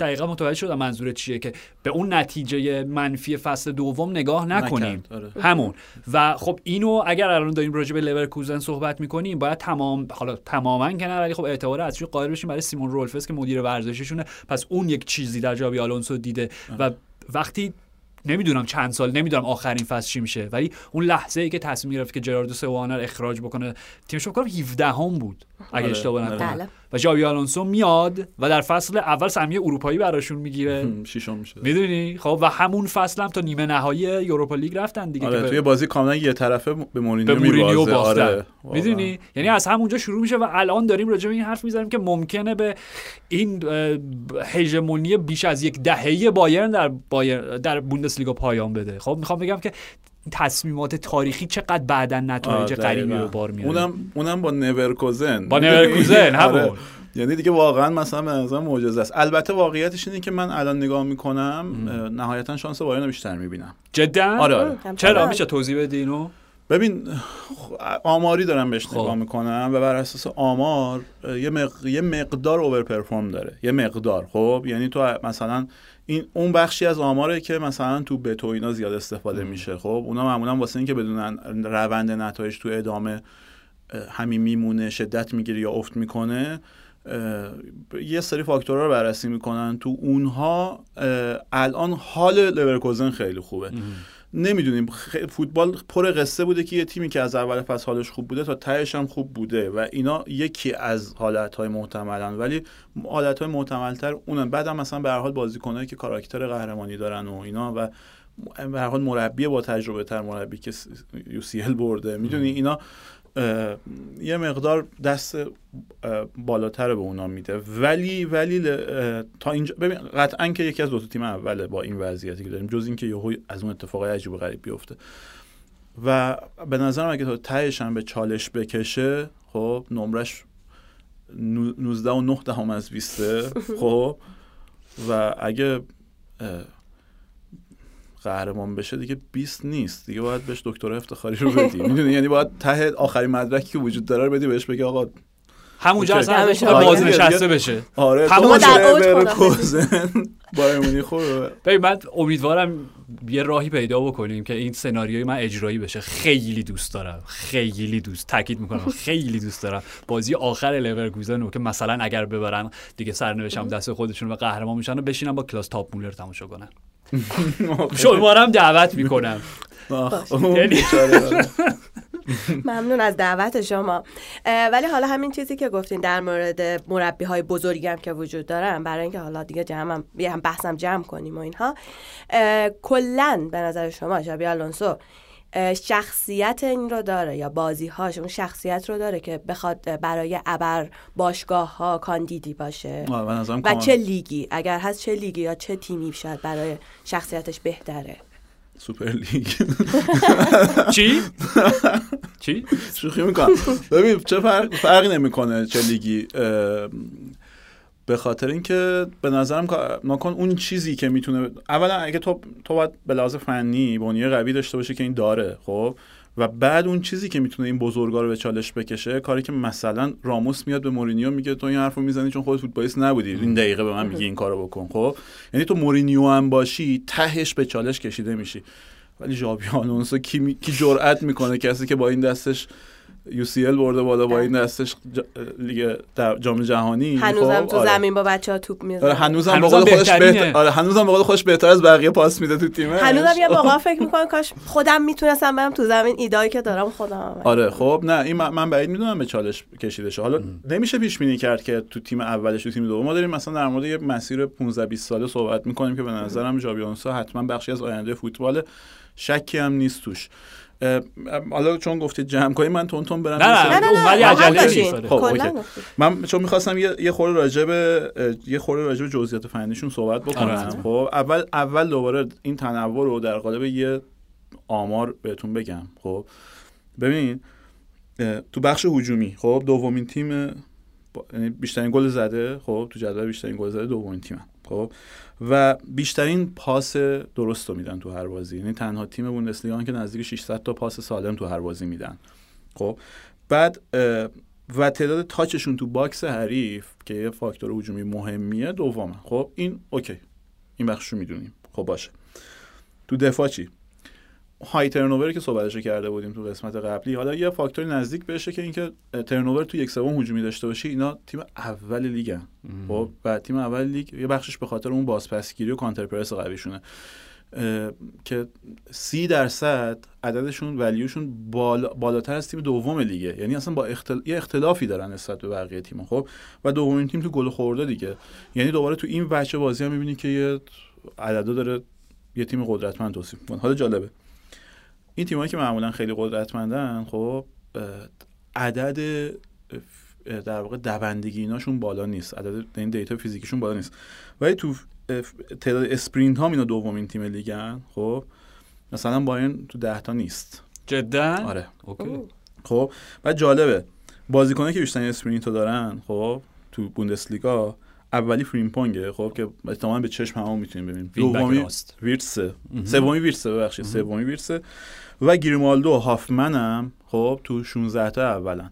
دقیقا متوجه شدم منظور چیه که به اون نتیجه منفی فصل دوم نگاه نکنیم. آره. همون. و خب اینو اگر الان داریم راجع به لورکوزن صحبت می‌کنیم باید تمام حالا تماما که نه ولی خب اعتبار ازش قائل بشیم برای سیمون رولفس که مدیر ورزشیشونه پس اون یک چیزی در ژابی آلونسو دیده. و وقتی نمی‌دونم چند سال نمی‌دونم آخرین فصل چی میشه ولی اون لحظه ای که تصمیم گرفت که جراردو سوانر اخراج بکنه تیمش فکر 17 هم بود. اگه آره. اشتباه نکنم. بله. و جاوی آلونسو میاد و در فصل اول سهمیه اروپایی براشون می‌گیره. ششم میشه. می‌دونی؟ خب و همون فصل هم تا نیمه نهایی اروپا لیگ رفتن دیگه آره توی بازی کاملا یه طرفه به مورینیو به آره. می‌دونی؟ یعنی از همونجا شروع میشه و الان داریم راجع به این حرف می‌زنیم که ممکنه به این هژمونی بیش از یک دهه بایرن در بایر در بوندسلیگا پایان بده. خب می‌خوام بگم که تصمیمات تاریخی چقدر بعدا نتایج غریبی رو بار میاره؟ اونم اونم با نورکوزن با نورکوزن <laughs> آره. همون. یعنی دیگه واقعا مثلا به نظر معجزه است. البته واقعیتش اینه که من الان نگاه می‌کنم نهایتا شانس بایرن بیشتر می‌بینم. جدا؟ آره, آره. چرا؟ میشه توضیح بدی اینو؟ ببین آماری دارم بهش نگاه خب. می‌کنم و بر اساس آمار یه, یه مقدار اوور پرفورم داره. یه مقدار خب؟ یعنی تو مثلا این اون بخشی از آماره که مثلا تو بتو اینا زیاد استفاده میشه خب؟ اونا معمولا واسه اینکه بدونن روند نتایج تو ادامه همین میمونه شدت می‌گیره یا افت می‌کنه یه سری فاکتورها رو بررسی می‌کنن. تو اونها الان حال لورکوزن خیلی خوبه. نمی‌دونیم. فوتبال پر قصه بوده که یه تیمی که از اول فصل حالش خوب بوده تا تهش هم خوب بوده و اینا یکی از حالتهای محتملن. ولی حالتهای محتملتر اونن. بعدم مثلا به هر حال بازیکنایی که کاراکتر قهرمانی دارن و اینا و به هر حال مربی با تجربه تر مربی که یو سی ال برده. می‌دونی؟ اینا یه مقدار دست بالاتر به اونا میده. ولی ولی تا اینجا ببین قطعا که یکی از دو تیم اوله با این وضعیتی که داریم جز اینکه یهو از اون اتفاقای عجیب و غریب بیفته. و به نظرم اگه تا تهش هم به چالش بکشه خب نمرش 19 و 9 دهم از 20 خب. و اگه قهرمان بشه دیگه 20 نیست. دیگه باید بهش دکترا افتخاری رو بدی. می‌دونی؟ یعنی باید ته آخرین مدرکی که وجود داره رو بدی بهش بگی آقا همونجا اصلا باز نشسته بشه. آره همون در کوزن. <laughs> بایرن خوبه ببین من امیدوارم یه راهی پیدا بکنیم که این سناریوی من اجرایی بشه. خیلی دوست دارم. خیلی دوست. تاکید می‌کنم. <laughs> خیلی دوست دارم. بازی آخر لورکوزن رو که مثلا اگر ببرن دیگه سرنوشتم دست خودشون و قهرمان میشن و بشینن با کلاس تاپ مولر تماشا کنن. شما هم دعوت می‌کنم. یعنی <laughs> ممنون از دعوت شما. ولی حالا همین چیزی که گفتین در مورد مربی های بزرگی هم که وجود دارن برای اینکه حالا دیگه جمع هم, هم بحثم جمع کنیم و اینها. کلا به نظر شما شبیه آلونسو شخصیت این رو داره یا بازی هاش اون شخصیت رو داره که بخواد برای ابر باشگاه ها کاندیدی باشه. و چه لیگی؟ اگر هست چه لیگی یا چه تیمی شاید برای شخصیتش بهتره؟ سوپر لیگ. چی؟ چی؟ شوخی می‌کنم. ببین چه فرق فرقی نمی‌کنه چه لیگی به خاطر اینکه به نظرم نکن اون چیزی که می‌تونه اولا اگه تو تو باید به لحاظ فنی بنیه قوی داشته باشه که این داره خب؟ و بعد اون چیزی که می‌تونه این بزرگا رو به چالش بکشه کاری که مثلا راموس میاد به مورینیو میگه تو این حرفو می‌زنی چون خودت فوتبالیست نبودی. این دقیقه به من میگی این کارو بکن خب؟ یعنی تو مورینیو هم باشی تهش به چالش کشیده میشی. ولی ژابی آلونسو کی, می... کی جرأت می‌کنه کسی که با این دستش ال برده بالا با این دستش لیگ جام جهانی. هنوزم خب، تو آره. زمین با بچه ها توپ می‌زنه. آره هنوزم با خودش بهتر آره هنوزم با خودش بهتر از بقیه پاس میده تو تیم هنوزم یه موقع فکر می‌کنم کاش خودم می‌تونستم برم تو زمین. ایدایی که دارم خودم آره خب نه این من بعید می‌دونم به چالش کشیده شه حالا نمیشه پیش بینی کرد که تو تیم اولش تو تیم دوم. ما داریم مثلا در مورد یه مسیر 15 20 ساله صحبت می‌کنیم که به نظرم ژابی حتما بخشی از آینده فوتبال شکی هم نیست توش. حالا چون گفتید جمع کنیم من تون تون برم. نه نه نه عجله خب من چون می‌خواستم یه یه خورده راجع به یه خورده راجع به جزئیات فنیشون صحبت بکنم. آره. خب اول اول دوباره این تنوع رو در قالب یه آمار بهتون بگم. خب ببین تو بخش هجومی خب دومین تیم یعنی بیشترین گل زده خب تو جدول بیشترین گل زده دومین تیم خب و بیشترین پاس درست رو میدن تو هر بازی. یعنی تنها تیم بوندسلیگا که نزدیک 600 تا پاس سالم تو هر بازی میدن. خب بعد و تعداد touch شون تو box حریف که یه فاکتور هجومی مهمیه دومه. خب این OK. این بخش رو می‌دونیم. خب باشه. تو دفاع چی؟ های ترنووری که صحبتش کرده بودیم تو قسمت قبلی حالا یه فاکتور نزدیک بشه که اینکه ترنوور تو یک سوم هجومی داشته باشی اینا تیم اول لیگن خب و تیم اول لیگ یه بخشش به خاطر اون بازپسگیری و کانتر پرس قویشونه که سی درصد عددشون ولیوشون بالاتر از تیم دوم لیگه. یعنی اصلا با اختل... یه اختلافی دارن نسبت به بقیه تیم خب؟ و دومین تیم تو گل خورده دیگه. یعنی دوباره تو این بچه بازی هم می‌بینی که یه عددا داره یه تیم قدرتمند توصیف می‌کنه. حالا جالبه. این تیمایی که معمولا خیلی قدرتمندن خب عدد در واقع دوندگی ایناشون بالا نیست. عدد این data فیزیکیشون بالا نیست. ولی تو تعداد sprint ها اینا دومین تیم لیگن خب مثلا با این تو ده تا نیست. جدا؟ آره. OK. خب و جالبه بازیکنایی که بیشتر sprint رو دارن خب تو بوندسلیگا اولی فریمپونگه خب که احتمالاً به چشم همون می‌تونیم ببینیم. دومی ویرتسه. سومی ویرتسه ببخشید. سومی ویرتسه. و گریمالدو و هافمن هم خب تو 16 تا اولن.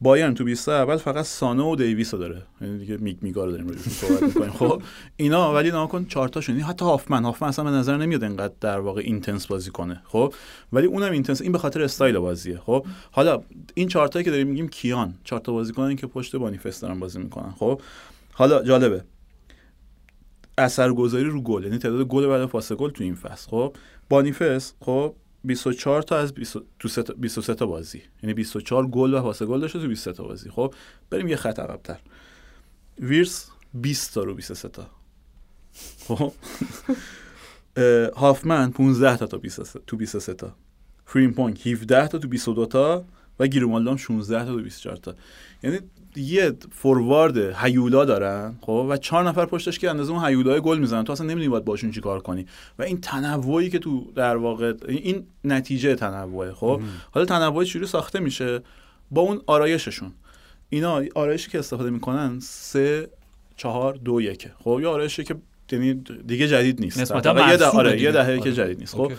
بایرن تو 20 اول فقط سانه و دیویس داره. یعنی دیگه میگ میگا رو داریم صحبت می‌کنیم. خب اینا ولی نگاه کن چهار تاشون حتی هافمن. هافمن اصلا به نظر نمیاد انقدر در واقع intense بازی کنه. خب ولی اونم intense. این به خاطر استایل بازیه. خب حالا این چهار که داریم میگیم کیان. چهار تا بازیکنن که پشت بونیفیس دارن بازی می‌کنن. خب حالا جالبه. اثرگذاری رو گل. یعنی تعداد گل بعد پاس گل تو این فصل. خب بونیفیس خب 24 تا از 20 تو 23 تا بازی. یعنی 24 گل و پاس گل داشته تو 23 تا بازی. خب بریم یه خط عقب‌تر. ویرتس 20 تا رو 23 تا. خب؟ <laughs> هافمن 15 تا, تا 23 تو 23 تا. فریمپونگ 17 تا تو 22 تا. و گیرومالدام 16 تا تو 24 تا. یعنی یه فوروارد هیولا دارن خب؟ و چهار نفر پشتش که اندازه اون هیولای گل می‌زنن. تو اصلا نمی‌دونی باید باشون چیکار کنی. و این تنوعی که تو در واقع این نتیجه تنوعه خب؟ حالا تنوع چجوری ساخته میشه؟ با اون آرایششون. اینا آرایشی که استفاده می‌کنن سه چهار دو یکه خب؟ یه آرایشی که یعنی دیگه جدید نیست. یه آره دهه که جدید نیست. خب؟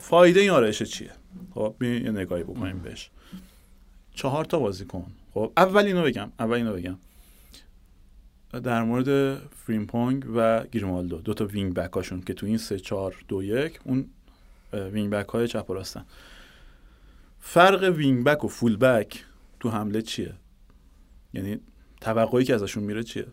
فایده این آرایش چیه؟ خب یه نگاهی بکنیم بهش. چهار تا بازیکن خب اول اینو بگم اول اینو بگم. در مورد فریمپونگ و گریمالدو دو تا wing back هاشون که تو این سه چهار دو یک اون wing back های چپ و راستن. فرق wing back و full back تو حمله چیه؟ یعنی توقعی که ازشون میره چیه؟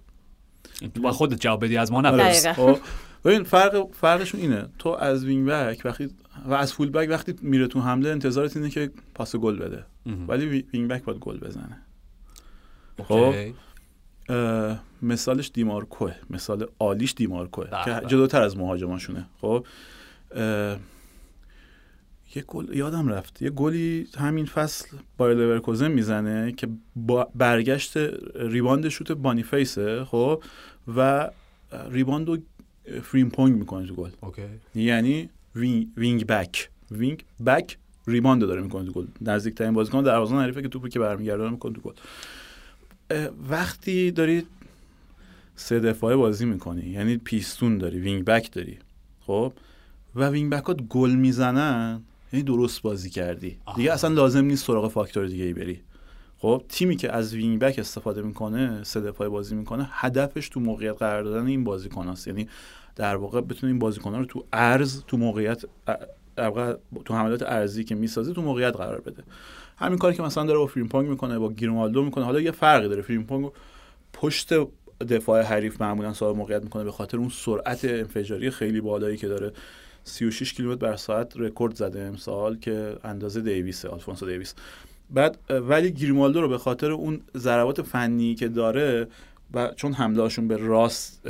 تو با خودت جواب بدی از ما نپرس. خب، ببین فرق فرقشون اینه. تو از wing back وقتی و از full back وقتی میره تو حمله انتظارت اینه که پاس گل بده. ولی wing back باید گل بزنه. خب مثالش دیمارکوه. مثال عالیش دیمارکوه که. جلوتر از مهاجماشونه خب یه گل یادم رفت. یه گلی همین فصل با لورکوزن می‌زنه که با برگشت rebound شوت بونیفیسه خب و rebound رو فریمپونگ می‌کنه تو گل. یعنی wing back wing back rebound داره می‌کنه تو گل. نزدیکترین بازیکن دروازه حریفه که توپو که برمیگردونه می‌کنه تو گل. وقتی داری سه دفاعه بازی می‌کنی یعنی پیستون داری wing back داری خب؟ و wing back ات گل می‌زنن یعنی درست بازی کردی. دیگه اصلا لازم نیست سراغ فاکتور دیگه ای بری. خب؟ تیمی که از wing back استفاده می‌کنه سه دفاعه بازی می‌کنه هدفش تو موقعیت قرار دادن این بازیکن است یعنی در واقع بتونه این بازیکن رو تو عرض تو موقعیت در واقع تو حملات عرضی که می‌سازه تو موقعیت قرار بده. همین کاری که مثلا داره با فریمپونگ می‌کنه با گریمالدو می‌کنه حالا یه فرقی داره. فریمپونگ پشت دفاع حریف معمولا صاحب موقعیت می‌کنه به خاطر اون سرعت انفجاری خیلی بالایی که داره. 36 کیلومتر بر ساعت رکورد زده امسال که اندازه دیویس آلفونسو دیویس. بعد ولی گریمالدو رو به خاطر اون ضربات فنی که داره و چون حملهاشون به راست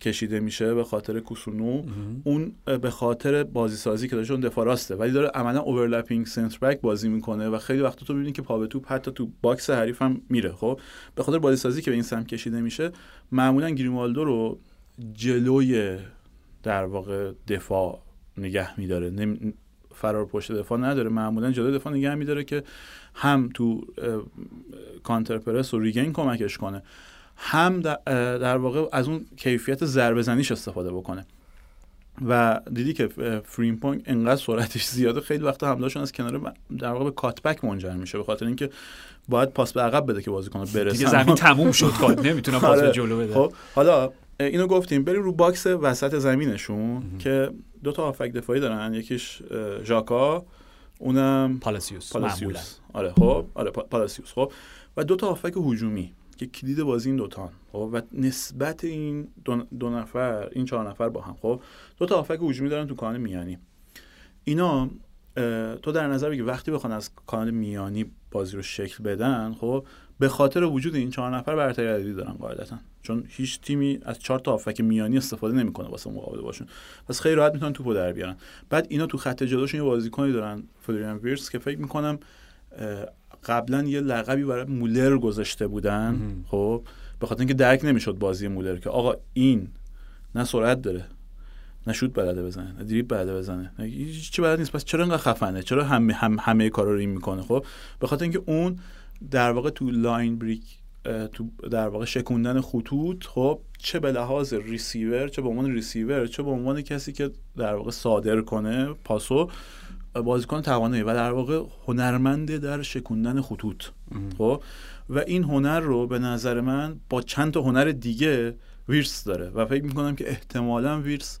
کشیده میشه به خاطر کوسونو اون به خاطر بازی سازی که داره چون دفاع راسته. ولی داره عملا overlapping center back بازی می‌کنه و خیلی وقتا تو می‌بینی که پا به توپ حتی تو box حریف هم میره خب؟ به خاطر بازی سازی که به این سمت کشیده میشه معمولا گریمالدو رو جلوی در واقع دفاع نگه میداره. فرار پشت دفاع نداره معمولا جلوی دفاع نگه میداره که هم تو کانتر پرس و ریگین کمکش کنه. هم در واقع از اون کیفیت ضربه زنیش استفاده بکنه. و دیدی که فریمپونگ انقدر سرعتش زیاده خیلی وقتا حملهشون از کنار در واقع به cutback منجر میشه به خاطر اینکه باید پاس به عقب بده که بازیکن برسن دیگه زمین <laughs> تموم شد کات نمی‌تونه پاس به آره. جلو بده. خب حالا اینو گفتیم بریم رو box وسط زمینشون که دو تا هافبک دفاعی دارن یکیش ژاکا اونم پالاسیوس پالاسیوس. آره خب آره پالاسیوس خب. و دو تا هافبک هجومی. که کلید بازی این دوتان خب؟ و نسبت این دو, نفر این چهار نفر با هم خب؟ دو تا هافک هجومی دارن تو کانال میانی. اینا تو در نظر بگی وقتی بخوان از کانال میانی بازی رو شکل بدن خب؟ به خاطر وجود این چهار نفر برتری عددی دارن قاعدتا. چون هیچ تیمی از چهار تا هافک میانی استفاده نمی‌کنه واسه مقابله باشون. پس خیلی راحت می‌تونن توپو در بیارن. بعد اینا تو خط جلوشون یه بازیکنی دارن فلوریان ویرس که فکر می‌کنم قبلا یه لقبی برای مولر گذاشته بودن. خب به خاطر اینکه درک نمی‌شد بازی مولر که آقا این نه سرعت داره نه شوت بلده بزنه نه دریبل بلده بزنه چی بلد نیست. پس چرا انقدر خفنه؟ چرا همه هم همه کارا رو این می‌کنه؟ خب به خاطر اینکه اون در واقع تو line break تو در واقع شکوندن خطوط خب چه به لحاظ ریسیور چه به عنوان ریسیور چه به عنوان کسی که در واقع صادر کنه پاسو بازیکن توانایی و در واقع هنرمنده در شکوندن خطوط. خب؟ و این هنر رو به نظر من با چند تا هنر دیگه ویرس داره و فکر می‌کنم که احتمالا ویرس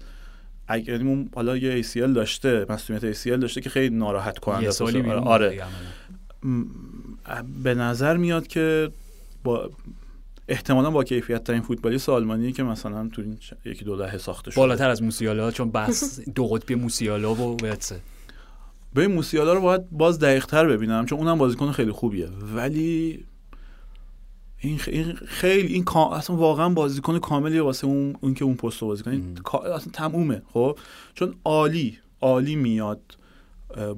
اگر یعنی حالا یه ACL داشته مسئولیت ACL داشته که خیلی ناراحت کننده آره, آره. به نظر میاد که با احتمالا با کیفیت ترین فوتبالیست آلمانی که مثلا تو این یکی دو دهه ساخته شده. بالاتر از موسیالا چون بس دو قطبی موسیالا و ویتسه. به موسیالا رو باید باز دقیق تر ببینم چون اونم بازیکن خیلی خوبیه. ولی این خیلی این اصلا واقعا بازیکن کاملی واسه اون اون که اون پست رو بازی کنه. اصلا تمومه خب؟ چون عالی عالی میاد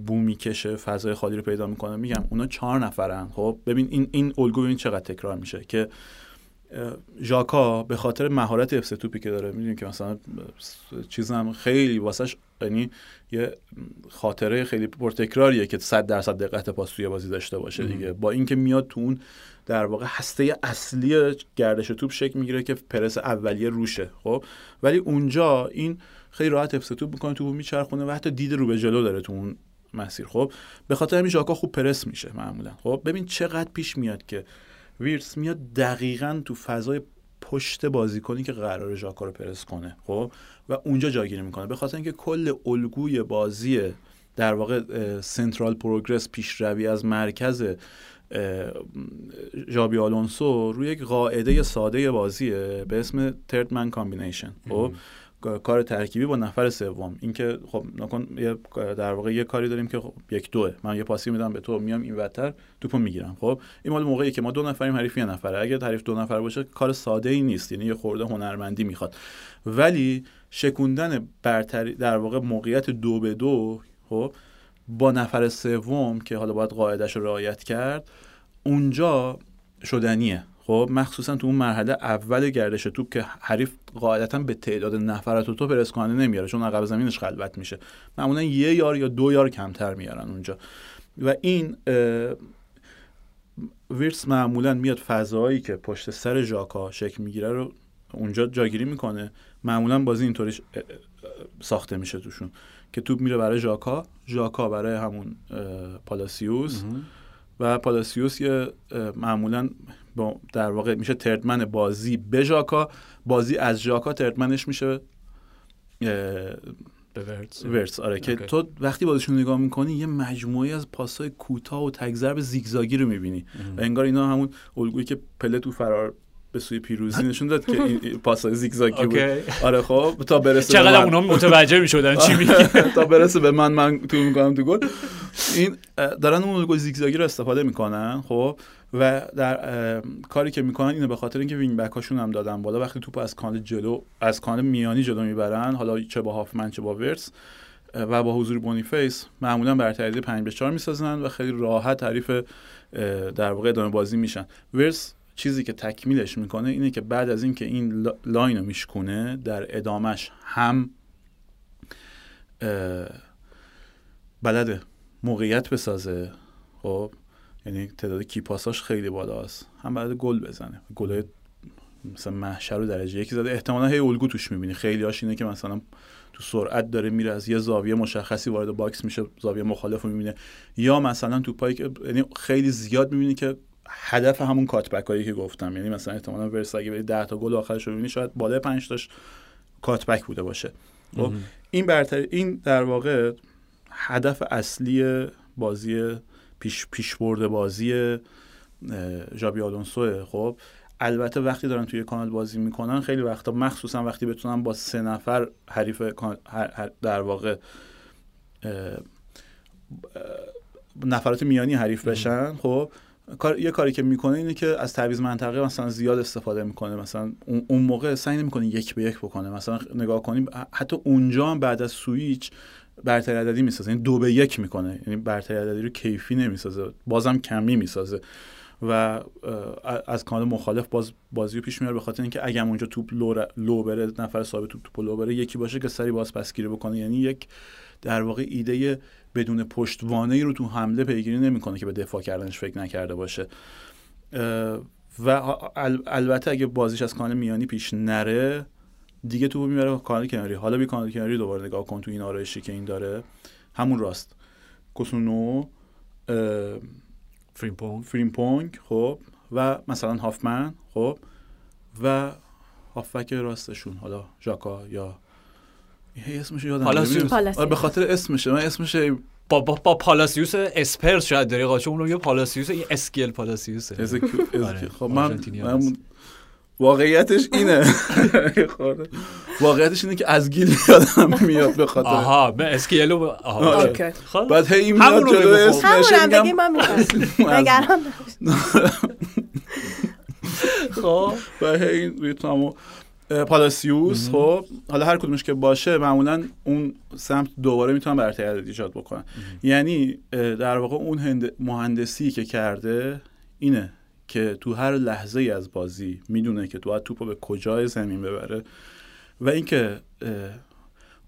بو می‌کشه فضای خالی رو پیدا می‌کنه. میگم اونا چهار نفرن خب؟ ببین این این الگو ببین چقدر تکرار میشه که ژاکا به خاطر مهارت افس توپی که داره می‌دونی که مثلا چیزم خیلی واسش یعنی یه خاطره خیلی پرتکراریه که 100 درصد دقت پاس توی بازی داشته باشه دیگه. با اینکه میاد تو اون در واقع هسته اصلی گردش توپ شکل می‌گیره که پرس اولیه روشه خب؟ ولی اونجا این خیلی راحت افس توپ می‌کنه تو میچرخونه و حتی دید رو به جلو داره تو اون مسیر خب؟ به خاطر همین ژاکا خوب پرس میشه معمولا خب؟ ببین چقدر پیش میاد که ویرس میاد دقیقا تو فضای پشت بازیکنی که قراره ژاکا رو پرس کنه خب؟ و اونجا جاگیری می‌کنه. به خاطر اینکه کل الگوی بازی در واقع central progress پیشروی از مرکز ژابی آلونسو روی یک قاعده ساده بازیه به اسم third man combination خب؟ کار ترکیبی با نفر سوم. اینکه خب نکن در واقع یه کاری داریم که خب یک دوه. من یه پاسی میدم به تو میام این وتر توپو می‌گیرم. خب این مال موقعی که ما دو نفریم حریف یه نفره. اگه حریف دو نفر باشه کار ساده ای نیست. یعنی یه خورده هنرمندی می‌خواد. ولی شکوندن برتری در واقع موقعیت دو به دو خب با نفر سوم که حالا باید قاعدش رو رعایت کرد اونجا شدنیه. خب مخصوصا تو اون مرحله اول گردش توپ که حریف قاعدتا به تعداد نفرات تو پرس کننده نمیاره چون عقب زمینش خلوت میشه. معمولا یه یار یا دو یار کمتر میارن اونجا. و این ویرس معمولا میاد فضایی که پشت سر ژاکا شکل می‌گیره رو اونجا جاگیری می‌کنه. معمولا بازی اینطوری ساخته میشه توشون که توپ میره برای ژاکا ژاکا برای همون پالاسیوس. و پالاسیوس یه معمولا در واقع میشه تردمن بازی به ژاکا بازی از ژاکا تردمنش میشه به ورتس ورتس آره که تو وقتی بازیشون نگاه می‌کنی یه مجموعه از پاسای کوتاه و تگذرب زیگزاگی رو می‌بینی. و انگار اینا همون الگویی که پله تو فرار به سوی پیروزی <laughs> نشون داد که این پاسای زیگزاگی بود. آره خب تا برسه چقدر اونا متوجه می‌شدن چی میگه. <laughs> تا برسه به من من تو می‌کنم تو گل. این دارن اون الگوی زیگزاگی رو استفاده می‌کنن خب. و در کاری که می‌کنن اینه به خاطر اینکه wing back هاشون هم دادن بالا. وقتی توپ از کانال جلو از کانال میانی جلو می‌برن حالا چه با هافمن چه با ویرتس و با حضور بونیفیس معمولا برتری عددی 5 به 4 می‌سازن و خیلی راحت تعریف در واقع ادامه بازی میشن. ویرتس چیزی که تکمیلش می‌کنه اینه که بعد از اینکه این line رو میشکونه در ادامش هم بلده موقعیت بسازه. خب؟ یعنی تعداد key pass اش خیلی بالاست. هم بلده گل بزنه. گل مثلا محشر رو درجه یکی زده. احتمالا هی الگو توش می‌بینی. خیلی هاش اینه که مثلا تو سرعت داره میره از یه زاویه مشخصی وارد box میشه زاویه مخالف رو می‌بینه. یا مثلا تو پای یعنی خیلی زیاد می‌بینی که هدف همون cutback هایی که گفتم. یعنی مثلا احتمالا ویرتس اگه 10 تا گل آخرش رو ببینی شاید بالای 5 تاش کاتبک بوده باشه. خب این برتر این در واقع هدف اصلی بازی پیش پیش برده بازی ژابی آلونسو خب. البته وقتی دارن توی کانال بازی می‌کنن خیلی وقتا مخصوصا وقتی بتونن با سه نفر حریف در واقع نفرات میانی حریف بشن خب. کار یه کاری که می‌کنه اینه که از تعویض منطقه مثلا زیاد استفاده می‌کنه. مثلا اون موقع سعی نمی‌کنه یک به یک بکنه. مثلا نگاه کنیم حتی اونجا هم بعد از سویچ برتری عددی می‌سازه. یعنی دو به یک می‌کنه. یعنی برتری عددی رو کیفی نمی‌سازه. بازم کمی می‌سازه. و از کانال مخالف باز بازی رو پیش میاره به خاطر اینکه اگه اونجا توپ لو, لو بره نفر صاحب توپ توپ لو بره یکی باشه که سریع باز پسگیری بکنه. یعنی یک در واقع ایده بدون پشتوانه ای رو تو حمله پیگیری نمی‌کنه که به دفاع کردنش فکر نکرده باشه. و البته اگه بازیش از کانال میانی پیش نره دیگه تو می‌بره کانال کناری. حالا بی کانال کناری دوباره نگاه کن تو این آرایشی که این داره. همون راست. کوسونو فریمپونگ. فریمپونگ خب. و مثلا هافمن خب. و هافک راستشون. حالا ژاکا یا اسمش یادم آره به خاطر اسمشه. من اسمش با, با, با پالاسیوس اسپرس شاید داری. قاچه اون رو یه پالاسیوس این اسکیل پالاسیوس آره. خب من, من واقعیتش اینه. <laughs> واقعیتش اینه که از گیل یادم میاد به خاطر. آها به اسکیلو آها آره. خب. بعد هی میاد جلو اسمش بگیم من نگران <laughs> خب. و هی روی پالاسیوس خب. حالا هر کدومش که باشه معمولا اون سمت دوباره می‌تونن برتری ایجاد بکنن یعنی در واقع اون مهندسی که کرده اینه. که تو هر لحظه ای از بازی می‌دونه که تو باید توپو به کجای زمین ببره. و اینکه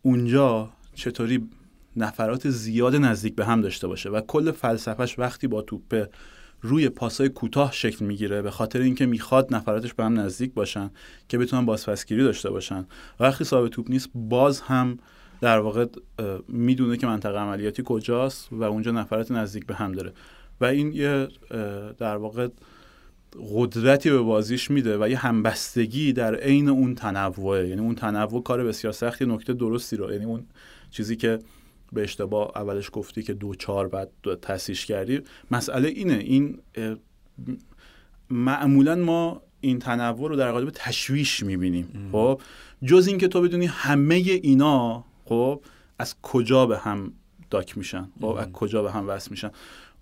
اونجا چطوری نفرات زیاد نزدیک به هم داشته باشه و کل فلسفهش وقتی با توپ روی پاسای کوتاه شکل می‌گیره به خاطر اینکه می‌خواد نفراتش به هم نزدیک باشن که بتونن بازپسگیری داشته باشن. وقتی صاحب توپ نیست باز هم در واقع می‌دونه که منطقه عملیاتی کجاست و اونجا نفرات نزدیک به هم داره. و این یه در واقع قدرتی به بازیش میده و یه همبستگی در عین اون تنوعه. یعنی اون تنوع کار بسیار سختی نکته درستی رو. یعنی اون چیزی که به اشتباه اولش گفتی که دو چهار بعد تاسیش کردی. مسئله اینه. این معمولا ما این تنوع رو در قالب تشویش می‌بینیم. خب؟ جز اینکه تو بدونی همه اینا خب از کجا به هم داک میشن؟ خب از کجا به هم وصل میشن؟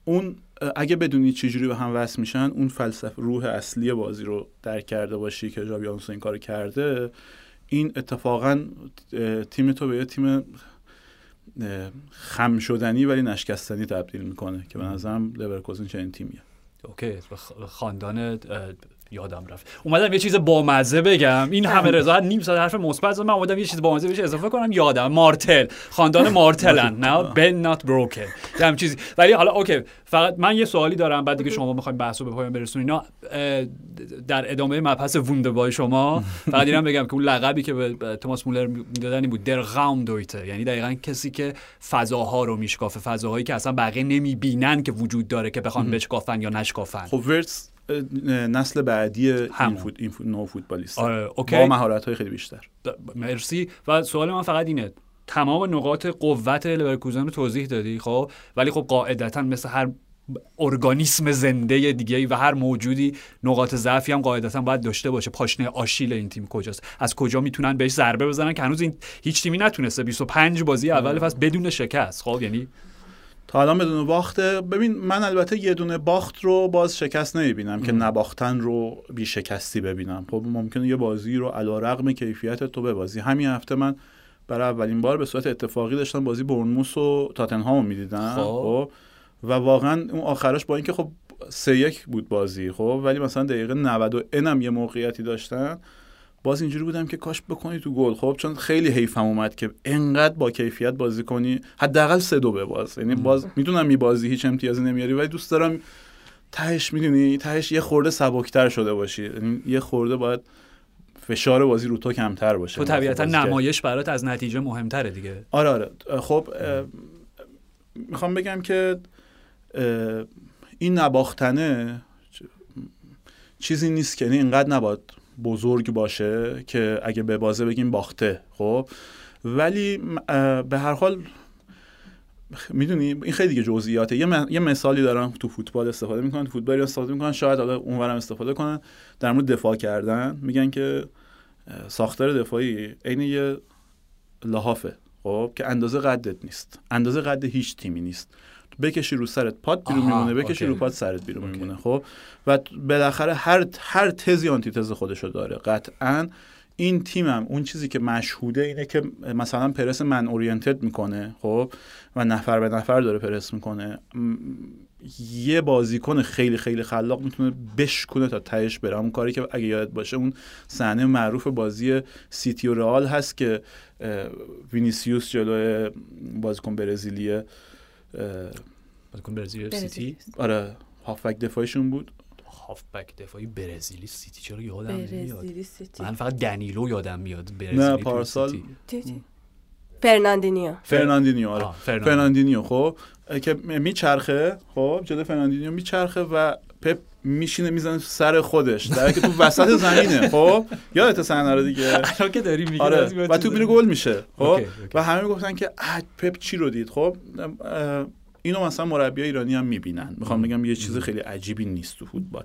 اون اگه بدونی چجوری به هم وصل میشن اون فلسفه روح اصلی بازی رو درک کرده باشی که جابی آلونسو این کار کرده این اتفاقا تیم تو به یه تیم خم شدنی ولی نشکستنی تبدیل می‌کنه که به نظرم لورکوزن چنین تیمیه. اوکی خاندان یادم رفت. اومدم یه چیز بامزه بگم. این همه رضا نیم ساعت حرف مثبت من اومدم یه چیز بامزه بهش اضافه کنم. یادم. مارتل. خاندان <laughs> مارتلن. نه بن نات بروکن هم چیزی. ولی حالا اوکی. فقط من یه سوالی دارم. بعد دیگه شما می‌خوایم بحثو به پایان برسونین. اینا در ادامه مبحث ووندبای شما <laughs> فقط دیدم بگم که اون لقبی که به توماس مولر می‌دادن این بود. در غام دویته. یعنی دقیقا کسی که فضاها رو میشکافه. فضاهایی که اصلا بقیه نمی‌بینن که وجود داره که بخوان بشکافن یا نشکافن. خب ورس نسل بعدی این, فوت، این فوت، نو فوتبالیست آره، با مهارت های خیلی بیشتر. مرسی. و سوال من فقط اینه. تمام نقاط قوت لورکوزن رو توضیح دادی خب؟ ولی خب قاعدتا مثل هر ارگانیسم زنده دیگه و هر موجودی نقاط ضعفی هم قاعدتا باید داشته باشه. پاشنه آشیل این تیم کجاست؟ از کجا می‌تونن بهش ضربه بزنن که هنوز این هیچ تیمی نتونسته؟ 25 بازی اول فصل بدون شکست خب؟ یعنی تا الان بدون باخت ببین من البته یه دونه باخت رو باز شکست نمی‌بینم که نباختن رو بی شکستی ببینم. خب ممکنه یه بازی رو علا رقم کیفیت تو ببازی. همین هفته من برای اولین بار به صورت اتفاقی داشتم بازی برنموس و تاتنهام می‌دیدم خب. خب. و واقعا اون آخرش با اینکه خب سه یک بود بازی خب. ولی مثلا دقیقه 90 هم یه موقعیتی داشتن. باز اینجوری بودم که کاش بکنی تو گل. خب چون خیلی حیفم اومد که انقدر با کیفیت بازی کنی. حداقل سه دو باز. یعنی باز می‌دونم میبازی هیچ امتیازی نمیاری ولی دوست دارم تهش می‌دونی تهش یه خورده سبکتر شده باشی. یعنی یه خورده باید فشار بازی رو تو کمتر باشه. تو طبیعتا نمایش برات از نتیجه مهمتره دیگه. آره آره. خب می‌خوام بگم که این نباختنه چیزی نیست که یعنی اینقدر نباید بزرگ باشه که اگه به بازه بگیم باخته خب؟ ولی به هر حال می‌دونی این خیلی دیگه جزئیاته. یه, یه مثالی دارم تو فوتبال استفاده می‌کنن فوتبال استفاده می‌کنن شاید حالا اونورم استفاده کنن. در مورد دفاع کردن میگن که ساختار دفاعی عین یه لحافه خب؟ که اندازه قدت نیست. اندازه قد هیچ تیمی نیست. بکشی رو سرت پاد بیرون میمونه بکشی رو پاد سرت بیرون میمونه خب؟ و بالاخره هر هر تزی آنتی تز خودشو داره. قطعا این تیمم اون چیزی که مشهوده اینه که مثلا پرس من اورینتد می‌کنه خب؟ و نفر به نفر داره پرس می‌کنه. یه بازیکن خیلی خیلی خلاق می‌تونه بشکنه تا تهش بره. اون کاری که اگه یادت باشه اون صحنه معروف بازی سیتی و رئال هست که وینیسیوس جلوی بازیکن برزیلیه. بازیکن برزیل سیتی؟ آره هافبک دفاعشون بود. هافبک دفاعی برزیلی سیتی. چرا یادم نمیاد؟ من فقط دنیلو یادم میاد برزیلی نه پارسال. فرناندینیو. فرناندینیو آره. فرناندینیو. خب. که میچرخه خب. جلو فرناندینیو میچرخه و پپ میشینه می‌زنه سر خودش. در که تو وسط زمینه خب؟ یادت صحنه رو دیگه؟ الان که داری میگی آره. و تو میره گل میشه خب؟ و همه گفتن که پپ چی رو دید؟ خب؟ اینو مثلا مربی ایرانی هم می‌بینن. می‌خوام بگم یه چیز خیلی عجیبی نیست تو فوتبال.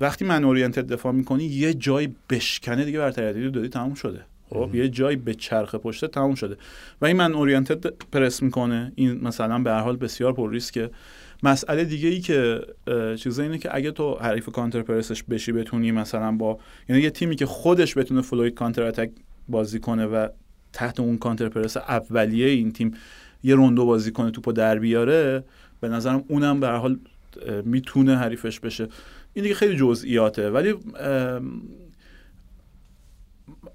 وقتی man oriented دفاع می‌کنی یه جای بشکنه دیگه برتری دادی تموم شده. خب؟ یه جای به چرخ پشته تموم شده. و این من اورینتد پرس می‌کنه. این مثلا به هر حال بسیار پر ریسکه. مسئله دیگه ای که چیزا اینه که اگه تو حریف کانتر پرسش بشی بتونی مثلا با یعنی یه تیمی که خودش بتونه فلوید کانتر اتک بازی کنه و تحت اون کانتر پرس اولیه این تیم یه روندو بازی کنه توپو در بیاره به نظرم اونم به حال می‌تونه حریفش بشه. این دیگه خیلی جزئیاته. ولی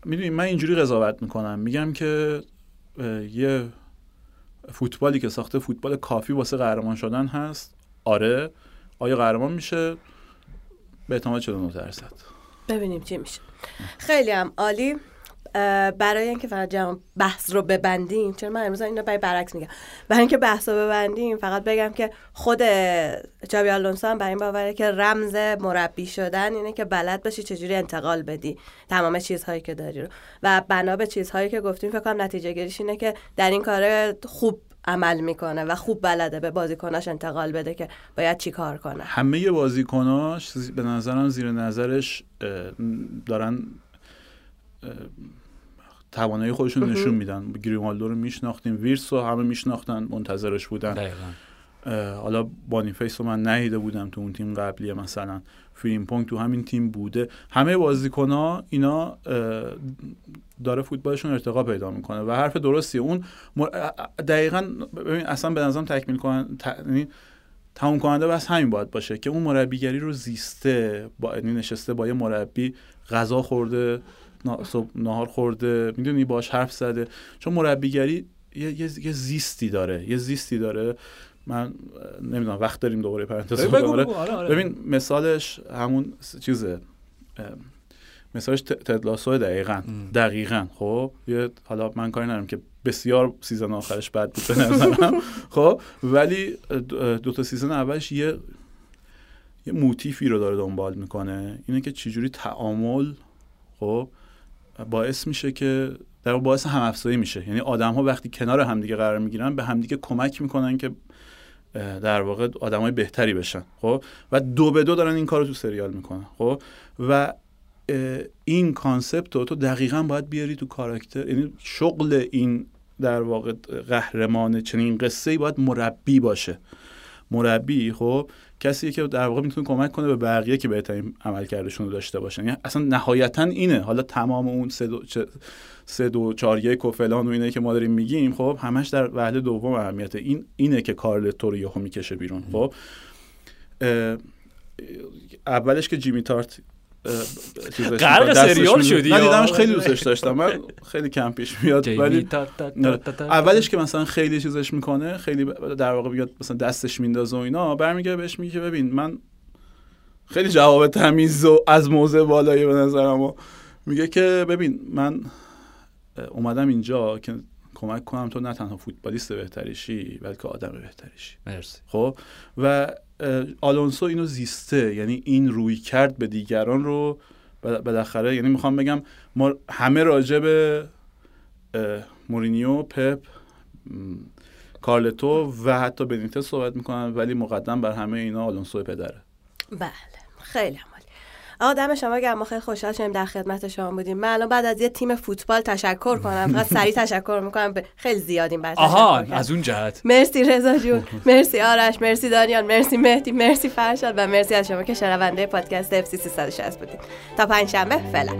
می‌دونی من اینجوری قضاوت می‌کنم. میگم که یه فوتبالی که ساخته فوتبال کافی واسه قهرمان شدن هست. آره. آیا قهرمان میشه؟ به احتمال 49 درصد. ببینیم چی میشه. خیلی هم عالی. برای اینکه فقط جمع بحث رو ببندیم چرا من امروز اینو برای برعکس میگم. برای اینکه بحث رو ببندیم فقط بگم که خود جابی آلونسو هم برای این باوره که رمز مربی شدن اینه که بلد باشی چجوری انتقال بدی. تمام چیزهایی که داری رو. و بنا به چیزهایی که گفتیم فکر کنم نتیجه گیریش اینه که در این کار خوب عمل می‌کنه و خوب بلده به بازیکناش انتقال بده که باید چی کار کنه. همه بازیکناش به نظرم زیر نظرش دارن توانایی خودشون نشون میدن. گریمالدو رو میشناختیم ویرس رو همه میشناختن منتظرش بودن. دقیقا. حالا بانیفیس رو من نهیده بودم تو اون تیم قبلیه مثلا فریمپونگ تو همین تیم بوده. همه بازیکن ها اینا داره فوتبالشون ارتقا پیدا می‌کنه و حرف درستیه. اون دقیقا ببین اصلا به نظرم تکمیل کنن یعنی تمام کننده بس همین باید باشه که اون مربیگری رو زیسته با یعنی نشسته با یه مربی غذا خورده. نهار خورده. می‌دونی باش حرف زده. چون مربیگری یه, یه،, زیستی داره. یه زیستی داره. من نمی‌دونم وقت داریم دوباره پرانتز آره، آره. ببین مثالش همون چیزه. مثالش تد لاسو دقیقا. دقیقا. خب؟ یه حالا من کاری ندارم که بسیار season آخرش بد بود به نظرم. <laughs> خب؟ ولی دو تا season اولش یه یه motif ی رو داره دنبال می‌کنه. اینه که چجوری تعامل خب؟ باعث میشه که در باعث هم افزایی میشه. یعنی آدم ها وقتی کنار همدیگه قرار می‌گیرن به همدیگه کمک می‌کنن که در واقع آدم های بهتری بشن. خب؟ و دو به دو دارن این کار رو تو سریال می‌کنن. خب؟ و این concept رو تو دقیقا باید بیاری تو کاراکتر. یعنی شغل این در واقع قهرمان چنین قصه ای باید مربی باشه. مربی خب؟ کسی که در واقع می‌تونه کمک کنه به بقیه که بهترین عملکردشون رو داشته باشن. یعنی اصلا نهایتا اینه. حالا تمام اون سه دو, سه دو چار یک و فلان و اینه که ما داریم میگیم خب همش در وهله دوم اهمیت این اینه که کارلتو رو یهو می‌کشه بیرون. خب اولش که جیمی تارت غرق سریال شدی؟ من دیدمش خیلی دوستش داشتم من خیلی کم پیش میاد ولی اولش که مثلا خیلی چیزش می‌کنه خیلی در واقع بیاد مثلا دستش میندازه و اینا برمیگه بهش میگه ببین من خیلی جواب تمیز و از موضع بالایی به نظرم میگه که ببین من اومدم اینجا که کمک کنم تو نه تنها فوتبالیست بهتریشی بلکه آدم بهتریشی مرسی. خب؟ و آلونسو اینو زیسته. یعنی این رویکرد به دیگران رو بالاخره یعنی می‌خوام بگم ما همه راجع به مورینیو پپ کارلتو و حتی بنیتس صحبت می‌کنن ولی مقدم بر همه اینا آلونسو پدره. بله خیلی آقا دم شما گرم. ما خیلی خوشحال شدیم در خدمت شما بودیم. من الان بعد از یه تیم فوتبال تشکر کنم. فقط <laughs> سریع تشکر می‌کنم. خیلی زیادیم بعد آها از اون جهت. مرسی رضا جون. <laughs> مرسی آرش مرسی دانیال مرسی مهدی مرسی فرشاد و مرسی از شما که شنونده پادکست FC 360 بودید. تا پنج شنبه فعلا.